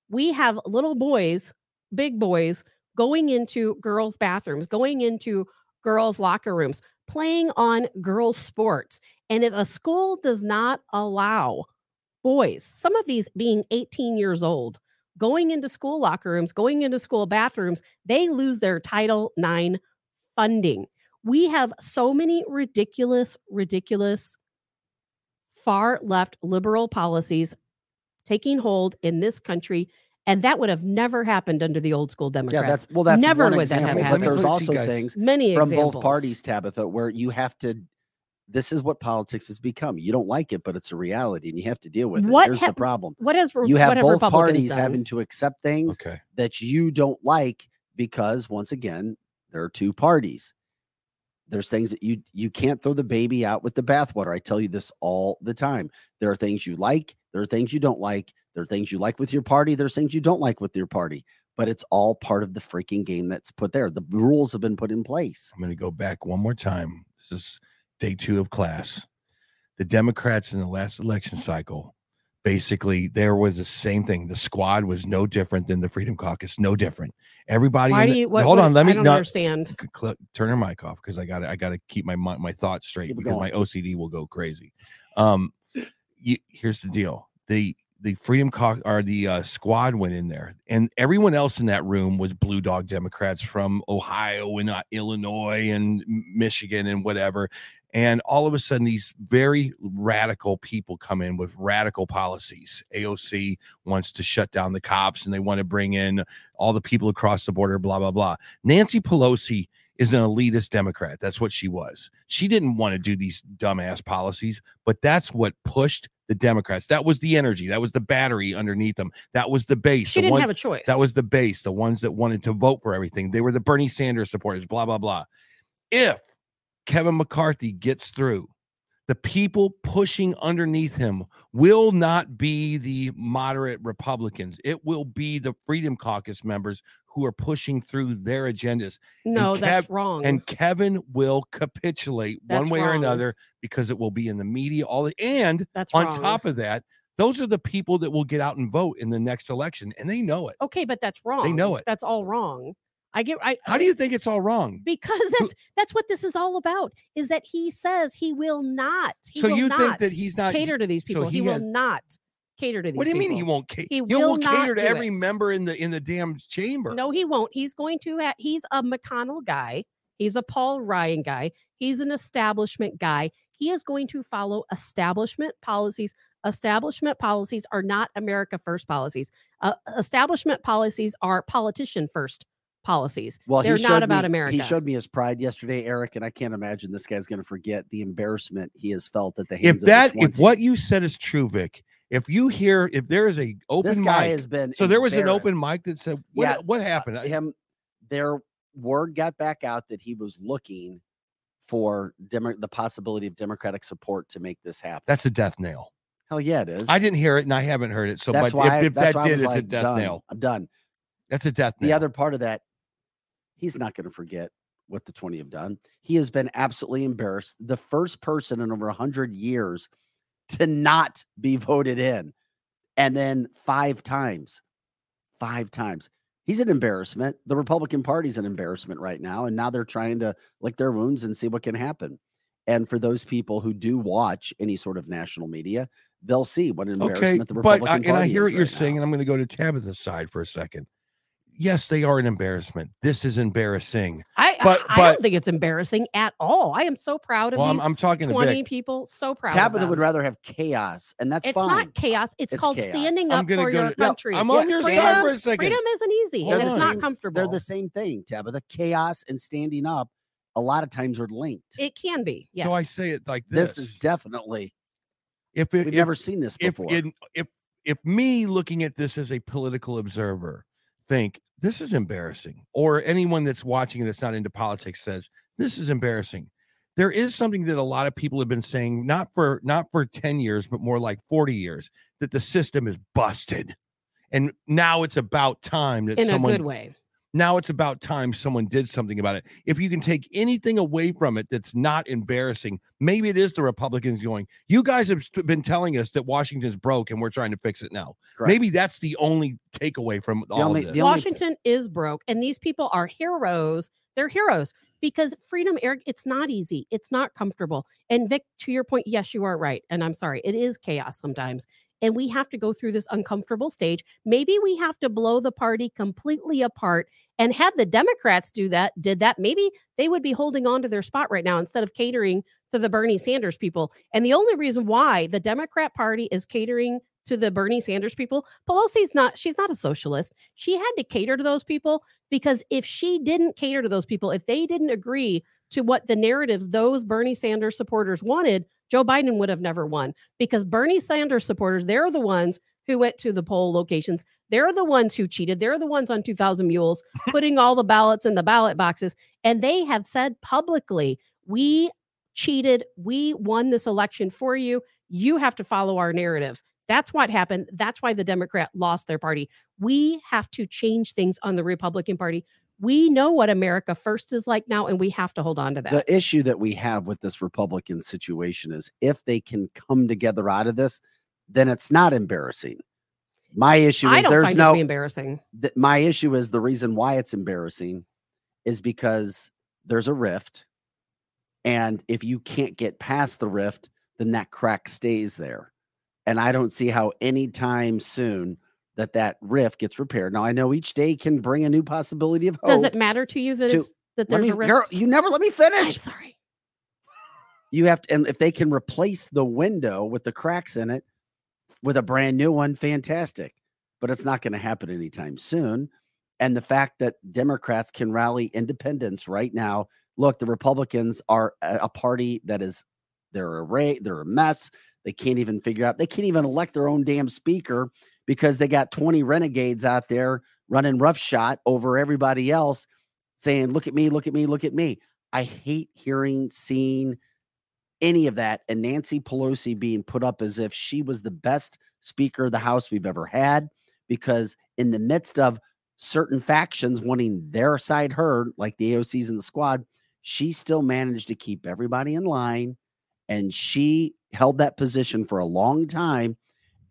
we have little boys, big boys, going into girls' bathrooms, going into girls' locker rooms, playing on girls' sports. And if a school does not allow boys, some of these being 18 years old, going into school locker rooms, going into school bathrooms, they lose their Title IX funding. We have so many ridiculous, ridiculous far left liberal policies taking hold in this country. And that would have never happened under the old school Democrats. yeah, Democrats. that's well, that's Never one would that have example. But happened. there's Let me put it to also guys. things Many from examples. both parties, Tabitha, where you have to. This is what politics has become. You don't like it, but it's a reality, and you have to deal with it. What Here's ha- the problem: What has re- you have what have both Republicans parties done? having to accept things Okay. that you don't like because, once again, there are two parties. There's things that you you can't throw the baby out with the bathwater. I tell you this all the time. There are things you like. There are things you don't like. There are things you like with your party. There's things you don't like with your party. But it's all part of the freaking game that's put there. The rules have been put in place. I'm going to go back one more time. This is day two of class. The Democrats in the last election cycle, basically, there was the same thing. The squad was no different than the Freedom Caucus, no different. Everybody. Why in do the- you? What, hold what- on, let me don't no, understand. cl- turn your mic off because I got to I got to keep my my thoughts straight Keep because going. my OCD will go crazy. Um, you, here's the deal: the the Freedom Caucus or the uh, squad went in there, and everyone else in that room was blue dog Democrats from Ohio and uh, Illinois and Michigan and whatever. And all of a sudden, these very radical people come in with radical policies. AOC wants to shut down the cops and they want to bring in all the people across the border, blah, blah, blah. Nancy Pelosi is an elitist Democrat. That's what she was. She didn't want to do these dumbass policies, but that's what pushed the Democrats. That was the energy. That was the battery underneath them. That was the base. She the didn't ones- have a choice. that was the base, the ones that wanted to vote for everything. They were the Bernie Sanders supporters, blah, blah, blah. If Kevin McCarthy gets through, the people pushing underneath him will not be the moderate Republicans. It will be the Freedom Caucus members who are pushing through their agendas. no, Kev- that's wrong. And Kevin will capitulate one That's way or another because it will be in the media. All the, and that's on wrong. top of that, those are the people that will get out and vote in the next election, and they know it. okay, but that's wrong. They know it. That's all wrong. I get. I How do you think it's all wrong? because that's that's what this is all about. Is that he says he will not. He so will you not think that he's not? cater to these so people? he, he will not cater to these. what do you mean he won't cater? He He will will not cater to every it. member in the in the damn chamber. No, he won't. He's going to. Ha- he's a McConnell guy. He's a Paul Ryan guy. He's an establishment guy. He is going to follow establishment policies. Establishment policies are not America first policies. Uh, establishment policies are politician first policies. Well, They're not about me, America. He showed me his pride yesterday, Eric, and I can't imagine this guy's going to forget the embarrassment he has felt at the hands if of that this if team. what you said is true, Vic, if you hear if there is a open this guy mic, has been so there was an open mic that said what Yeah, what Uh, happened? Him their word got back out that he was looking for Demo- the possibility of Democratic support to make this happen. That's a death nail. Hell yeah, it is. I didn't hear it and I haven't heard it. So, that's but why. if, I- if that did, it's a death done. nail. I'm done. That's a death nail. The other part of that, he's not going to forget what the 20 have done. He has been absolutely embarrassed. The first person in over 100 years to not be voted in. And then five times, five times. He's an embarrassment. The Republican Party's an embarrassment right now. And now they're trying to lick their wounds and see what can happen. And for those people who do watch any sort of national media, they'll see what an okay, embarrassment the but uh, Republican I, Party and I hear what you're right saying, now. and I'm going to go to Tabitha's side for a second. Yes, they are an embarrassment. This is embarrassing. I, But- I, I but- don't think it's embarrassing at all. I am so proud of Well, I'm, these I'm talking 20 Vic. people. So proud. Tabitha of would rather have chaos, and that's It's fine. not chaos. It's, It's called chaos. standing up for go your to- no, country. I'm on Yeah, your freedom- side for a second. Freedom isn't easy They're and the it's not comfortable. They're the same thing, Tabitha. Chaos and standing up a lot of times are linked. It can be. Yes. So I say it like this: this. is definitely if it, we've if, never seen this if before. in, if if me looking at this as a political observer think this is embarrassing, or anyone that's watching that's not into politics says this is embarrassing, there is something that a lot of people have been saying, not for not for ten years, but more like forty years, that the system is busted, and now it's about time that in someone a good way. Now it's about time someone did something about it. If you can take anything away from it that's not embarrassing, maybe it is the Republicans going, You guys have been telling us that Washington's broke and we're trying to fix it now. Correct. Maybe that's the only takeaway from all only- of this. the only- Washington is broke, and these people are heroes. They're heroes because freedom, Eric, it's not easy. It's not comfortable. And Vic, to your point, yes, you are right. And I'm sorry, it is chaos sometimes. And we have to go through this uncomfortable stage. Maybe we have to blow the party completely apart. And had the Democrats do that, did that, maybe they would be holding on to their spot right now instead of catering to the Bernie Sanders people. And the only reason why the Democrat Party is catering to the Bernie Sanders people, Pelosi's not, she's not a socialist. She had to cater to those people because if she didn't cater to those people, if they didn't agree to what the narratives those Bernie Sanders supporters wanted, Joe Biden would have never won because Bernie Sanders supporters, they're the ones who went to the poll locations. They're the ones who cheated. They're the ones on 2000 Mules putting all the ballots in the ballot boxes. And they have said publicly, we cheated. We won this election for you. You have to follow our narratives. That's what happened. That's why the Democrat lost their party. We have to change things on the Republican Party. We know what America first is like now, and we have to hold on to that. the issue that we have with this Republican situation is if they can come together out of this, then it's not embarrassing. My issue I is don't there's find it to no be embarrassing. th- my issue is the reason why it's embarrassing is because there's a rift and if you can't get past the rift then that crack stays there and i don't see how anytime soon that that rift gets repaired now i know each day can bring a new possibility of hope Does it matter to you that to- it's, that there's me, a risk? girl, you never let me finish. I'm sorry. You have to, and if they can replace the window with the cracks in it with a brand new one, fantastic. But it's not going to happen anytime soon. And the fact that Democrats can rally independents right now. Look, the Republicans are a, a party that is they're a ray, they're a mess. They can't even figure out, they can't even elect their own damn speaker because they got 20 renegades out there running roughshod over everybody else, saying, Look at me, look at me, look at me. I hate hearing, seeing any of that. And Nancy Pelosi being put up as if she was the best speaker of the House we've ever had, because in the midst of certain factions wanting their side heard, like the AOCs and the squad, she still managed to keep everybody in line. And she held that position for a long time.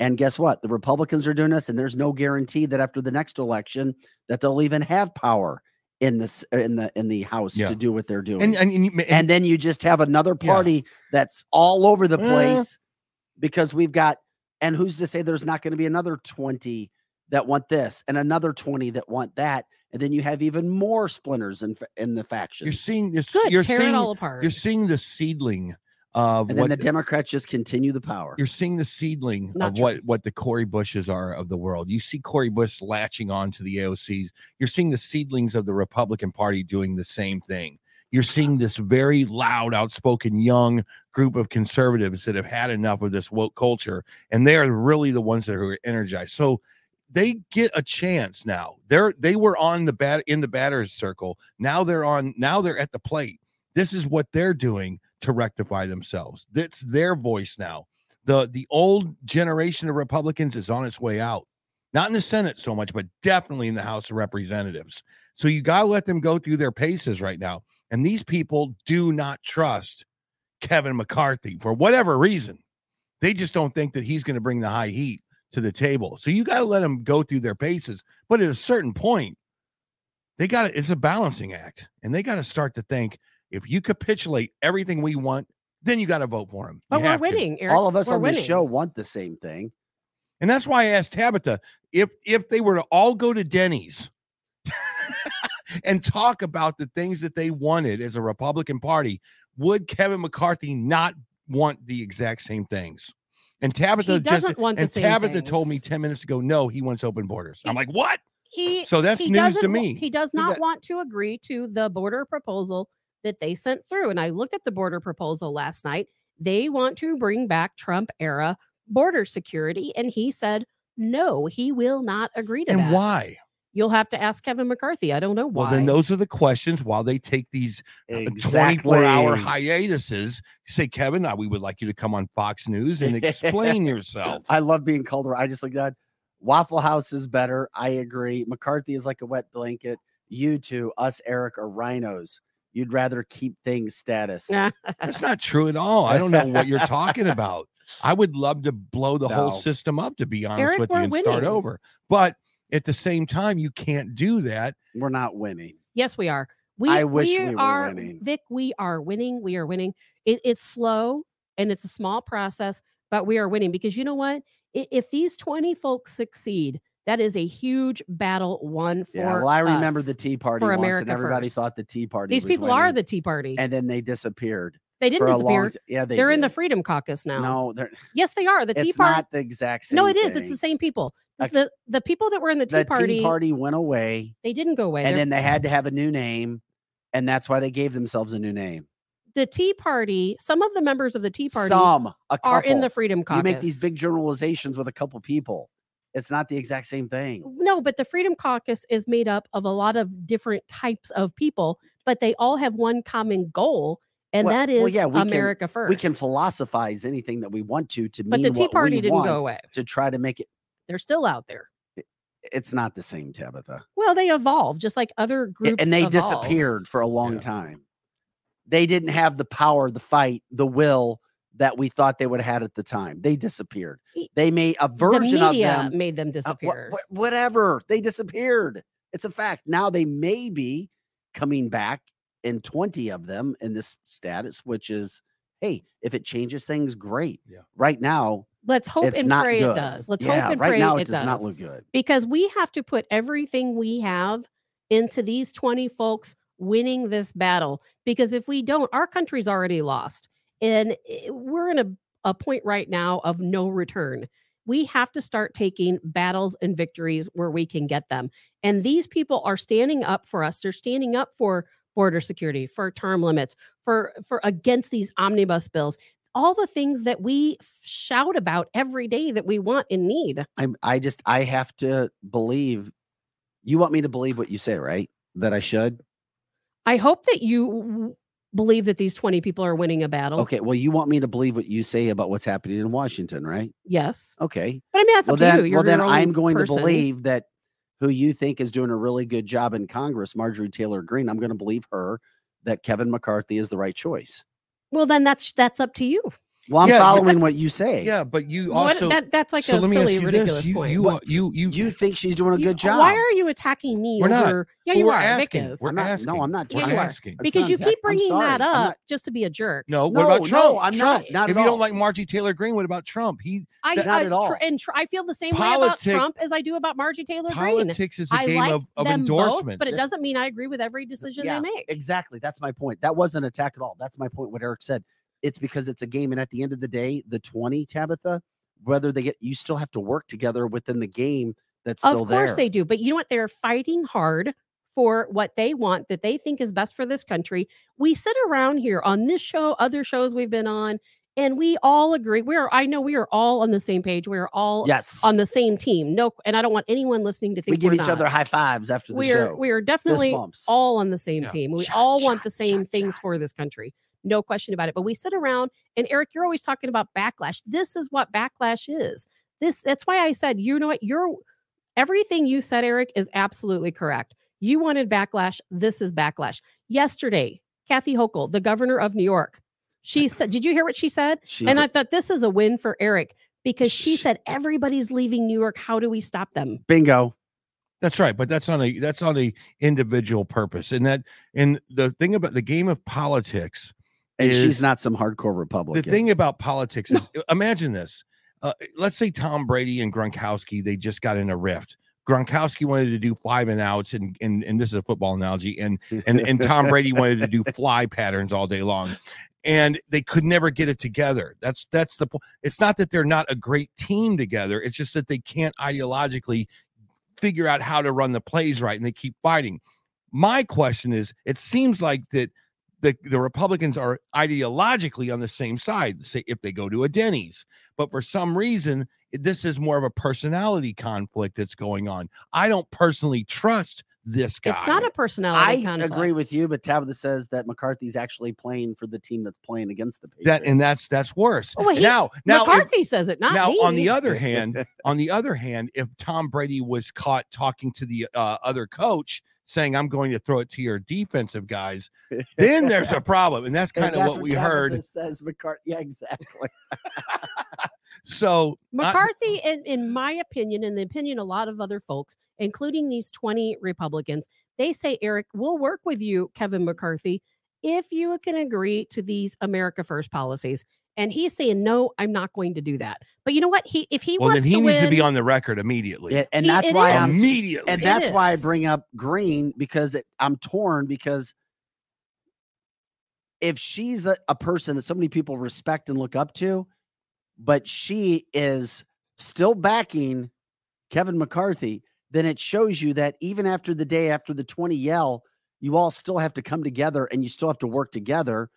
And guess what? The Republicans are doing this, and there's no guarantee that after the next election that they'll even have power in this in the in the House Yeah. to do what they're doing And and, and, and, and then you just have another Yeah. party that's all over the Eh. place because we've got and who's to say there's not going to be another 20 that want this and another 20 that want that and then you have even more splinters in in the faction. you're seeing this. Good. You're tear seeing it all apart. you're seeing the seedling of and then the democrats just continue the power you're seeing the seedling Not of true. what what the Cori Bushes are of the world. You see Cori Bush latching on to the AOCs. You're seeing the seedlings of the Republican Party doing the same thing. You're seeing this very loud, outspoken young group of conservatives that have had enough of this woke culture, and they are really the ones that are energized. So they get a chance now. They're they were on the bat in the batter's circle. Now they're on. Now they're at the plate. This is what they're doing to rectify themselves. That's their voice now the the old generation of Republicans is on its way out. Not in the Senate so much, but definitely in the House of Representatives. So you got to let them go through their paces right now. And these people do not trust Kevin McCarthy for whatever reason. They just don't think that he's going to bring the high heat to the table. So you got to let them go through their paces. But at a certain point, they got it's a balancing act. And they got to start to think if you capitulate everything we want, then you got to vote for him. but we're winning. Eric. all of us We're on this show want the same thing And that's why I asked Tabitha if if they were to all go to Denny's and talk about the things that they wanted as a Republican Party, would Kevin McCarthy not want the exact same things? And Tabitha He just doesn't want the and same Tabitha told me 10 minutes ago, no, he wants open borders. I'm like, what? He So that's he news to me. He does He not got- want to agree to the border proposal that they sent through. And I looked at the border proposal last night. They want to bring back Trump era border security. And he said, no, he will not agree to And that. And why? You'll have to ask Kevin McCarthy. I don't know why. Well, then those are the questions while they take these uh, 24 hour hiatuses. Say, Kevin, uh, we would like you to come on Fox News and explain yourself. I love being called. I just like that. Waffle House is better. I agree. McCarthy is like a wet blanket. You two, us, Eric, are rhinos. You'd rather keep things status. That's not true at all. I don't know what you're talking about. I would love to blow the whole system up, to be honest Eric, with you, we're and start over. But at the same time, you can't do that. We're not winning. Yes, we are. We, I wish we, we were are, winning. Vic, we are winning. We are winning. It, it's slow and it's a small process, but we are winning because you know what? If these 20 folks succeed, that is a huge battle won for Yeah. Well, I remember the Tea Party for once, America and everybody first. thought the Tea Party. These people are the Tea Party. and then they disappeared they didn't a long. disappear. Yeah, they They're in the. Freedom Caucus now. No, they're, Yes, they are. The Tea Party. it's not the exact same. no, it is. It's the same people. It's the the people that were in the Tea The Party. Tea Party went away, They didn't go away. and They're- then they had to have a new name, and that's why they gave themselves a new name. the Tea Party. Some of the members of the Tea Party Some a couple. are in the Freedom Caucus. You make these big generalizations with a couple people. It's not the exact same thing. No, but the Freedom Caucus is made up of a lot of different types of people, but they all have one common goal, and Well- that is well, yeah, we can- America first. We can philosophize anything that we want to to but mean the Tea Party didn't go away. to try to make it. They're still out there. It's not the same, Tabitha. Well, they evolved just like other groups, and they evolve. disappeared for a long Yeah. time. They didn't have the power, the fight, the will that we thought they would have had at the time. They disappeared. They made a The version of media them. made them uh, wha- disappear. whatever. They disappeared. It's a fact. Now they may be coming back in 20 of them in this status, which is, hey, if it changes things, great. Yeah. Right now, Let's hope it's and not pray good. it does. Let's yeah, hope and right pray now it, it does, not look good. because we have to put everything we have into these 20 folks winning this battle because if we don't our country's already lost And eh, we're in a, a point right now of no return. We have to start taking battles and victories where we can get them. And these people are standing up for us. They're standing up for border security, for term limits, for for against these omnibus bills. All the things that we shout about every day that we want and need. I'm I just I have to believe you want me to believe what you say, right? That I should. I hope that you believe that these 20 people are winning a battle. Okay. Well, you want me to believe what you say about what's happening in Washington, right? Yes. Okay. But I mean, that's well up then, to you. You're well then, I'm going person. to believe that who you think is doing a really good job in Congress, Marjorie Taylor Greene. I'm going to believe her that Kevin McCarthy is the right choice. Well, then that's that's up to you. Well, I'm Yeah, following what you say. Yeah, but you What- also that, that's like so a let me ask silly, ridiculous. You, point. you, What- you, you, You think she's doing a You- good job? Why are you attacking me We're not. Yeah, you we're are. Vic asking. is. We're not, asking. No, I'm not. Yeah, trying you to- are. asking. Because not you keep bringing that up not- just to be a jerk. no, No, what about Trump? no, I'm not. Trump. Not if at you don't like Margie Taylor Greene, what about Trump? He I, Not at all. tr- and tr- I feel the same way about Trump as I do about Margie Taylor Greene. politics is a I game of, of endorsements. but it doesn't mean I agree with every decision they make. Exactly. That's my point. That wasn't an attack at all. That's my point. What Eric said. It's because it's a game, and at the end of the day, the 20 Tabitha, whether they get, you still have to work together within the game that's still of course there. they do, but you know what? They're fighting hard for what they want that they think is best for this country. We sit around here on this show, other shows we've been on, and we all agree. We're I know we are all on the same page. We are all Yes. on the same team. No, and I don't want anyone listening to think we give each other high fives after the we are show. we are definitely all on the same Yeah. team. We Shot, all want shot, the same shot, things for this country. No question about it. But we sit around and Eric, you're always talking about backlash. This is what backlash is. This that's why I said, you know what, you're everything you said, Eric, is absolutely correct. You wanted backlash. This is backlash. Yesterday, Kathy Hochul, the governor of New York, she said, Did you hear what she said? She's and a- I thought this is a win for Eric because she said everybody's leaving New York. How do we stop them? bingo. That's right, but that's on a that's on a individual purpose, and that and the thing about the game of politics And is she's not some hardcore Republican. the thing about politics is imagine this. Uh, let's say Tom Brady and Gronkowski they just got in a rift. Gronkowski wanted to do five and outs, and and and this is a football analogy, and and and Tom Brady wanted to do fly patterns all day long, and they could never get it together. That's that's the point. It's not that they're not a great team together. It's just that they can't ideologically figure out how to run the plays right, and they keep fighting. My question is, it seems like that the the Republicans are ideologically on the same side. Say if they go to a Denny's, but for some reason this is more of a personality conflict that's going on. I don't personally trust this guy. It's not a personality I conflict. agree with you, but Tabitha says that McCarthy's actually playing for the team that's playing against the Patriots. that, and that's that's worse. Oh, well, he- now, now, if- McCarthy says it, not now me. on the other hand, on the other hand, if Tom Brady was caught talking to the uh, other coach saying, "I'm going to throw it to your defensive guys," then there's a problem, and that's And kind of that's what we heard. Says McCarthy. Yeah, exactly. So I- McCarthy, in, in my opinion, and the opinion of a lot of other folks, including these 20 Republicans, they say, Eric, we'll work with you, Kevin McCarthy, if you can agree to these America First policies. And he's saying, no, I'm not going to do that. But you know what? He if he well, then wants he to needs win, to be on the record immediately. Yeah, and He- that's why is. I'm immediately. and that's why I bring up Greene because it, I'm torn because if she's a, a person that so many people respect and look up to, but she is still backing Kevin McCarthy, then it shows you that even after the day after the 20 yell, you all still have to come together and you still have to work together.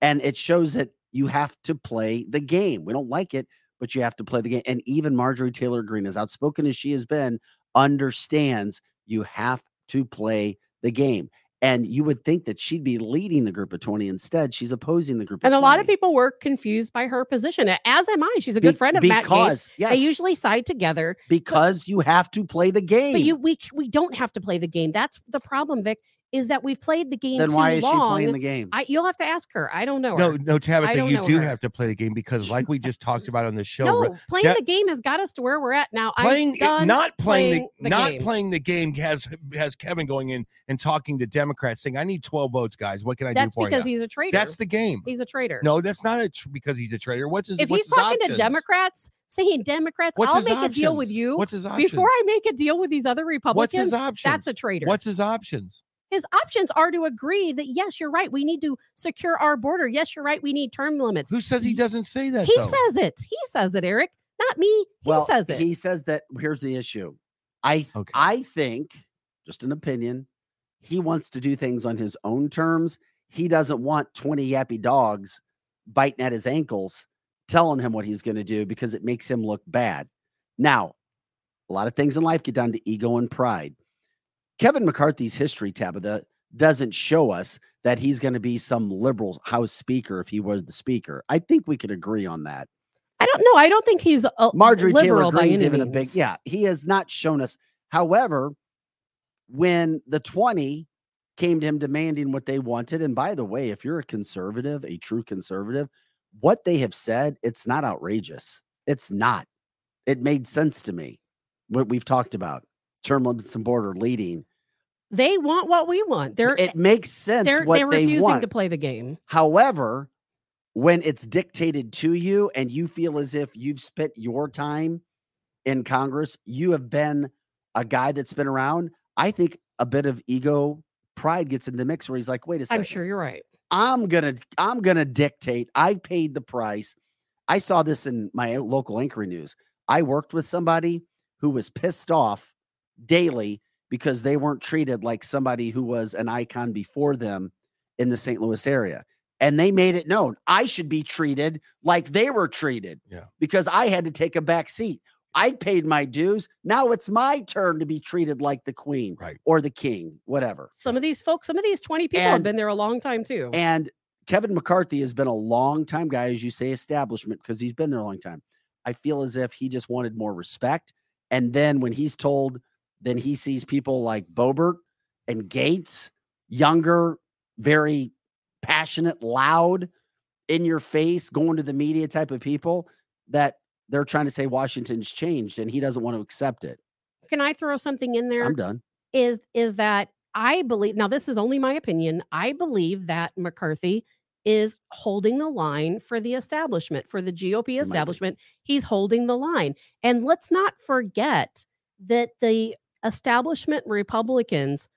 And it shows that you have to play the game. We don't like it, but you have to play the game. And even Marjorie Taylor Greene, as outspoken as she has been, understands you have to play the game. And you would think that she'd be leading the group of 20. Instead, she's opposing the group and a lot of people were confused by her position, as am I. She's a Be- good friend of Matt Gaetz. because yes, They usually side together. because you have to play the game. But you we we don't have to play the game. That's the problem, Vic, is that we've played the game then too why is she playing the game? I you'll have to ask her. I don't know. no, her. no, Tabitha, you do her. have to play the game because, like we just talked about on the show, no, playing Ja- the game has got us to where we're at now. playing I'm done not playing, playing the, the not game. playing the game has has Kevin going in and talking to Democrats saying, "I need twelve votes, guys. What can I That's do for you?" That's because you?" he's a traitor. That's the game. he's a traitor. No, that's not a tr- because he's a traitor. What's his? if what's he's his talking to? Democrats, saying Democrats, What's I'll his make a deal with you What's his options? before I make a deal with these other Republicans, What's Republicans. his options? That's a traitor. What's his options? His options are to agree that yes, you're right, we need to secure our border. Yes, you're right, we need term limits. Who says he doesn't say that? He though? says it. He says it, Eric, not me. He well, says it. he says that here's the issue. I Okay. I think, just an opinion, he wants to do things on his own terms. He doesn't want 20 yappy dogs biting at his ankles, telling him what he's going to do because it makes him look bad. Now, a lot of things in life get down to ego and pride. Kevin McCarthy's history, Tabitha, doesn't show us that he's going to be some liberal House Speaker if he was the Speaker. I think we could agree on that. I don't know. I don't think he's a Marjorie liberal Taylor Greene's even a big yeah. He has not shown us. However, when the 20 came to him demanding what they wanted, and by the way, if you're a conservative, a true conservative, what they have said, it's not outrageous. It's not. It made sense to me. What we've talked about, term limits and border leading. They want what we want. They're It makes sense they're what they're they want. to play the game. However, when it's dictated to you and you feel as if you've spent your time in Congress, you have been a guy that's been around. I think a bit of ego pride gets in the mix where he's like, wait a second. I'm sure you're right. I'm gonna I'm gonna dictate. I paid the price. I saw this in my local anchoring news. I worked with somebody who was pissed off daily because they weren't treated like somebody who was an icon before them in the St. Louis area. And they made it known I should be treated like they were treated. Yeah. Because I had to take a back seat. I paid my dues. Now it's my turn to be treated like the queen Right. or the king, whatever. Some of these folks, some of these 20 people have been there a long time too. And Kevin McCarthy has been a long time guy, as you say, establishment, because he's been there a long time. I feel as if he just wanted more respect. And then when he's told, then he sees people like Boebert and Gaetz, younger, very passionate, loud, in your face, going to the media type of people that they're trying to say Washington's changed and he doesn't want to accept it. Can I throw something in there? I'm done. is is that I believe now this is only my opinion. I believe that McCarthy is holding the line for the establishment, for the GOP establishment. He's holding the line. And let's not forget that the establishment Republicans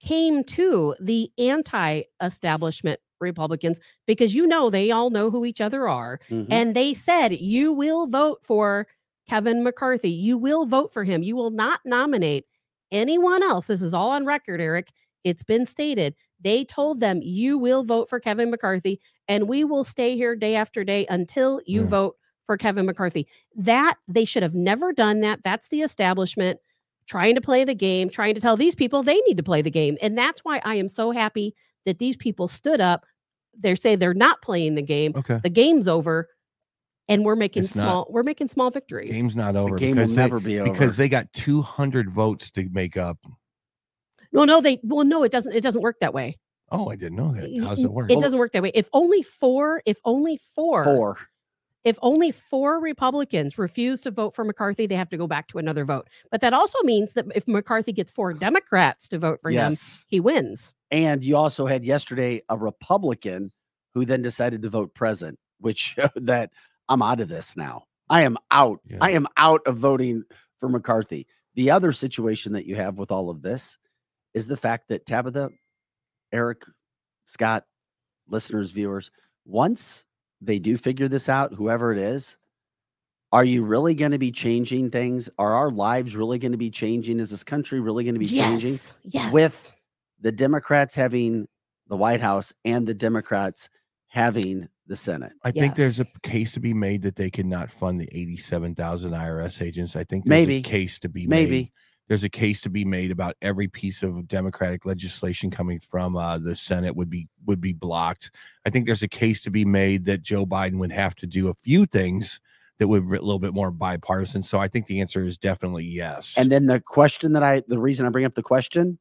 came to the anti-establishment Republicans because you know they all know who each other are. Mhm. And they said, you will vote for Kevin McCarthy. You will vote for him. You will not nominate anyone else. This is all on record, Eric. It's been stated. They told them, you will vote for Kevin McCarthy, and we will stay here day after day until you Yeah. vote for Kevin McCarthy. That they should have never done that. That's the establishment trying to play the game, trying to tell these people they need to play the game. And that's why I am so happy that these people stood up. They say they're not playing the game. Okay. The game's over. And we're making It's not. small, we're making small victories. Game's not The over game will they, never be over. because they got 200 votes to make up. No, no, they well, no, it doesn't. It doesn't work that way. Oh, I didn't know that. Y- How does it work? It doesn't work that way. If only four, if only four, Four. If only four Republicans refuse to vote for McCarthy, they have to go back to another vote. But that also means that if McCarthy gets four Democrats to vote for him, he wins. And you also had yesterday a Republican who then decided to vote present, which showed that I'm out of this now. I am out. Yeah. I am out of voting for McCarthy. The other situation that you have with all of this is the fact that Tabitha, Eric, Scott, listeners, viewers, once they do figure this out, whoever it is, are you really going to be changing things? Are our lives really going to be changing? Is this country really going to be changing? Yes, yes. with the Democrats having the White House and the Democrats having the Senate. I think there's a case to be made that they cannot fund the 87,000 IRS agents. I think there's Maybe. a case to be Maybe. made. There's a case to be made about every piece of democratic legislation coming from uh, the Senate would be would be blocked. I think there's a case to be made that Joe Biden would have to do a few things that would be a little bit more bipartisan. So I think the answer is definitely yes. And then the question that I, the reason I bring up the question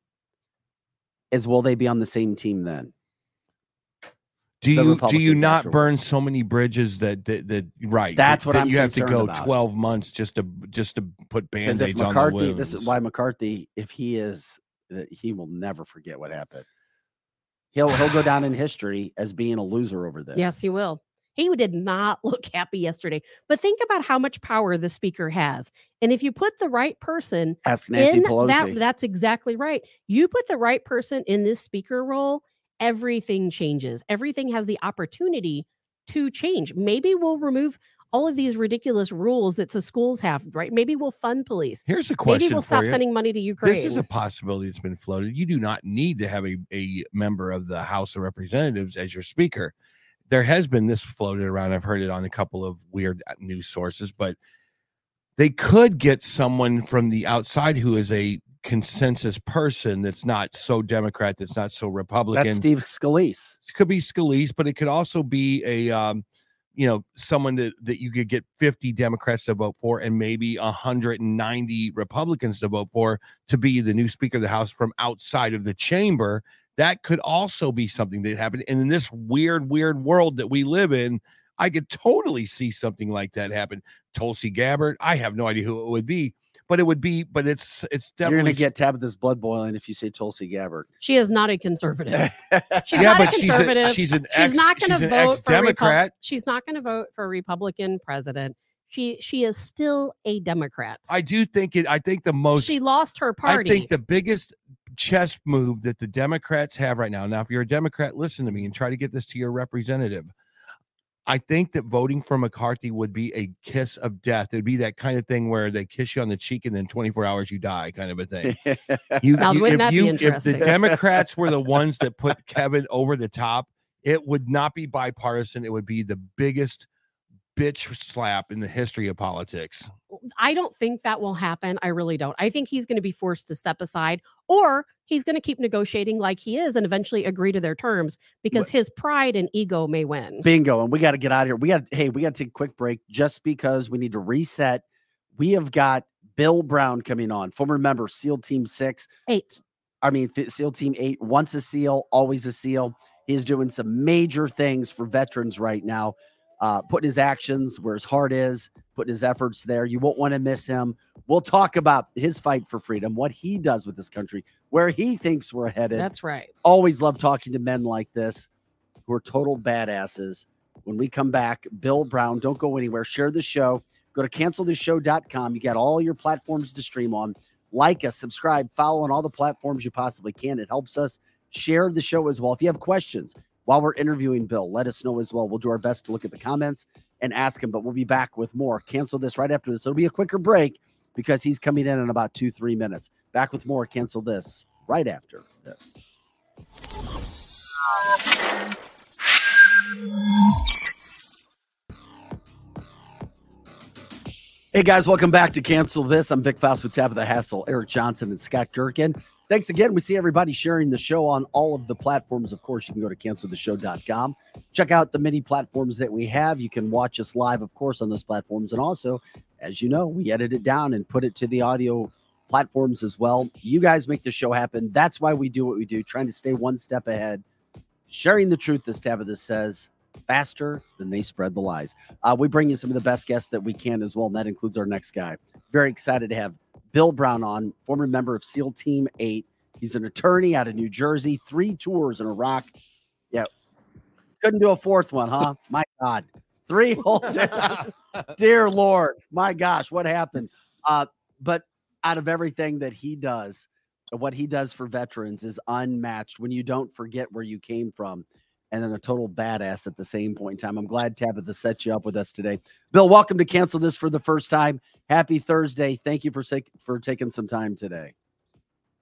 is will they be on the same team then? Do you do you Republicans not burn so many bridges that that, that right? That's that- what that I'm you have to go about. 12 months just to just to put Because if band-aids on the McCarthy, this is why McCarthy, if he is, that he will never forget what happened. He'll he'll go down in history as being a loser over this. yes, he will. He did not look happy yesterday. But think about how much power the speaker has. And if you put the right person Ask Nancy in Pelosi. that, that's exactly right. You put the right person in this speaker role, everything changes. Everything has the opportunity to change. Maybe we'll remove all of these ridiculous rules that the schools have, right? Maybe we'll fund police. Here's a question Maybe we'll stop you. sending money to Ukraine. This is a possibility that's been floated. You do not need to have a, a member of the House of Representatives as your speaker. There has been this floated around. I've heard it on a couple of weird uh, news sources, but they could get someone from the outside who is a consensus person that's not so Democrat, that's not so Republican. That's Steve Scalise. It could be Scalise, but it could also be a um, you know, someone that that you could get 50 Democrats to vote for and maybe 190 Republicans to vote for to be the new Speaker of the House from outside of the chamber. That could also be something that happened. And in this weird, weird world that we live in, I could totally see something like that happen. Tulsi Gabbard, I have no idea who it would be, but it would be, but it's it's definitely You're definitely going to get Tabitha's blood boiling if you say Tulsi Gabbard. she is not a conservative. She's yeah, not a but she's conservative. a, she's an she's not going she's to an vote for a ex-Democrat. Repub- She's not going to vote for a Republican president. She she is still a Democrat. I do think it. I think the most. she lost her party. I think the biggest chess move that the Democrats have right now. Now, if you're a Democrat, listen to me and try to get this to your representative. I think that voting for McCarthy would be a kiss of death. It'd be that kind of thing where they kiss you on the cheek and then 24 hours you die, kind of a thing. You, Now, you- wouldn't if that be you if the? Democrats were the ones that put Kevin over the top, it would not be bipartisan. It would be the biggest bitch slap in the history of politics. I don't think that will happen. I really don't. I think he's going to be forced to step aside or he's going to keep negotiating like he is and eventually agree to their terms because his pride and ego may win. Bingo. And we got to get out of here. We got, hey, we got to take a quick break just because we need to reset. We have got Bill Brown coming on, former member, SEAL Team Six. Eight. I mean, SEAL Team Eight, once a SEAL, always a SEAL. He's doing some major things for veterans right now, uh, putting his actions where his heart is, putting his efforts there. You won't want to miss him. We'll talk about his fight for freedom, what he does with this country, where he thinks we're headed. That's right. Always love talking to men like this who are total badasses. When we come back, Bill Brown, don't go anywhere. Share the show. Go to cancelthisshow.com. You got all your platforms to stream on. Like us, subscribe, follow on all the platforms you possibly can. It helps us share the show as well. If you have questions while we're interviewing Bill, let us know as well. We'll do our best to look at the comments and ask him, but we'll be back with more. Cancel this right after this. It'll be a quicker break because he's coming in in about two, three minutes. Back with more. Cancel this right after this. Hey guys, welcome back to Cancel This. I'm Vic Faust with Tabitha Hassel, Eric Johnson, and Scott Gherkin. Thanks again. We see everybody sharing the show on all of the platforms. Of course, you can go to canceltheshow.com. Check out the many platforms that we have. You can watch us live, of course, on those platforms. And also, as you know, we edit it down and put it to the audio platforms as well. You guys make the show happen. That's why we do what we do, trying to stay one step ahead, sharing the truth, as Tabitha says, faster than they spread the lies. Uh, we bring you some of the best guests that we can as well, and that includes our next guy. Very excited to have Bill Brown on, former member of SEAL Team 8. He's an attorney out of New Jersey, three tours in Iraq. Yeah. Couldn't do a fourth one, huh? My God. Three whole dear Lord. My gosh, what happened? Uh, but out of everything that he does, what he does for veterans is unmatched when you don't forget where you came from and then a total badass at the same point in time. I'm glad Tabitha set you up with us today. Bill, welcome to cancel this for the first time. Happy Thursday. Thank you for for taking some time today.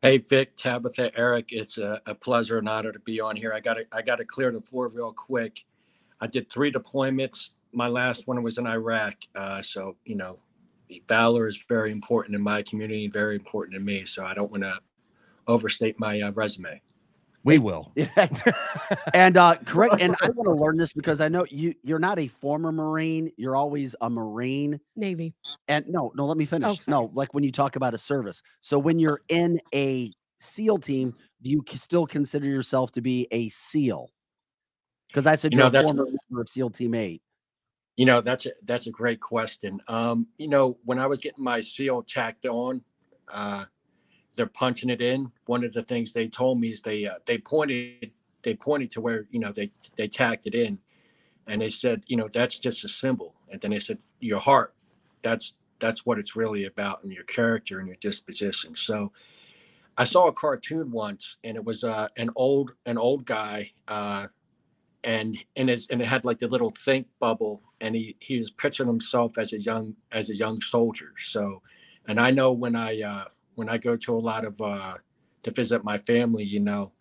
Hey Vic, Tabitha, Eric, it's a, a pleasure and honor to be on here. I got I got to clear the floor real quick. I did three deployments. My last one was in Iraq. Uh, so you know, valor is very important in my community, very important to me. So I don't want to overstate my uh, resume. We will. And uh correct and I want to learn this because I know you you're not a former Marine, you're always a Marine. Navy. And no, no, let me finish. sorry. no, like when you talk about a service. So when you're in a SEAL team, do you still consider yourself to be a SEAL? Because I said You you're know, a former member of SEAL Team Eight. You know, that's a, that's a great question. Um, you know, when I was getting my seal tacked on, uh, they're punching it in. One of the things they told me is they uh, they pointed they pointed to where you know they they tacked it in, And they said, you know, that's just a symbol. And then they said, your heart, that's that's what it's really about, and your character and your disposition. So I saw a cartoon once, and it was uh, an old an old guy, uh, and and his and it had like the little think bubble, and he he was picturing himself as a young as a young soldier. So, and I know when I uh, when I go to a lot of uh, to visit my family, you know,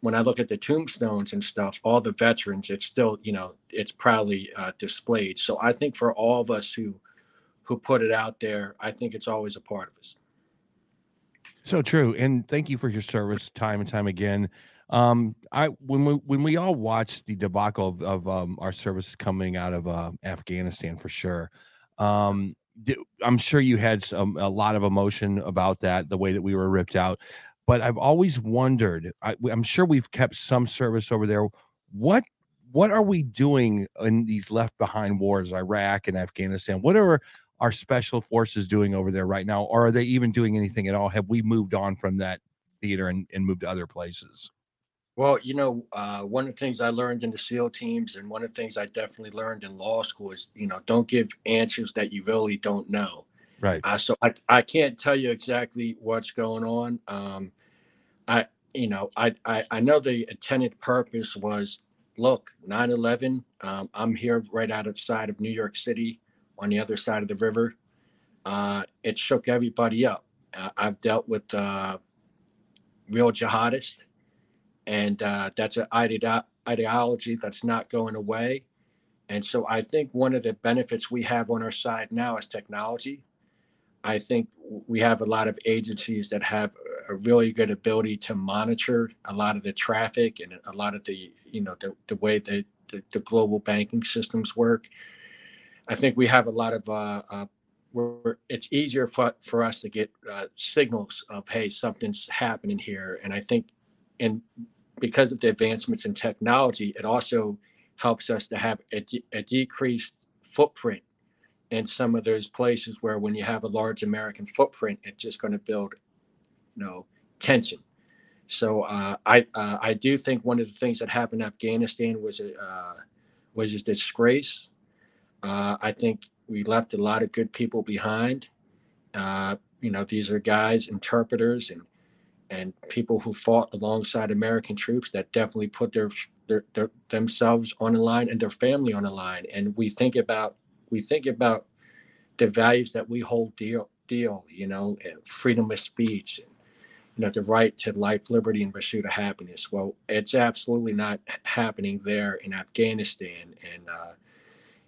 when I look at the tombstones and stuff, all the veterans, it's still, you know, it's proudly uh, displayed. So I think for all of us who who put it out there, I think it's always a part of us. So true, and thank you for your service time and time again. Um, I when we when we all watched the debacle of, of um, our services coming out of uh, Afghanistan for sure. Um, I'm sure you had some a lot of emotion about that, the way that we were ripped out but I've always wondered. I, am sure we've kept some service over there. What what are we doing in these left behind wars, Iraq and Afghanistan? What are our special forces doing over there right now, or are they even doing anything at all? Have we moved on from that theater and, and moved to other places? Well, you know, uh, one of the things I learned in the SEAL teams, and one of the things I definitely learned in law school is, you know, don't give answers that you really don't know. Right. Uh, so I, I can't tell you exactly what's going on. Um, I, you know, I, I, I know the intended purpose was, look, 9/11. Um, I'm here right outside of side of New York City, on the other side of the river. Uh, it shook everybody up. Uh, I've dealt with uh, real jihadists, and uh, that's an ide- ideology that's not going away. And so I think one of the benefits we have on our side now is technology. I think we have a lot of agencies that have a really good ability to monitor a lot of the traffic and a lot of the you know the, the way that the, the global banking systems work. I think we have a lot of uh, uh, where it's easier for, for us to get uh, signals of hey something's happening here, and I think and because of the advancements in technology, it also helps us to have a, a decreased footprint in some of those places where when you have a large American footprint, it's just going to build, you know, tension. So uh, I uh, I do think one of the things that happened in Afghanistan was a uh, was a disgrace. Uh, I think we left a lot of good people behind. Uh, you know, these are guys, interpreters, and and people who fought alongside American troops that definitely put their, their, their themselves on the line and their family on the line. And we think about we think about the values that we hold dear, dear, you know, freedom of speech, and, you know, the right to life, liberty, and pursuit of happiness. Well, it's absolutely not happening there in Afghanistan. And uh,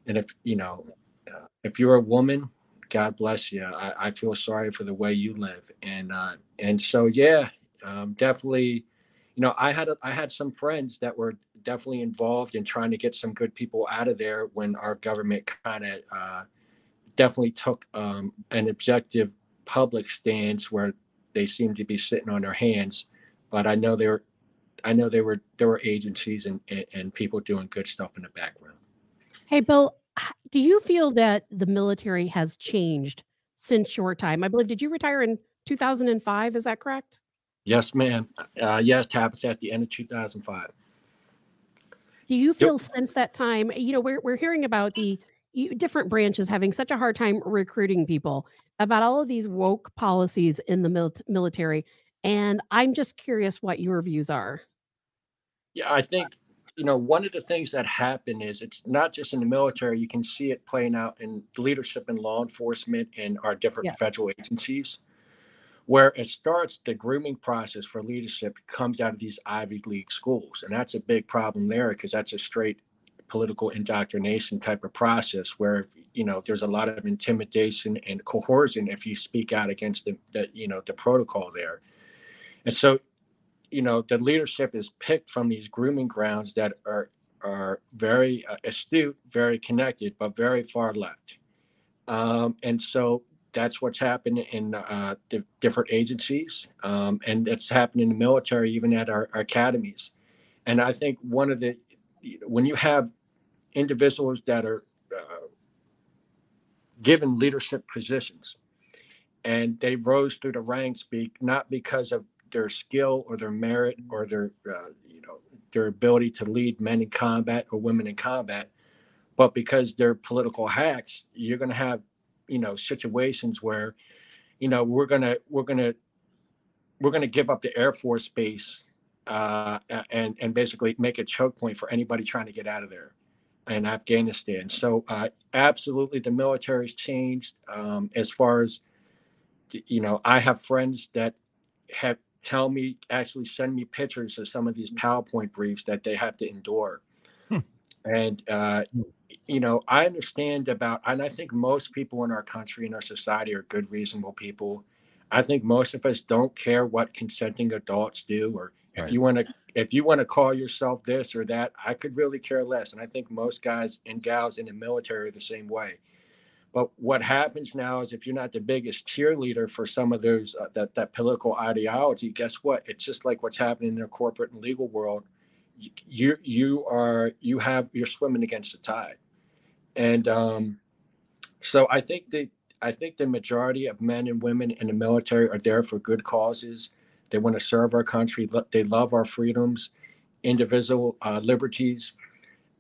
and if you know, uh, if you're a woman, God bless you. I, I, feel sorry for the way you live. And uh, and so yeah, um, definitely. You know, I had a, I had some friends that were definitely involved in trying to get some good people out of there when our government kind of uh, definitely took um, an objective public stance where they seemed to be sitting on their hands. But I know there, I know there were there were agencies and, and, and people doing good stuff in the background. Hey, Bill, do you feel that the military has changed since your time? I believe did you retire in 2005? Is that correct? Yes, ma'am. Uh, yes, Tabitha, at the end of 2005. Do you feel yep. since that time, you know, we're, we're hearing about the different branches having such a hard time recruiting people about all of these woke policies in the mil- military. And I'm just curious what your views are. Yeah, I think, you know, one of the things that happen is it's not just in the military, you can see it playing out in leadership in law enforcement and our different yeah. federal agencies where it starts the grooming process for leadership comes out of these Ivy League schools. And that's a big problem there because that's a straight political indoctrination type of process where you know there's a lot of intimidation and coercion if you speak out against the, the you know the protocol there and so you know the leadership is picked from these grooming grounds that are are very uh, astute very connected but very far left. Um, and so that's what's happened in uh, the different agencies um, and it's happened in the military even at our, our academies. And i think one of the when you have individuals that are uh, given leadership positions and they rose through the ranks be, not because of their skill or their merit or their uh, you know their ability to lead men in combat or women in combat but because they're political hacks, you're going to have, you know, situations where, you know, we're gonna we're gonna we're gonna give up the Air Force base uh, and and basically make a choke point for anybody trying to get out of there in Afghanistan. So uh, absolutely, the military's changed um, as far as you know. I have friends that have tell me actually send me pictures of some of these PowerPoint briefs that they have to endure. Hmm. And uh, you know, I understand about, and I think most people in our country and our society are good, reasonable people. I think most of us don't care what consenting adults do, or if right. you want to, if you want to call yourself this or that, I could really care less. And I think most guys and gals in the military are the same way. But what happens now is if you're not the biggest cheerleader for some of those uh, that that political ideology, guess what? It's just like what's happening in the corporate and legal world. You you are you have you're swimming against the tide, and um, so I think that I think the majority of men and women in the military are there for good causes. They want to serve our country. They love our freedoms, individual uh, liberties,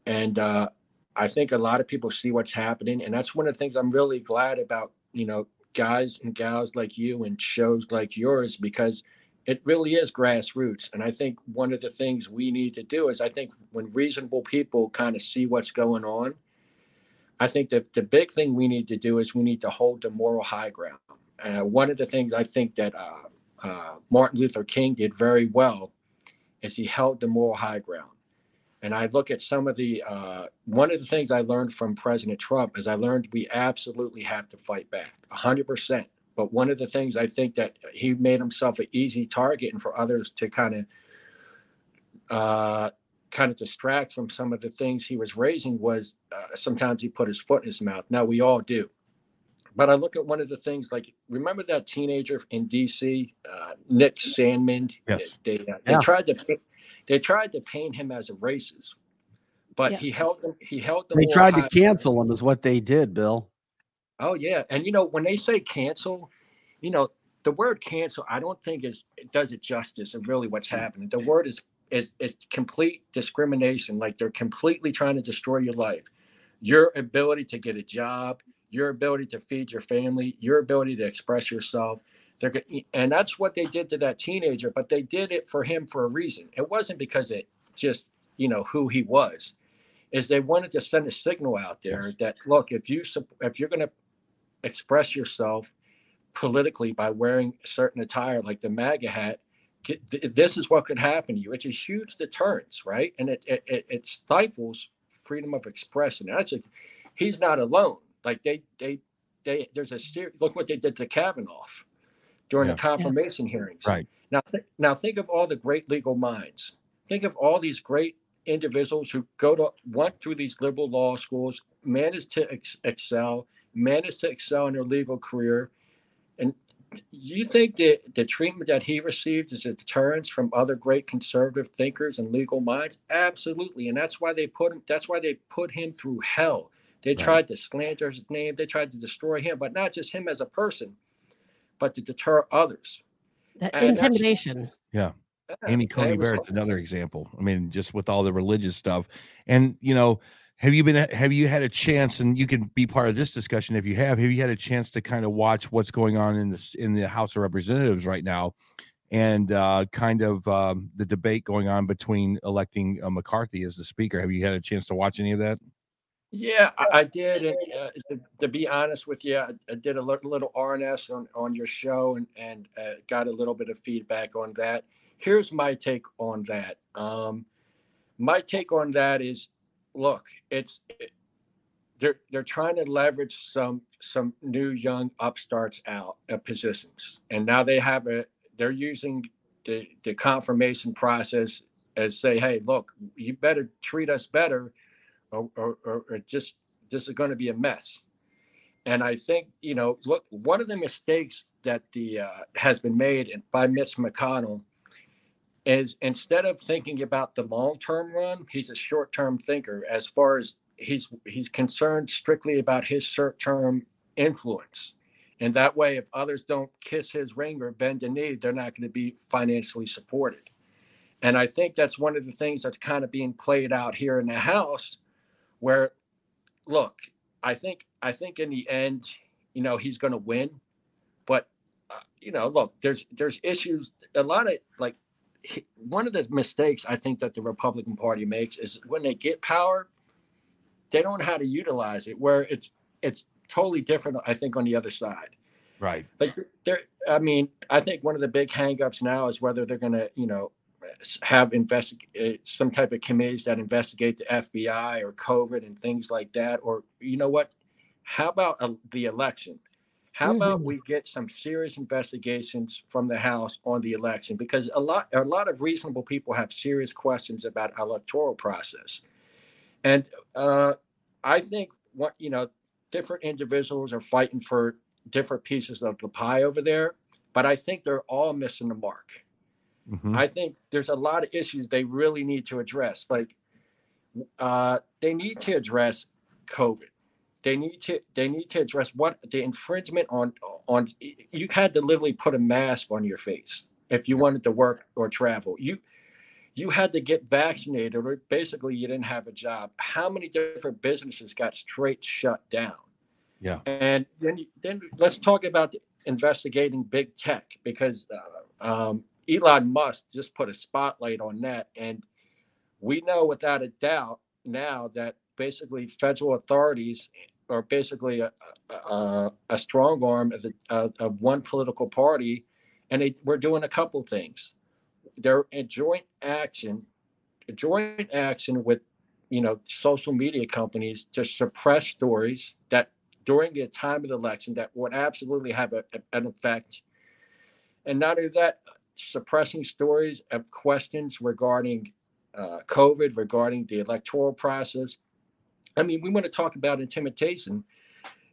and uh, I think a lot of people see what's happening, and that's one of the things I'm really glad about. You know, guys and gals like you and shows like yours because it really is grassroots. And I think one of the things we need to do is I think when reasonable people kind of see what's going on, I think that the big thing we need to do is we need to hold the moral high ground. Uh, one of the things I think that uh, uh, Martin Luther King did very well is he held the moral high ground and I look at some of the uh, one of the things I learned from President Trump is I learned we absolutely have to fight back, hundred percent. But one of the things I think that he made himself an easy target, and for others to kind of uh, kind of distract from some of the things he was raising was uh, sometimes he put his foot in his mouth. Now we all do. But I look at one of the things like remember that teenager in D.C., uh, Nick Sandmann. Yes. They, they, uh, they tried to they tried to paint him as a racist, but yes. he held them. He held them. They tried to cancel him, is what they did, Bill. Oh yeah, and you know when they say cancel, you know the word cancel. I don't think is it does it justice of really what's happening. The word is is is complete discrimination. Like they're completely trying to destroy your life, your ability to get a job, your ability to feed your family, your ability to express yourself. They're and that's what they did to that teenager, but they did it for him for a reason. It wasn't because it just you know who he was. Is they wanted to send a signal out there yes. that look, if you if you're going to express yourself politically by wearing a certain attire like the MAGA hat, this is what could happen to you. It's a huge deterrence, right? And it it, it stifles freedom of expression. And that's he's not alone. Like they they they there's a. Look what they did to Kavanaugh during yeah. the confirmation yeah. hearings. Right. Now, th- now think of all the great legal minds. Think of all these great individuals who go to went through these liberal law schools, managed to ex- excel, managed to excel in their legal career, and you think that the treatment that he received is a deterrence from other great conservative thinkers and legal minds? Absolutely, and that's why they put him. That's why they put him through hell. They right. tried to slander his name. They tried to destroy him, but not just him as a person, but to deter others. That and intimidation. Yeah. Amy Coney Barrett's another example. I mean, just with all the religious stuff. And you know, have you been have you had a chance and you can be part of this discussion if you have, have you had a chance to kind of watch what's going on in this in the House of Representatives right now and uh, kind of um, the debate going on between electing uh, McCarthy as the speaker? Have you had a chance to watch any of that? Yeah, I, I did. And uh, to, to, be honest with you, I, I did a little, RNS on, on your show and, and uh, got a little bit of feedback on that. Here's my take on that. Um, my take on that is, look, it's it, they're they're trying to leverage some some new young upstarts out of positions, and now they have a they're using the the confirmation process as say, hey, look, you better treat us better or, or, or just this is going to be a mess. And I think you know, look, one of the mistakes that the uh, has been made by Mitch McConnell is instead of thinking about the long term run, he's a short term thinker. As far as he's he's concerned strictly about his short term influence. And that way, if others don't kiss his ring or bend a knee, they're not going to be financially supported. And I think that's one of the things that's kind of being played out here in the House where look, I think I think in the end, you know, he's going to win, but uh, you know, look, there's there's issues. A lot of like he- one of the mistakes I think that the Republican Party makes is when they get power, they don't know how to utilize it. Where it's it's totally different. I think on the other side. Right. Like there, I mean, I think one of the big hangups now is whether they're going to, you know, have investigate some type of committees that investigate the FBI or COVID and things like that. Or you know what? How about uh, the election? How about Mhm. we get some serious investigations from the House on the election? Because a lot, a lot of reasonable people have serious questions about electoral process, and uh, I think what you know, different individuals are fighting for different pieces of the pie over there, but I think they're all missing the mark. Mhm. I think there's a lot of issues they really need to address. Like, uh, they need to address COVID. They need to they need to address what the infringement on on you had to literally put a mask on your face if you wanted to work or travel. You you had to get vaccinated or basically you didn't have a job. How many different businesses got straight shut down? Yeah. And then, then let's talk about investigating big tech because uh, um, Elon Musk just put a spotlight on that, and we know without a doubt now that basically federal authorities are basically a, a, a strong arm of, the, of, one political party, and they, we're doing a couple things. They're in joint action, a joint action with you know social media companies to suppress stories that during the time of the election that would absolutely have a, a- an effect. And not only that, suppressing stories of questions regarding uh, COVID, regarding the electoral process. I mean, we want to talk about intimidation.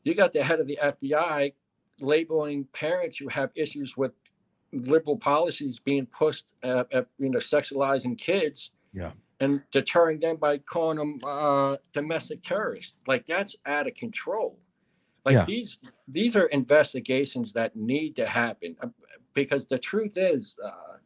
You got the head of the FBI labeling parents who have issues with liberal policies being pushed at, at you know, sexualizing kids Yeah. and deterring them by calling them uh, domestic terrorists. Like that's out of control. Like Yeah. these these are investigations that need to happen uh, because the truth is uh,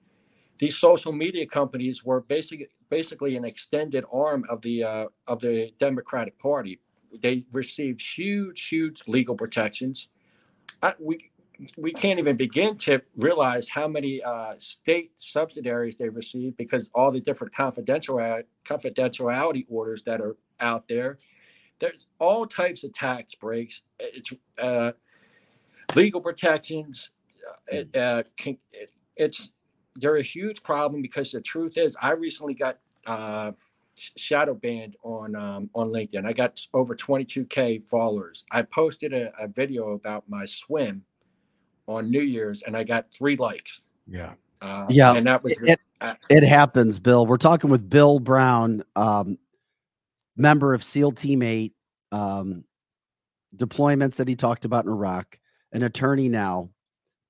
these social media companies were basically basically an extended arm of the uh, of the Democratic Party. They received huge huge legal protections. I, we we can't even begin to realize how many uh, state subsidiaries they receive because all the different confidential confidentiality orders that are out there. There's all types of tax breaks. It's uh, legal protections. Uh, It, uh, can, it, it's they're a huge problem because the truth is, I recently got uh, shadow banned on um, on LinkedIn. I got over 22k followers. I posted a, a video about my swim on New Year's, and I got three likes. Yeah. Uh, Yeah, and that was It, it happens, Bill. We're talking with Bill Brown, um, member of SEAL Team 8, um, deployments that he talked about in Iraq, an attorney now.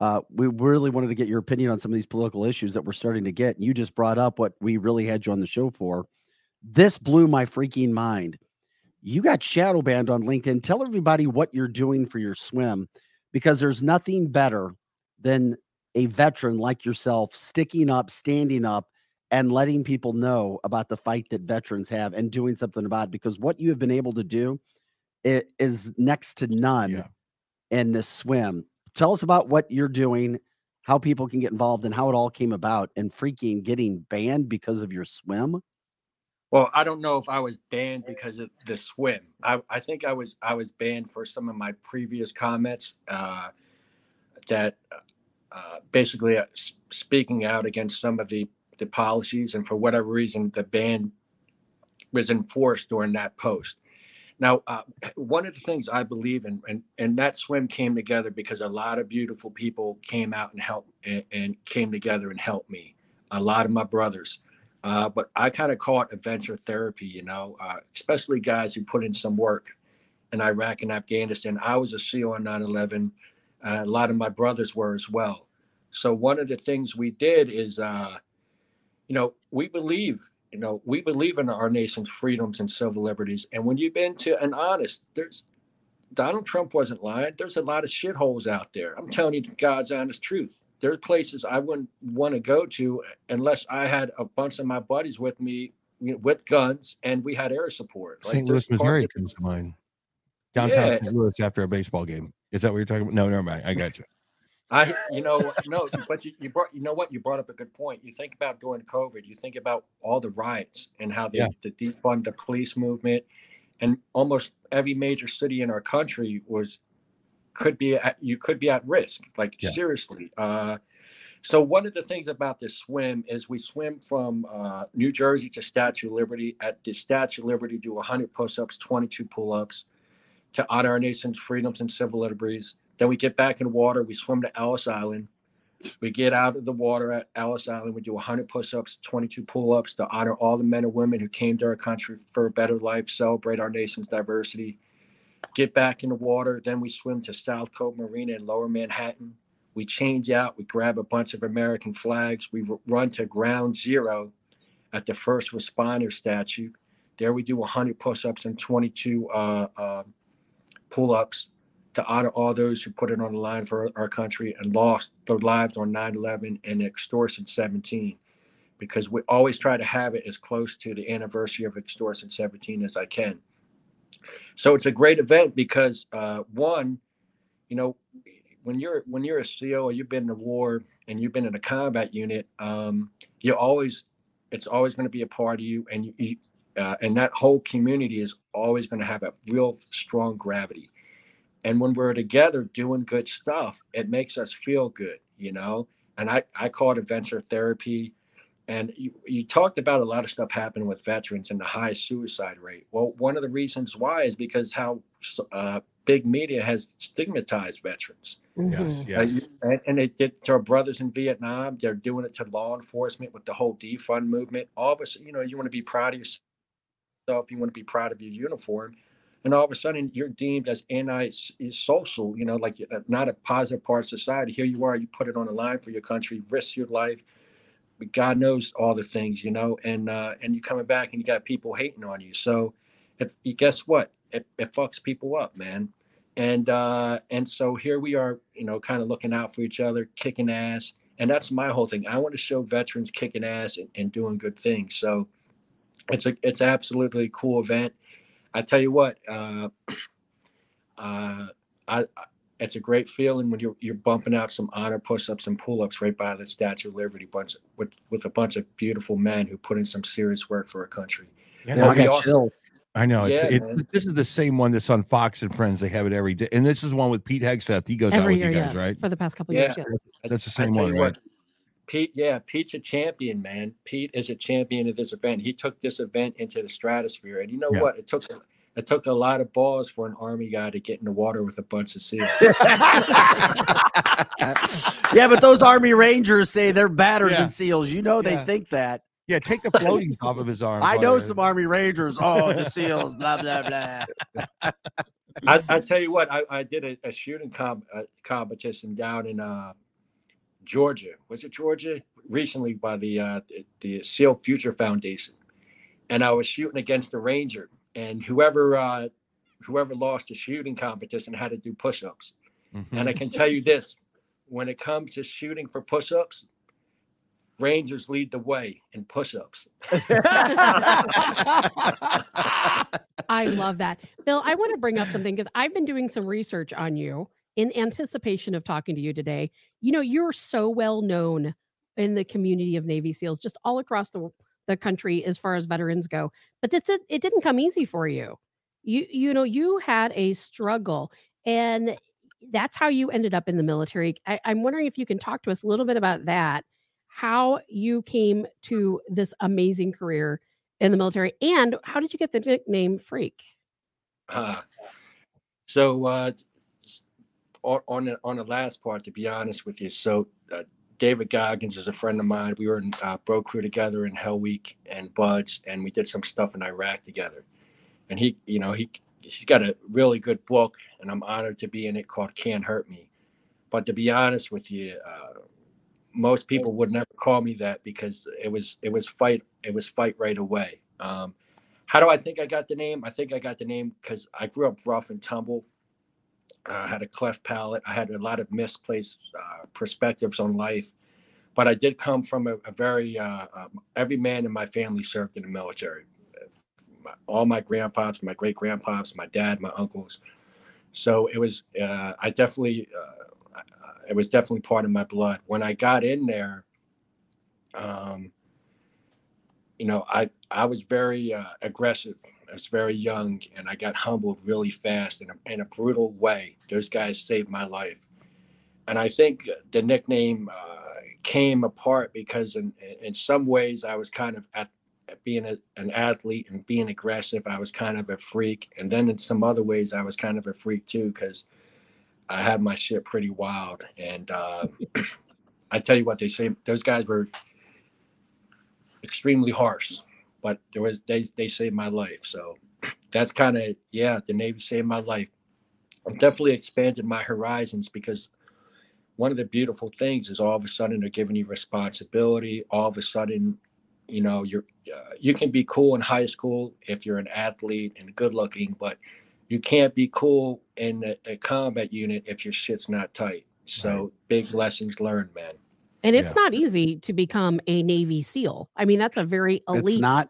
Uh, we really wanted to get your opinion on some of these political issues that we're starting to get. And you just brought up what we really had you on the show for. This blew my freaking mind. You got shadow banned on LinkedIn. Tell everybody what you're doing for your swim because there's nothing better than a veteran like yourself sticking up, standing up, and letting people know about the fight that veterans have and doing something about it. Because what you have been able to do is next to none Yeah. in this swim. Tell us about what you're doing, how people can get involved, and how it all came about, and freaking getting banned because of your swim. Well, I don't know if I was banned because of the swim. I, I think I was I was banned for some of my previous comments uh, that uh, basically uh, speaking out against some of the the policies, and for whatever reason, the ban was enforced during that post. Now, uh, one of the things I believe in, and, and that swim came together because a lot of beautiful people came out and helped and, and came together and helped me. A lot of my brothers. Uh, but I kind of call it adventure therapy, you know, uh, especially guys who put in some work in Iraq and Afghanistan. I was a SEAL on 9 11. Uh, a lot of my brothers were as well. So one of the things we did is, uh, you know, we believe, you know, we believe in our nation's freedoms and civil liberties. And when you've been to an honest, there's Donald Trump wasn't lying. There's a lot of shitholes out there. I'm telling you God's honest truth. There's places I wouldn't want to go to unless I had a bunch of my buddies with me you know, with guns and we had air support. St. there's Louis, Missouri comes to mind. downtown Yeah. St. Louis after a baseball game. Is that what you're talking about? No, never mind. I got you. I, you know, no, but you, you brought, you know what, you brought up a good point. You think about during COVID, you think about all the riots and how they, Yeah. the defund the police movement, and almost every major city in our country was could be at, you could be at risk, like Yeah. seriously. Uh, so one of the things about this swim is we swim from uh, New Jersey to Statue of Liberty. At the Statue of Liberty, do 100 push-ups, 22 pull-ups to honor our nation's freedoms and civil liberties. Then we get back in the water. We swim to Ellis Island. We get out of the water at Ellis Island. We do 100 push-ups, 22 pull-ups to honor all the men and women who came to our country for a better life, celebrate our nation's diversity. Get back in the water. Then we swim to South Cove Marina in Lower Manhattan. We change out. We grab a bunch of American flags. We run to Ground Zero at the first responder statue. There we do 100 push-ups and 22 uh, uh, pull-ups to honor all those who put it on the line for our country and lost their lives on 9-11 and extortion 17 because we always try to have it as close to the anniversary of extortion 17 as i can. So it's a great event because uh, one you know when you're when you're a or you've been in a war and you've been in a combat unit um, you always it's always going to be a part of you and you uh, and that whole community is always going to have a real strong gravity and when we're together doing good stuff it makes us feel good you know and i i call it adventure therapy and you, you talked about a lot of stuff happening with veterans and the high suicide rate well one of the reasons why is because how uh, big media has stigmatized veterans Yes, Mhm. uh, yes. and, and they did to our brothers in Vietnam. They're doing it to law enforcement with the whole defund movement. All of us, you know, you want to be proud of yourself. You want to be proud of your uniform, and all of a sudden you're deemed as anti-social. You know, like uh, not a positive part of society. Here you are. You put it on the line for your country, risk your life. God knows all the things, you know, and uh, and you coming back and you got people hating on you. So, if guess what, it, it fucks people up, man and uh and so here we are you know kind of looking out for each other kicking ass and that's my whole thing i want to show veterans kicking ass and, and doing good things so it's a it's absolutely cool event i tell you what uh uh I, I it's a great feeling when you're you're bumping out some honor push-ups and pull-ups right by the Statue of Liberty bunch with with a bunch of beautiful men who put in some serious work for our country. Yeah, Yeah, I we got also- chills. I know. It's, Yeah, it, man. this is the same one that's on Fox and Friends. They have it every day, and this is one with Pete Hegseth. He goes out Every with year, you guys, yeah, right? for the past couple Yeah. years. Yeah. That's the same one, right? what, Pete, yeah, Pete's a champion, man. Pete is a champion of this event. He took this event into the stratosphere, and you know Yeah. what? It took it took a lot of balls for an army guy to get in the water with a bunch of seals. yeah, but those Army Rangers say they're better Yeah. than SEALs. You know they think that. Yeah, take the floaties off of his arm. I know some Army Rangers. Oh, the SEALs, blah blah blah. I, I tell you what, I, I did a, a shooting com- uh, competition down in uh, Georgia. Was it Georgia? Recently by the, uh, the the SEAL Future Foundation, and I was shooting against the Ranger, and whoever uh, whoever lost the shooting competition had to do push-ups. Mm-hmm. And I can tell you this: when it comes to shooting for push-ups, Rangers lead the way in push-ups. I love that. Bill, I want to bring up something because I've been doing some research on you in anticipation of talking to you today. You know, you're so well known in the community of Navy SEALs, just all across the the country as far as veterans go. But that's it, it didn't come easy for you. You you know, you had a struggle and that's how you ended up in the military. I, I'm wondering if you can talk to us a little bit about that, how you came to this amazing career in the military, and how did you get the nickname Freak? Uh, so uh, on the, on the last part, to be honest with you, so uh, David Goggins is a friend of mine. We were in uh, boat crew together in Hell Week and BUD/S, and we did some stuff in Iraq together. And he, you know, he he's got a really good book, and I'm honored to be in it called "Can't Hurt Me." But to be honest with you, uh, most people would never call me that because it was it was fight it was fight right away. Um, how do I think I got the name? I think I got the name because I grew up rough and tumble. I had a cleft palate. I had a lot of misplaced uh, perspectives on life, but I did come from a, a very uh, um, every man in my family served in the military. My, all my grandpops, my great grandpops, my dad, my uncles, So it was, uh, I definitely, uh, it was definitely part of my blood. When I got in there, um, you know, I I was very uh, aggressive. I was very young, and I got humbled really fast in a, in a brutal way. Those guys saved my life, and I think the nickname uh, came apart because in in some ways I was kind of at, at being a, an athlete and being aggressive. I was kind of a freak, and then in some other ways I was kind of a freak too because I had my shit pretty wild. And uh, I tell you what, they say those guys were extremely harsh, but there was they they saved my life. So that's kind of yeah, the Navy saved my life. I've definitely expanded my horizons because one of the beautiful things is all of a sudden they're giving you responsibility. All of a sudden, you know, you're uh, you can be cool in high school if you're an athlete and good looking, but you can't be cool in a, a combat unit if your shit's not tight. So big lessons learned, man. And it's Yeah. not easy to become a Navy SEAL. I mean, that's a very elite, It's not.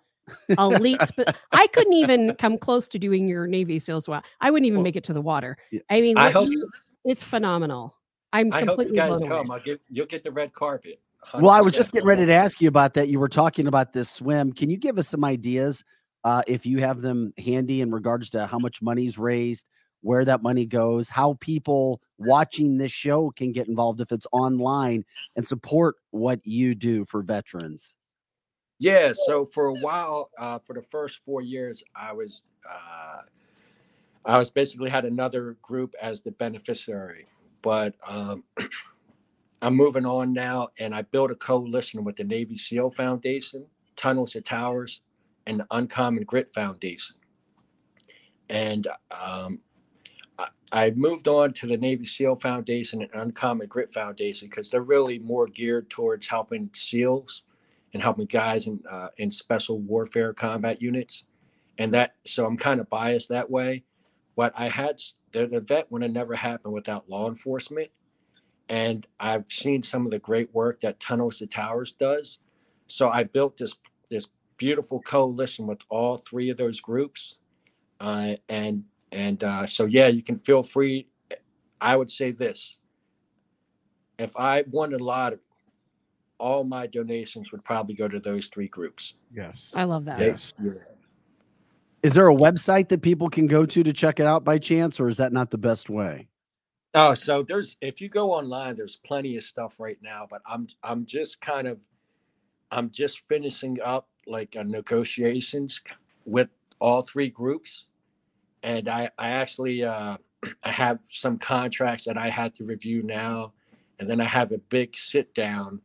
elite. But I couldn't even come close to doing your Navy SEALs. Well, I wouldn't even Well, make it to the water. I mean, I hope you- it's phenomenal. I'm I hope you completely guys come. I'll give you'll get the red carpet. Well, I was just getting ready to ask you about that. You were talking about this swim. Can you give us some ideas, uh, if you have them handy, in regards to how much money's raised, where that money goes, how people watching this show can get involved if it's online and support what you do for veterans? Yeah, so for a while, uh, for the first four years, I was uh, I was basically had another group as the beneficiary, but um, I'm moving on now, and I built a coalition with the Navy SEAL Foundation, Tunnels to Towers, and the Uncommon Grit Foundation, and um, I, moved on to the Navy SEAL Foundation and Uncommon Grit Foundation because they're really more geared towards helping SEALs and helping guys in uh, in special warfare combat units, and that so I'm kind of biased that way. But I had the the event would have never happened without law enforcement, and I've seen some of the great work that Tunnels to Towers does. So I built this this beautiful coalition with all three of those groups, uh, and and uh, so yeah, you can feel free. I would say this: if I won the lottery, all my donations would probably go to those three groups. Yes. I love that. Yes. Yeah. Is there a website that people can go to to check it out by chance, or is that not the best way? Oh, so there's if you go online, there's plenty of stuff right now, but I'm I'm just kind of I'm just finishing up like negotiations with all three groups, and I I actually uh, I have some contracts that I had to review now, and then I have a big sit down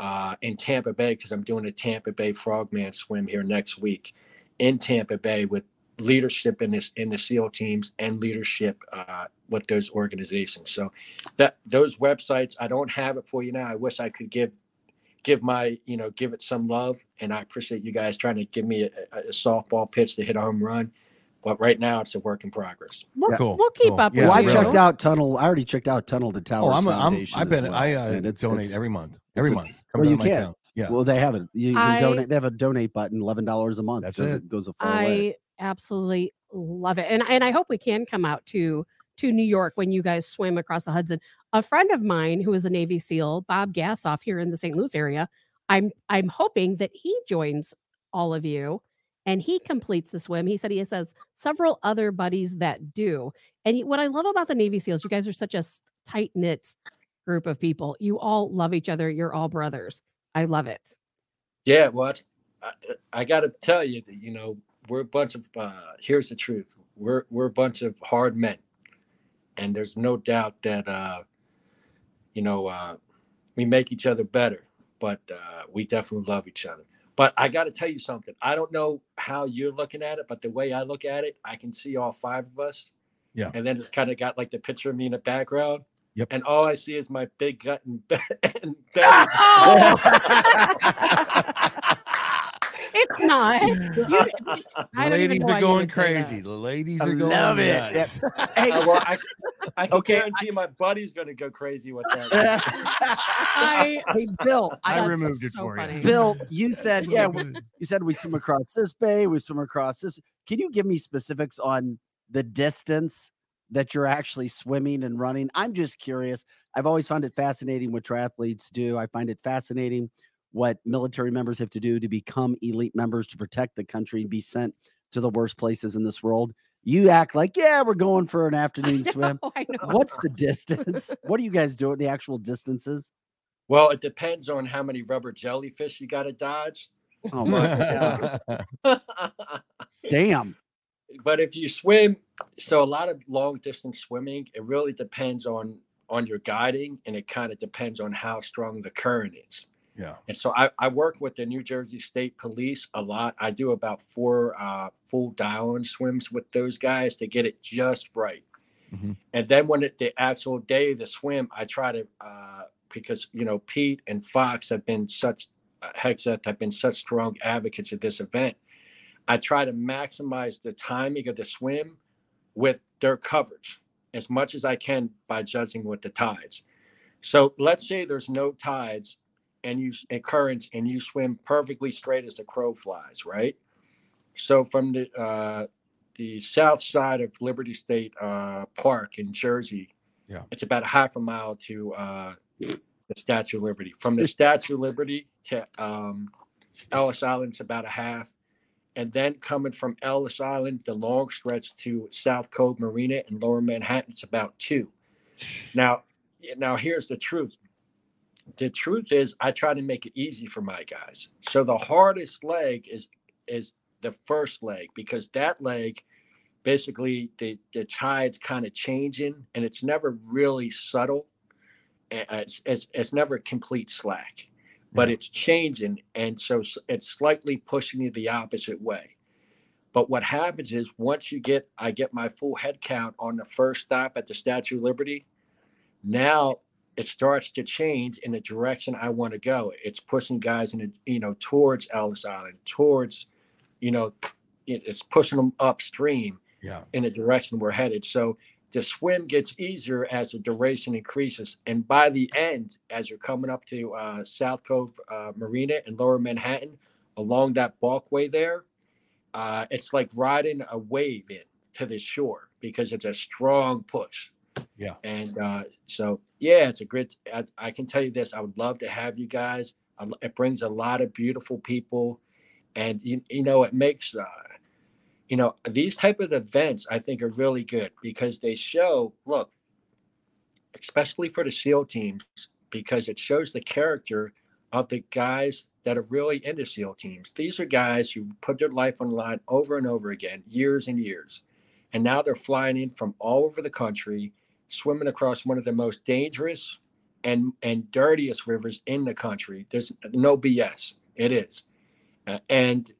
uh, in Tampa Bay because I'm doing a Tampa Bay Frogman swim here next week in Tampa Bay with leadership in this in the SEAL teams and leadership uh, with those organizations. So that those websites, I don't have it for you now. I wish I could give give my you know give it some love, and I appreciate you guys trying to give me a, a a softball pitch to hit a home run. But right now, it's a work in progress. We'll, Yeah. Cool, we'll keep cool. up Yeah, well, I with really. you. checked out Tunnel. I already checked out Tunnel to Towers. Oh, I'm, a, I'm, Foundation I as bet well, I uh, and it's- donate it's- every month. it's Every a- month. well, you can. account. Yeah. Well, they have it. You, you I- can donate. They have a donate button, eleven dollars a month. That's Does it. goes a far way. I absolutely love it. And and I hope we can come out to to New York when you guys swim across the Hudson. A friend of mine who is a Navy SEAL, Bob Gassoff here in the St. Louis area, I'm I'm hoping that he joins all of you and he completes the swim. He said he has several other buddies that do. And what I love about the Navy SEALs, you guys are such a tight knit group of people. You all love each other. You're all brothers. I love it. Yeah, well, I, I got to tell you that you know we're a bunch of. Uh, here's the truth: we're we're a bunch of hard men, and there's no doubt that uh, you know uh, we make each other better. But uh, we definitely love each other. But I got to tell you something. I don't know how you're looking at it, but the way I look at it, I can see all five of us. Yeah. And then it's kind of got like the picture of me in the background. Yep. And all I see is my big gut and, and it's not. You- The I ladies are going would say that. crazy. The ladies I are going love it. nuts. Hey, Uh, well, I, I can Okay, guarantee my buddy's going to go crazy with that. I hey, Bill. I That's removed it so for you. Bill, you said, yeah, we- you said we swim across this bay, we swim across this. Can you give me specifics on the distance that you're actually swimming and running. I'm just curious. I've always found it fascinating what triathletes do. I find it fascinating what military members have to do to become elite members to protect the country and be sent to the worst places in this world. You act like, yeah, we're going for an afternoon swim. know, I know. What's the distance? what do you guys do? The actual distances? Well, it depends on how many rubber jellyfish you got to dodge. Oh my god! Damn. but if you swim, so a lot of long distance swimming, it really depends on on your guiding, and it kind of depends on how strong the current is. Yeah. And so I, I work with the New Jersey State Police a lot. I do about four uh, full dial-in swims with those guys to get it just right. Mhm. And then when it, the actual day of the swim, I try to uh, because you know Pete and Fox have been such uh, Hegseth have been such strong advocates of this event. I try to maximize the timing of the swim with their coverage as much as I can by judging with the tides. So let's say there's no tides and you and currents and you swim perfectly straight as the crow flies, right? So from the uh, the south side of Liberty State uh, Park in Jersey, Yeah. it's about a half a mile to uh, the Statue of Liberty. From the Statue of Liberty to um, Ellis Island, it's about a half, and then coming from Ellis Island, the long stretch to South Cove Marina in Lower Manhattan, it's about two. Now, now here's the truth. The truth is, I try to make it easy for my guys. So the hardest leg is is the first leg because that leg, basically, the the tide's kind of changing, and it's never really subtle. It's it's, it's never complete slack, but Yeah. it's changing, and so it's slightly pushing you the opposite way. But what happens is once you get, I get my full head count on the first stop at the Statue of Liberty. Now it starts to change in the direction I want to go. It's pushing guys in, a, you know, towards Ellis Island, towards, you know, it- it's pushing them upstream Yeah. in the direction we're headed. So the swim gets easier as the duration increases. And by the end, as you're coming up to uh, South Cove uh, Marina in Lower Manhattan, along that walkway there, uh, it's like riding a wave in to the shore because it's a strong push. Yeah. And uh, so, yeah, it's a great. I, I can tell you this: I would love to have you guys. It brings a lot of beautiful people, and you, you know, it makes uh, you know these type of events. I think are really good because they show. Look, especially for the SEAL teams, because it shows the character of the guys that are really into SEAL teams. These are guys who put their life on the line over and over again, years and years. And now they're flying in from all over the country, swimming across one of the most dangerous and, and dirtiest rivers in the country. There's no BS. It is. Uh, and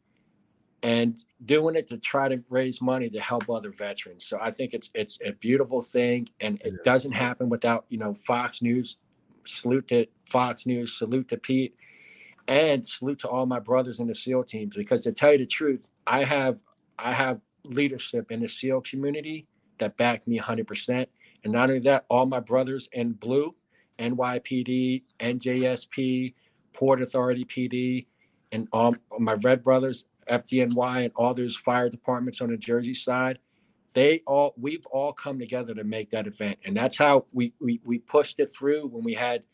and doing it to try to raise money to help other veterans. So I think it's it's a beautiful thing and it doesn't happen without, you know, Fox News. Salute to Fox News, salute to Pete and salute to all my brothers in the SEAL teams because to tell you the truth, I have I have leadership in the SEAL community that back me 100%. And not only that, all my brothers in blue, NYPD, NJSP, Port Authority PD, and all my red brothers, FDNY, and all those fire departments on the Jersey side, they all we've all come together to make that event. And that's how we we, we pushed it through when we had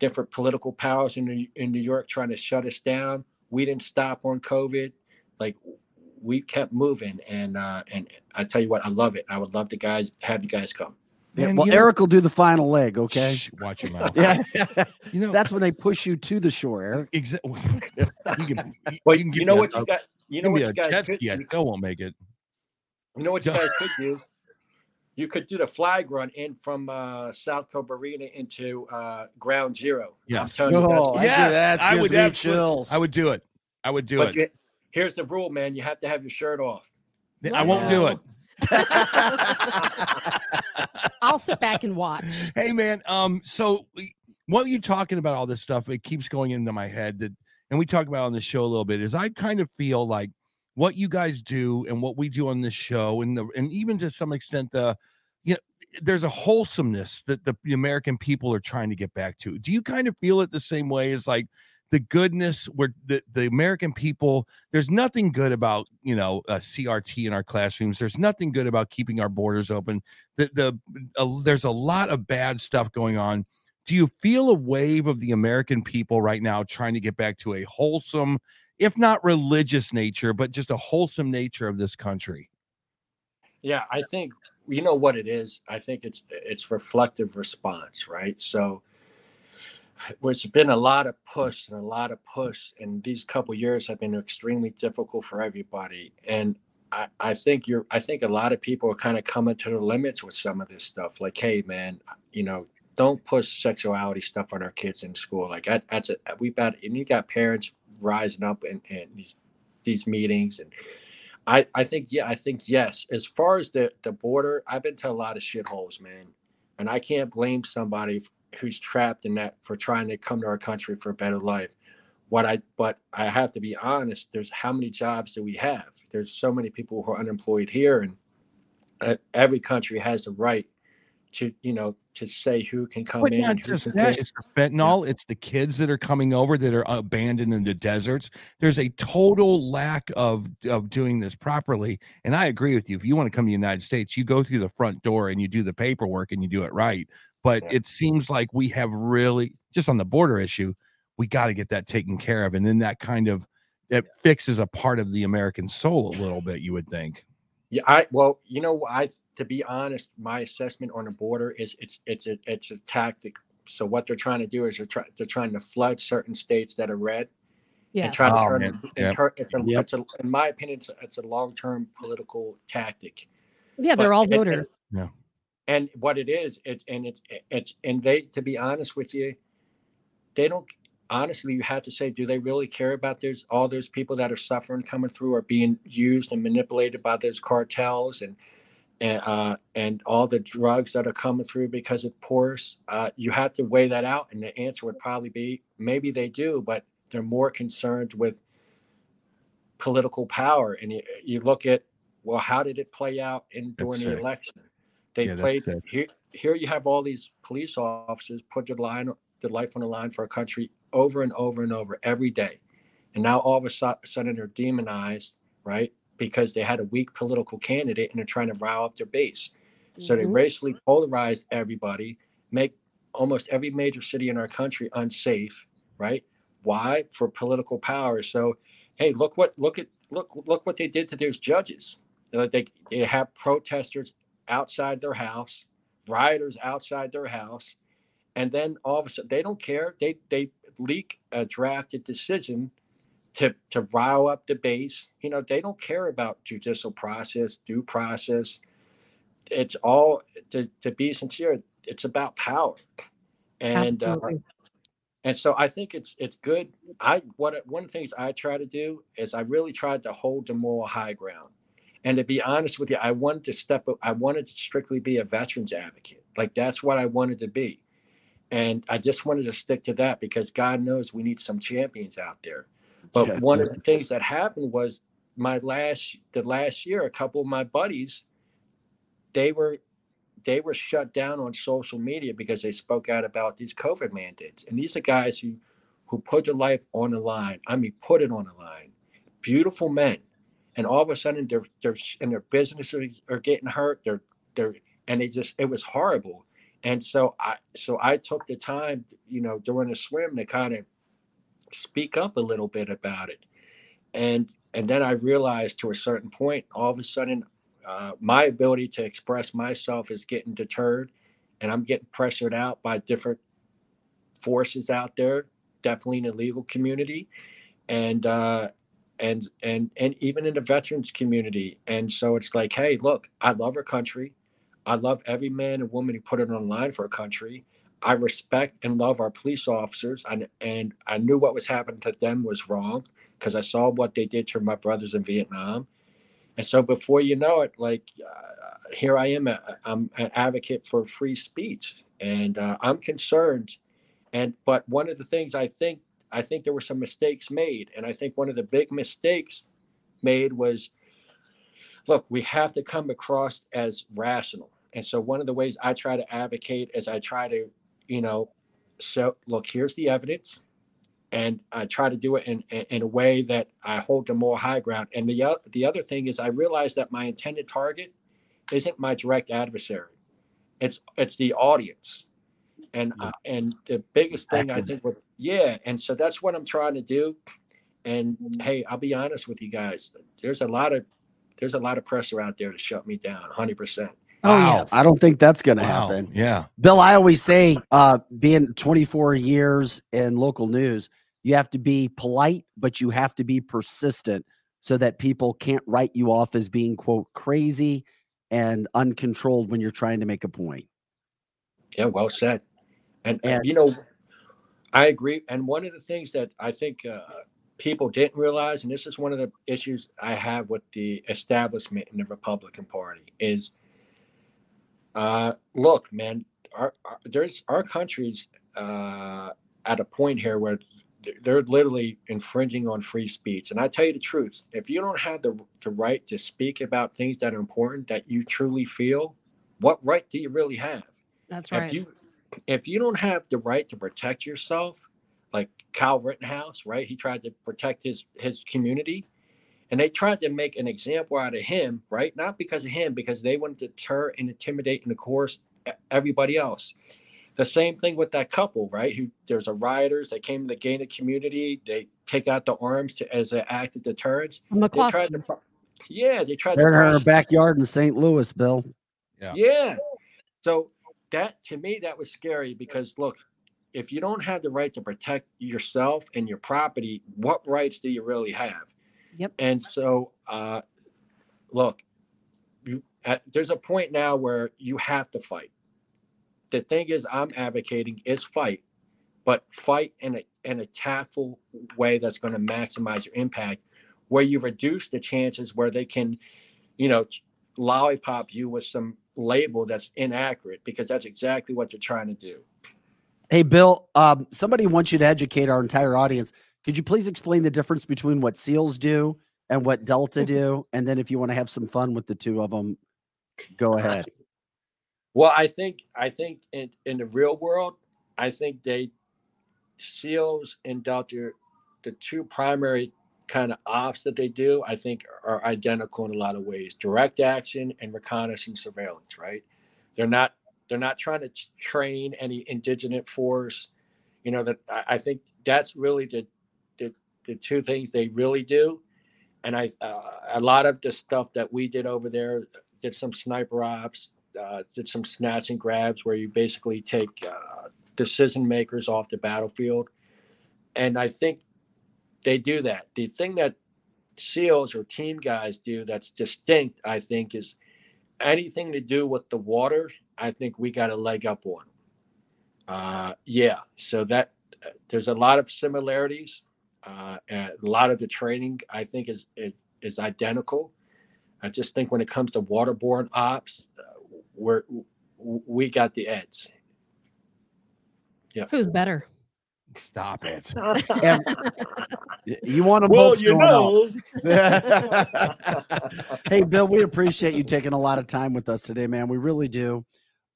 different political powers in in New York trying to shut us down. We didn't stop on COVID. Like we kept moving, and uh, and I tell you what, I love it. I would love to guys have you guys come. Yeah, Man, well, you know- Eric will do the final leg. Okay. Shh, watch your mouth. Yeah. You know, That's when they push you to the shore, Eric. exactly. you can, you, But you you, can give know me what a, you got. You know what you guys jet could, ski. I still won't make it. you know what you guys could do. You could do the flag run in from uh, South Cove Marina into uh, Ground Zero. I'm Yes. telling Oh, I Yes, do that. I would me absolutely- chills. I would do it. I would do but it. you, here's the rule, man. You have to have your shirt off. I won't do it. I'll sit back and watch. hey man um so while you're talking about all this stuff it keeps going into my head that and we talk about on the show a little bit is i kind of feel like what you guys do and what we do on this show and the and even to some extent the you know there's a wholesomeness that the american people are trying to get back to do you kind of feel it the same way as like the goodness where the, the American people, there's nothing good about, you know, a CRT in our classrooms. There's nothing good about keeping our borders open. The, the, uh, there's a lot of bad stuff going on. Do you feel a wave of the American people right now trying to get back to a wholesome, if not religious nature, but just a wholesome nature of this country? Yeah, I think you know what it is. I think it's it's reflective response, right? So there's been a lot of push and a lot of push, and these couple years have been extremely difficult for everybody. And I, I think you're I think a lot of people are kind of coming to the limits with some of this stuff. Like, hey man, uh, you know, don't push sexuality stuff on our kids in school. Like that, that's a uh, we've got and you got parents rising up in, in these these meetings and I, I think yeah I think yes as far as the the border I've been to a lot of shitholes man and I can't blame somebody who's trapped in that for trying to come to our country for a better life what I but I have to be honest there's how many jobs do we have there's so many people who are unemployed here and uh, every country has the right to you know to say who can come But in not just that, it's the fentanyl, it's the kids that are coming over that are abandoned in the deserts. There's a total lack of of doing this properly. And I agree with you. If you want to come to the United States, you go through the front door and you do the paperwork and you do it right. But Yeah. it seems like we have really just on the border issue, we got to get that taken care of. And then that kind of it fixes a part of the American soul a little bit, you would think. Yeah, I well, you know, I to be honest, my assessment on the border is it's it's a it's a tactic. So what they're trying to do is they're trying they're trying to flood certain states that are red and Yes. try to Oh, turn man. Yep. turn- It's a, Yep. it's a, in my opinion, it's a, it's a long term political tactic. Yeah, they're But all it- it- voters. And what it is, it's and it's it's and they to be honest with you, they don't honestly you have to say, do they really care about those all those people that are suffering coming through or being used and manipulated by those cartels and and uh, and all the drugs that are coming through because of porous? Uh, you have to weigh that out, and the answer would probably be maybe they do, but they're more concerned with political power. And you, you look at well, how did it play out in during That's the election? They Yeah, played here. Here you have all these police officers put their line, their life on the line for a country over and over and over every day, and now all of a sudden they're demonized, right? Because they had a weak political candidate and they're trying to rile up their base. So they Mhm. racially polarize everybody, make almost every major city in our country unsafe, right? Why? For political power. So, hey, look what look at look look what they did to those judges. They they have protesters outside their house, rioters outside their house, and then all of a sudden they don't care. They they leak a drafted decision to to rile up the base. You know, they don't care about judicial process, due process. It's all to, to be sincere, it's about power. And uh, and so I think it's it's good. I what one of the things I try to do is I really tried to hold the moral high ground. And to be honest with you, I wanted to step. I wanted to strictly be a veterans advocate. Like that's what I wanted to be, and I just wanted to stick to that because God knows we need some champions out there. But Yeah. one of the things that happened was my last the last year, a couple of my buddies, they were they were shut down on social media because they spoke out about these COVID mandates. And these are guys who who put their life on the line. I mean, put it on the line. Beautiful men, and all of a sudden, their their and their businesses are getting hurt. They're they're and they just it was horrible. And so I so I took the time, you know, during the swim to kind of speak up a little bit about it. And and then I realized to a certain point, all of a sudden, uh, my ability to express myself is getting deterred, and I'm getting pressured out by different forces out there, definitely in the legal community, and uh, and and and even in the veterans community. And so it's like, hey, look, I love our country. I love every man and woman who put it on line for a country. I respect and love our police officers, and and I knew what was happening to them was wrong because I saw what they did to my brothers in Vietnam. And so before you know it, like uh, here I am, uh, I'm an advocate for free speech, and uh, I'm concerned. And but one of the things I think I think there were some mistakes made, and I think one of the big mistakes made was, look, we have to come across as rational. And so one of the ways I try to advocate is I try to, you know, so look, here's the evidence. and I try to do it in, in a way that I hold the more high ground. And the the other thing is, I realize that my intended target isn't my direct adversary; it's it's the audience. And uh, and the biggest thing I think with yeah, and so that's what I'm trying to do. And hey, I'll be honest with you guys. There's a lot of there's a lot of pressure out there to shut me down, hundred percent. Oh, Wow. yes. I don't think that's going to Wow. happen. Yeah. Bill, I always say, uh, being 24 years in local news, you have to be polite, but you have to be persistent so that people can't write you off as being, quote, crazy and uncontrolled when you're trying to make a point. Yeah, well said. And, and, And- you know, I agree. And one of the things that I think uh, people didn't realize, and this is one of the issues I have with the establishment in the Republican Party, is uh, look, man, our, our there's our country's uh, at a point here where they're literally infringing on free speech. And I tell you the truth, if you don't have the the right to speak about things that are important that you truly feel, what right do you really have? That's if right. you if you don't have the right to protect yourself like kyle rittenhouse right he tried to protect his his community and they tried to make an example out of him right not because of him because they wanted to deter and intimidate and of course everybody else the same thing with that couple right who there's a rioters they came to the gated community they take out the arms to as an act of deterrence they tried to McCloskey. yeah they tried They're in her backyard in St. Louis, Bill. Yeah. yeah. So that to me that was scary because look, if you don't have the right to protect yourself and your property, what rights do you really have? Yep. And so uh look, you at, there's a point now where you have to fight. The thing is I'm advocating is fight, but fight in a in a tactful way that's going to maximize your impact where you reduce the chances where they can, you know, lollipop you with some label that's inaccurate because that's exactly what they're trying to do. Hey, Bill, um, somebody wants you to educate our entire audience. Could you please explain the difference between what SEALs do and what Delta do? And then if you want to have some fun with the two of them, go ahead. Well, I think I think in, in the real world, I think they SEALs and Delta, the two primary kind of ops that they do, I think are identical in a lot of ways. Direct action and reconnaissance surveillance, right? They're not they're not trying to train any indigenous force. You know that I, think that's really the, the the two things they really do. And I uh, a lot of the stuff that we did over there did some sniper ops, uh, did some snatch and grabs where you basically take uh, decision makers off the battlefield. And I think they do that. The thing that SEALs or team guys do that's distinct, I think, is anything to do with the water. I think we got a leg up on. Uh, yeah, so that there's a lot of similarities. Uh, a lot of the training, I think, is is, is identical. I just think when it comes to waterborne ops, we're we got the edge. Yeah. Who's better? Stop it. Ev- You want them well, both you going know. hey, Bill, we appreciate you taking a lot of time with us today, man. We really do.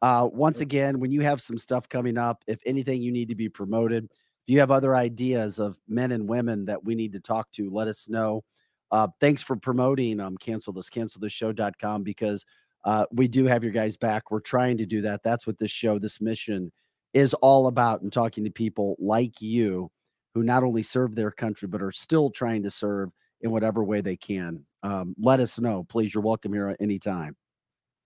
Uh, once again, when you have some stuff coming up, if anything you need to be promoted, if you have other ideas of men and women that we need to talk to, let us know. Uh, thanks for promoting um, cancel this, cancel this show.com because uh, we do have your guys back. We're trying to do that. That's what this show, this mission is all about, and talking to people like you who not only serve their country, but are still trying to serve in whatever way they can. Um, let us know, please. You're welcome here at any time.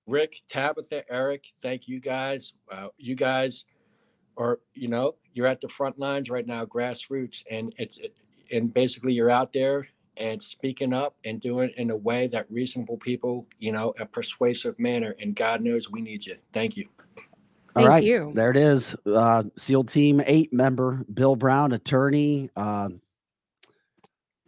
Rick, Tabitha, Eric, thank you guys. Uh, you guys are, you know, you're at the front lines right now, grassroots, and it's and basically you're out there and speaking up and doing it in a way that reasonable people, you know, a persuasive manner. And God knows we need you. Thank you. All Thank right, you. there it is. Uh, SEAL Team Eight member Bill Brown, attorney, uh,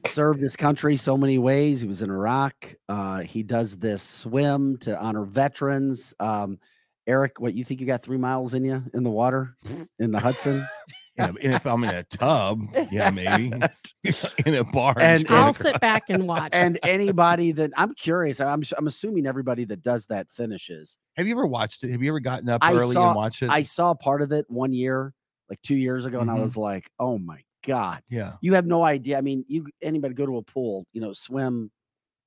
served his country so many ways. He was in Iraq. Uh, he does this swim to honor veterans. Um, Eric, what you think you got three miles in you in the water in the Hudson? Yeah, and if I'm in a tub, yeah, maybe in a bar. And- I'll across- sit back and watch. and anybody that I'm curious, I'm I'm assuming everybody that does that finishes. Have you ever watched it? Have you ever gotten up I early saw- and watched it? I saw part of it one year, like two years ago, and I Mhm. was like, "Oh my God. Yeah. You have no idea. I mean, you anybody go to a pool, you know, swim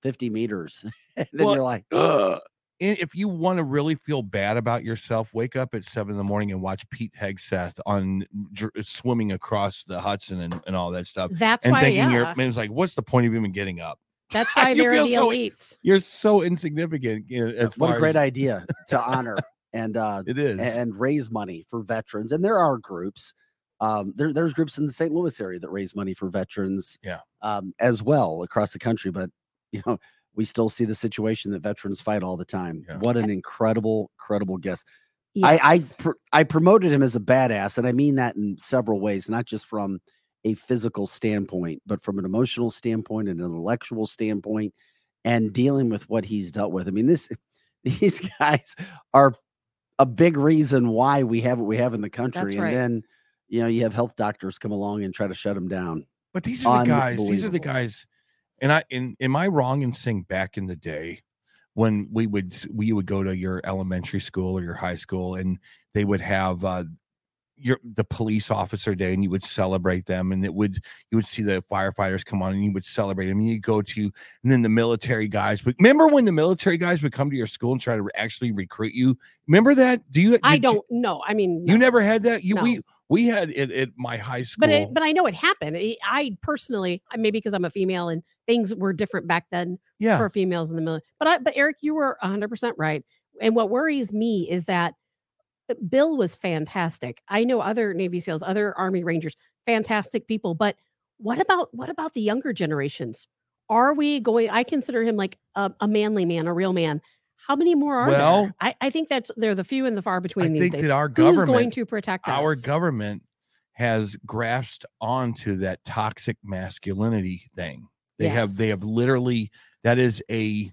50 meters, and then Well, you're like, Ugh. And if you want to really feel bad about yourself, wake up at seven in the morning and watch Pete Hegseth on dr- swimming across the Hudson and, and all that stuff. That's and why, thinking yeah. you're, man, it's like, what's the point of even getting up? That's why You they're feel the so- elites. You're so insignificant. you know, As what far a great as- idea to honor and uh It is. and raise money for veterans. And there are groups. Um, there, there's groups in the St. Louis area that raise money for veterans, Yeah. um, as well across the country. But you know, we still see the situation that veterans fight all the time. Yeah. What an incredible, incredible guest. I I, pr- I promoted him as a badass, and I mean that in several ways, not just from a physical standpoint, but from an emotional standpoint an intellectual standpoint, and dealing with what he's dealt with. I mean, this these guys are a big reason why we have what we have in the country, and right. then you know you have health doctors come along and try to shut them down. But these are the guys. These are the guys. And I, in, am I wrong in saying back in the day when we would we would go to your elementary school or your high school and they would have uh, your the police officer day and you would celebrate them and it would you would see the firefighters come on and you would celebrate them and you go to and then the military guys would remember when the military guys would come to your school and try to actually recruit you remember that do you I don't know. I mean, you no. never had that you No. we we had it at my high school but it, but I know it happened. I- I personally, maybe because I'm a female and things were different back then yeah for females in the military. But I, but Eric, you were 100 percent right. And what worries me is that Bill was fantastic. I know other Navy SEALs, other Army Rangers, fantastic people. But what about what about the younger generations? Are we going? I consider him like a, a manly man, a real man. How many more are Well, there? I, I think that's they're the few and the far I between these think days. that our government Who's going to protect us? our government has grasped onto that toxic masculinity thing. They have they have literally that is a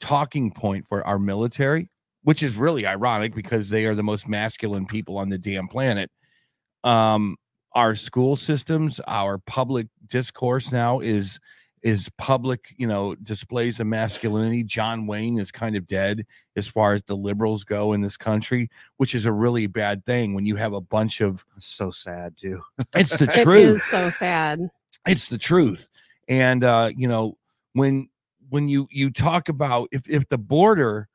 talking point for our military, which is really ironic because they are the most masculine people on the damn planet. Um our school systems, our public discourse now is is public, you know, displays of masculinity. John Wayne is kind of dead as far as the liberals go in this country, which is a really bad thing when you have a bunch of So sad too. it's the truth is so sad. it's the truth and uh you know when when you you talk about if if the border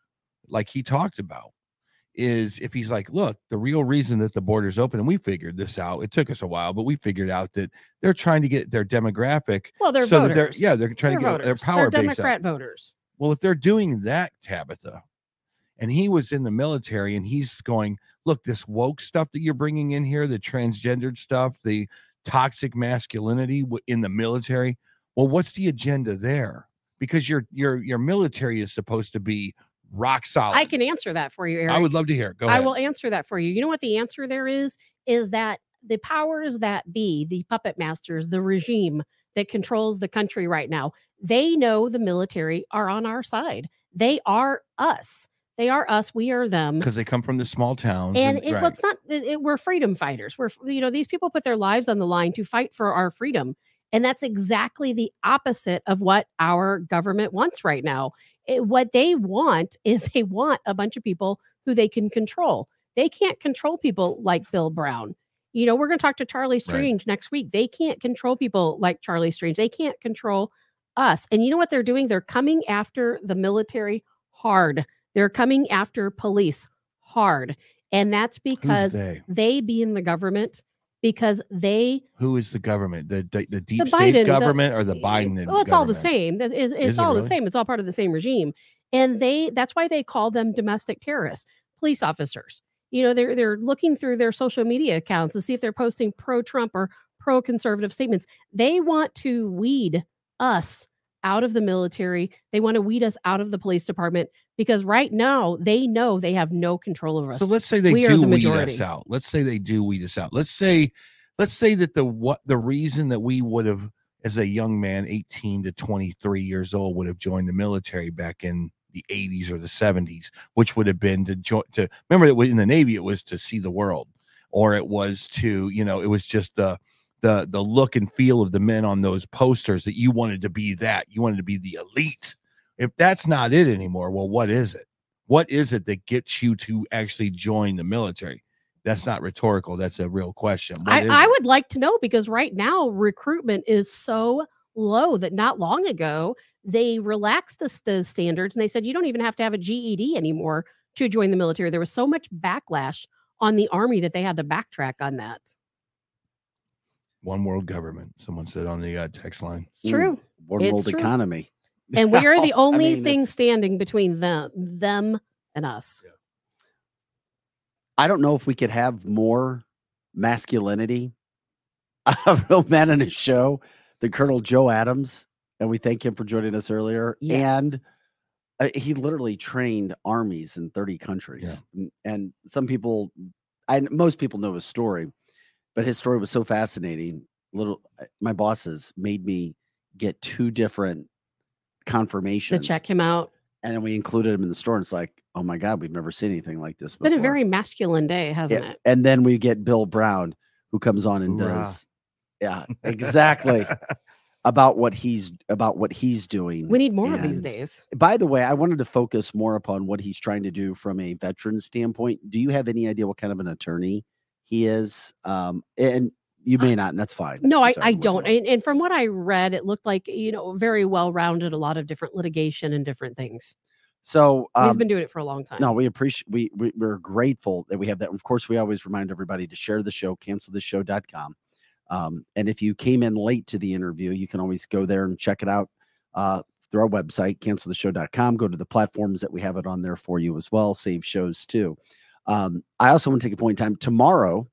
like he talked about is if he's like look the real reason that the border's open and we figured this out it took us a while but we figured out that they're trying to get their demographic Well, they're so voters. they're yeah they're trying They're to get their power They're base. Democrat voters. Well, if they're doing that, Tabitha, and he was in the military and he's going, look, this woke stuff that you're bringing in here, the transgendered stuff, the toxic masculinity in the military. Well, what's the agenda there? Because your your your military is supposed to be rock solid. I can answer that for you, Eric. I would love to hear. it. Go I will answer that for you. You know what the answer there is? Is that the powers that be, the puppet masters, the regime that controls the country right now, they know the military are on our side. They are us. They are us. We are them. because they come from the small towns. And And, it, right. well, it's not. It, it- we're freedom fighters. We're you know these people put their lives on the line to fight for our freedom, and that's exactly the opposite of what our government wants right now. It- what they want is they want a bunch of people who they can control. They can't control people like Bill Brown. You know, we're going to talk to Charlie Strange next week. They can't control people like Charlie Strange. They can't control us. And you know what they're doing? They're coming after the military hard. They're coming after police hard. And that's because they? they be in the government because they Who is the government? The the, the deep the state Biden the- government or the Biden? Well, it's all the same. That- It's, it's Is it all the same. It's all part of the same regime. And they that's why they call them domestic terrorists, police officers. You know, they're they're looking through their social media accounts to see if they're posting pro-Trump or pro-conservative statements. They want to weed us out of the military. They want to weed us out of the police department because right now they know they have no control over us. So let's say they We do the weed majority. us out. Let's say they do weed us out. Let's say, let's say that the what the reason that we would have, as a young man, eighteen to twenty three years old, would have joined the military back in the eighties or the seventies, which would have been to join to remember that in the Navy it was to see the world, or it was to you know it was just the the the look and feel of the men on those posters that you wanted to be that you wanted to be the elite. If that's not it anymore, well, what is it? what is it that gets you to actually join the military? That's not rhetorical. That's a real question. What I, I would like to know because right now recruitment is so low that not long ago they relaxed the st- standards and they said you don't even have to have a GED anymore to join the military. There was so much backlash on the army that they had to backtrack on that. One world government. Someone said on the uh, text line. It's true. One It's world true. economy. And we are the I only mean, thing it's- standing between them them and us. I don't know if we could have more masculinity. A real man in his show, the Colonel Joe Adams, and we thank him for joining us earlier. Yes. And uh, he literally trained armies in 30 countries. N- And some people, I most people know his story, but his story was so fascinating. Little, uh, my bosses made me get two different confirmations To check him out. and then we included him in the store. And it's like, oh my god, we've never seen anything like this It's been a very masculine day, hasn't Yeah, it? And then we get Bill Brown, who comes on and Hoorah. does, yeah, exactly about what he's about what he's doing. We need more of these days. By the way, I wanted to focus more upon what he's trying to do from a veteran standpoint. Do you have any idea what kind of an attorney he is? Um, and you may not, and that's fine. No, I, I don't. And, and from what I read, it looked like, you know, very well rounded, a lot of different litigation and different things. So he's been doing it for a long time. No, we appreciate we, we we're grateful that we have that. Of course, we always remind everybody to share the show, canceltheshow.com. Um, and if you came in late to the interview, you can always go there and check it out uh, through our website, canceltheshow.com. Go to the platforms that we have it on there for you as well. Save shows too. Um, I also want to take a point in time. Tomorrow,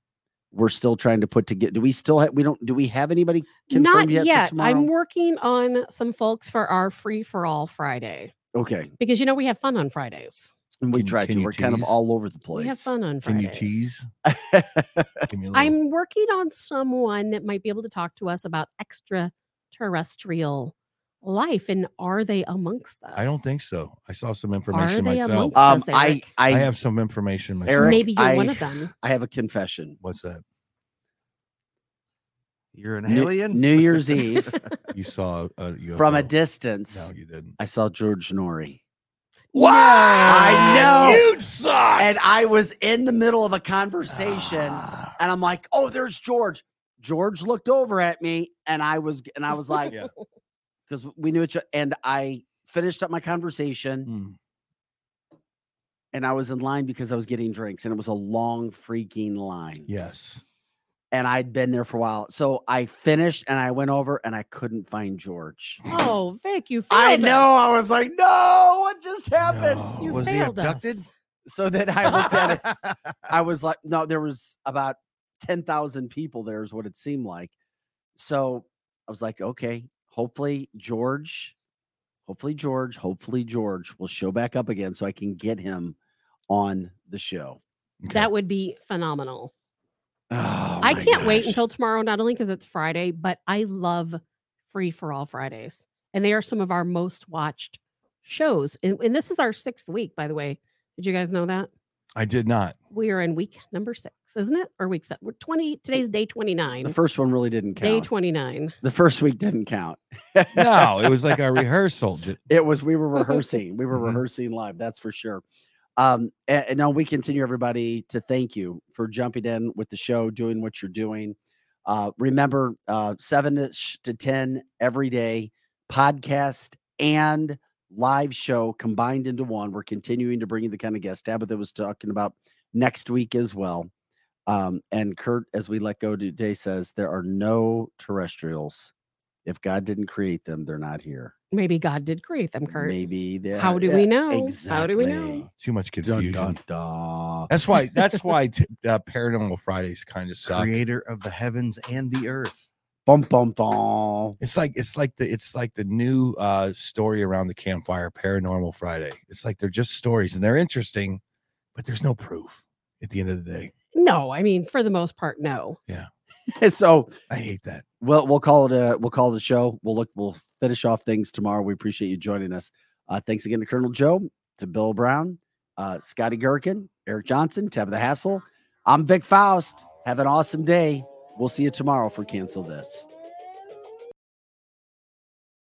we're still trying to put together. Do we still have? We don't. Do we have anybody confirmed Not yet? yet. For tomorrow? I'm working on some folks for our free for all Friday okay. because, you know, we have fun on Fridays. And we Can- try can to. We're kind of all over the place. We have fun on Fridays. Can Fridays. you tease? Give me a little- I'm working on someone that might be able to talk to us about extraterrestrial life and are they amongst us? I don't think so. I saw some information they myself. amongst um, us, I, Eric? I I have some information myself. Eric, Maybe you're one of them. I have a confession. What's that? You're an New- alien. New Year's Eve, You saw a UFO. from a distance, No, you didn't. I saw George Noory. Wow. I know. You suck. And I was in the middle of a conversation Ah. and I'm like, oh, there's George. George looked over at me and I was and I was like, Yeah. Because we knew each other. And I finished up my conversation Hmm. and I was in line because I was getting drinks and it was a long freaking line. Yes. And I'd been there for a while. So I finished and I went over and I couldn't find George. Oh, Vic, you failed I failed know. us. I was like, no, what just happened? No. You Was he failed abducted? us. So then I looked at it. I was like, no, there was about 10,000 people there, is what it seemed like. So I was like, okay, hopefully George, hopefully George, hopefully George will show back up again so I can get him on the show. Okay. That would be phenomenal. Oh, I can't wait until tomorrow, not only because it's Friday, but I love free for all Fridays. And they are some of our most watched shows. And, and this is our sixth week, by the way. Did you guys know that? I did not. We are in week number six, isn't it? Or week seven? We're 20. Today's day 29. the first one really didn't count. Day 29. the first week didn't count. No, it was like a rehearsal. It was we were rehearsing. We were Mhm. rehearsing live. That's for sure. Um, and, and now we continue everybody to thank you for jumping in with the show, doing what you're doing. Uh, remember, uh, seven to ten every day, podcast and live show combined into one. We're continuing to bring you the kind of guest Tabitha was talking about next week as well. Um, and Kurt, as we let go today, says there are no terrestrials. If God didn't create them, they're not here. Maybe God did create them, Kurt. Maybe they How do yeah, we know? Exactly. How do we know? Too much Dun, confusion. dun, dun. That's why. That's why t- uh, Paranormal Fridays kind of suck. Creator of the heavens and the earth. Bum bum bum. It's like it's like the it's like the new uh story around the campfire, Paranormal Friday. It's like they're just stories and they're interesting, but there's no proof at the end of the day. No, I mean, for the most part, no. Yeah. so I hate that. we'll we'll call it a we'll call it a show. We'll look we'll finish off things tomorrow. We appreciate you joining us. Uh, thanks again to Colonel Joe, to Bill Brown, uh, Scotty Gherkin, Eric Johnson, Tabitha Hassel. I'm Vic Faust. Have an awesome day. We'll see you tomorrow for Cancel This.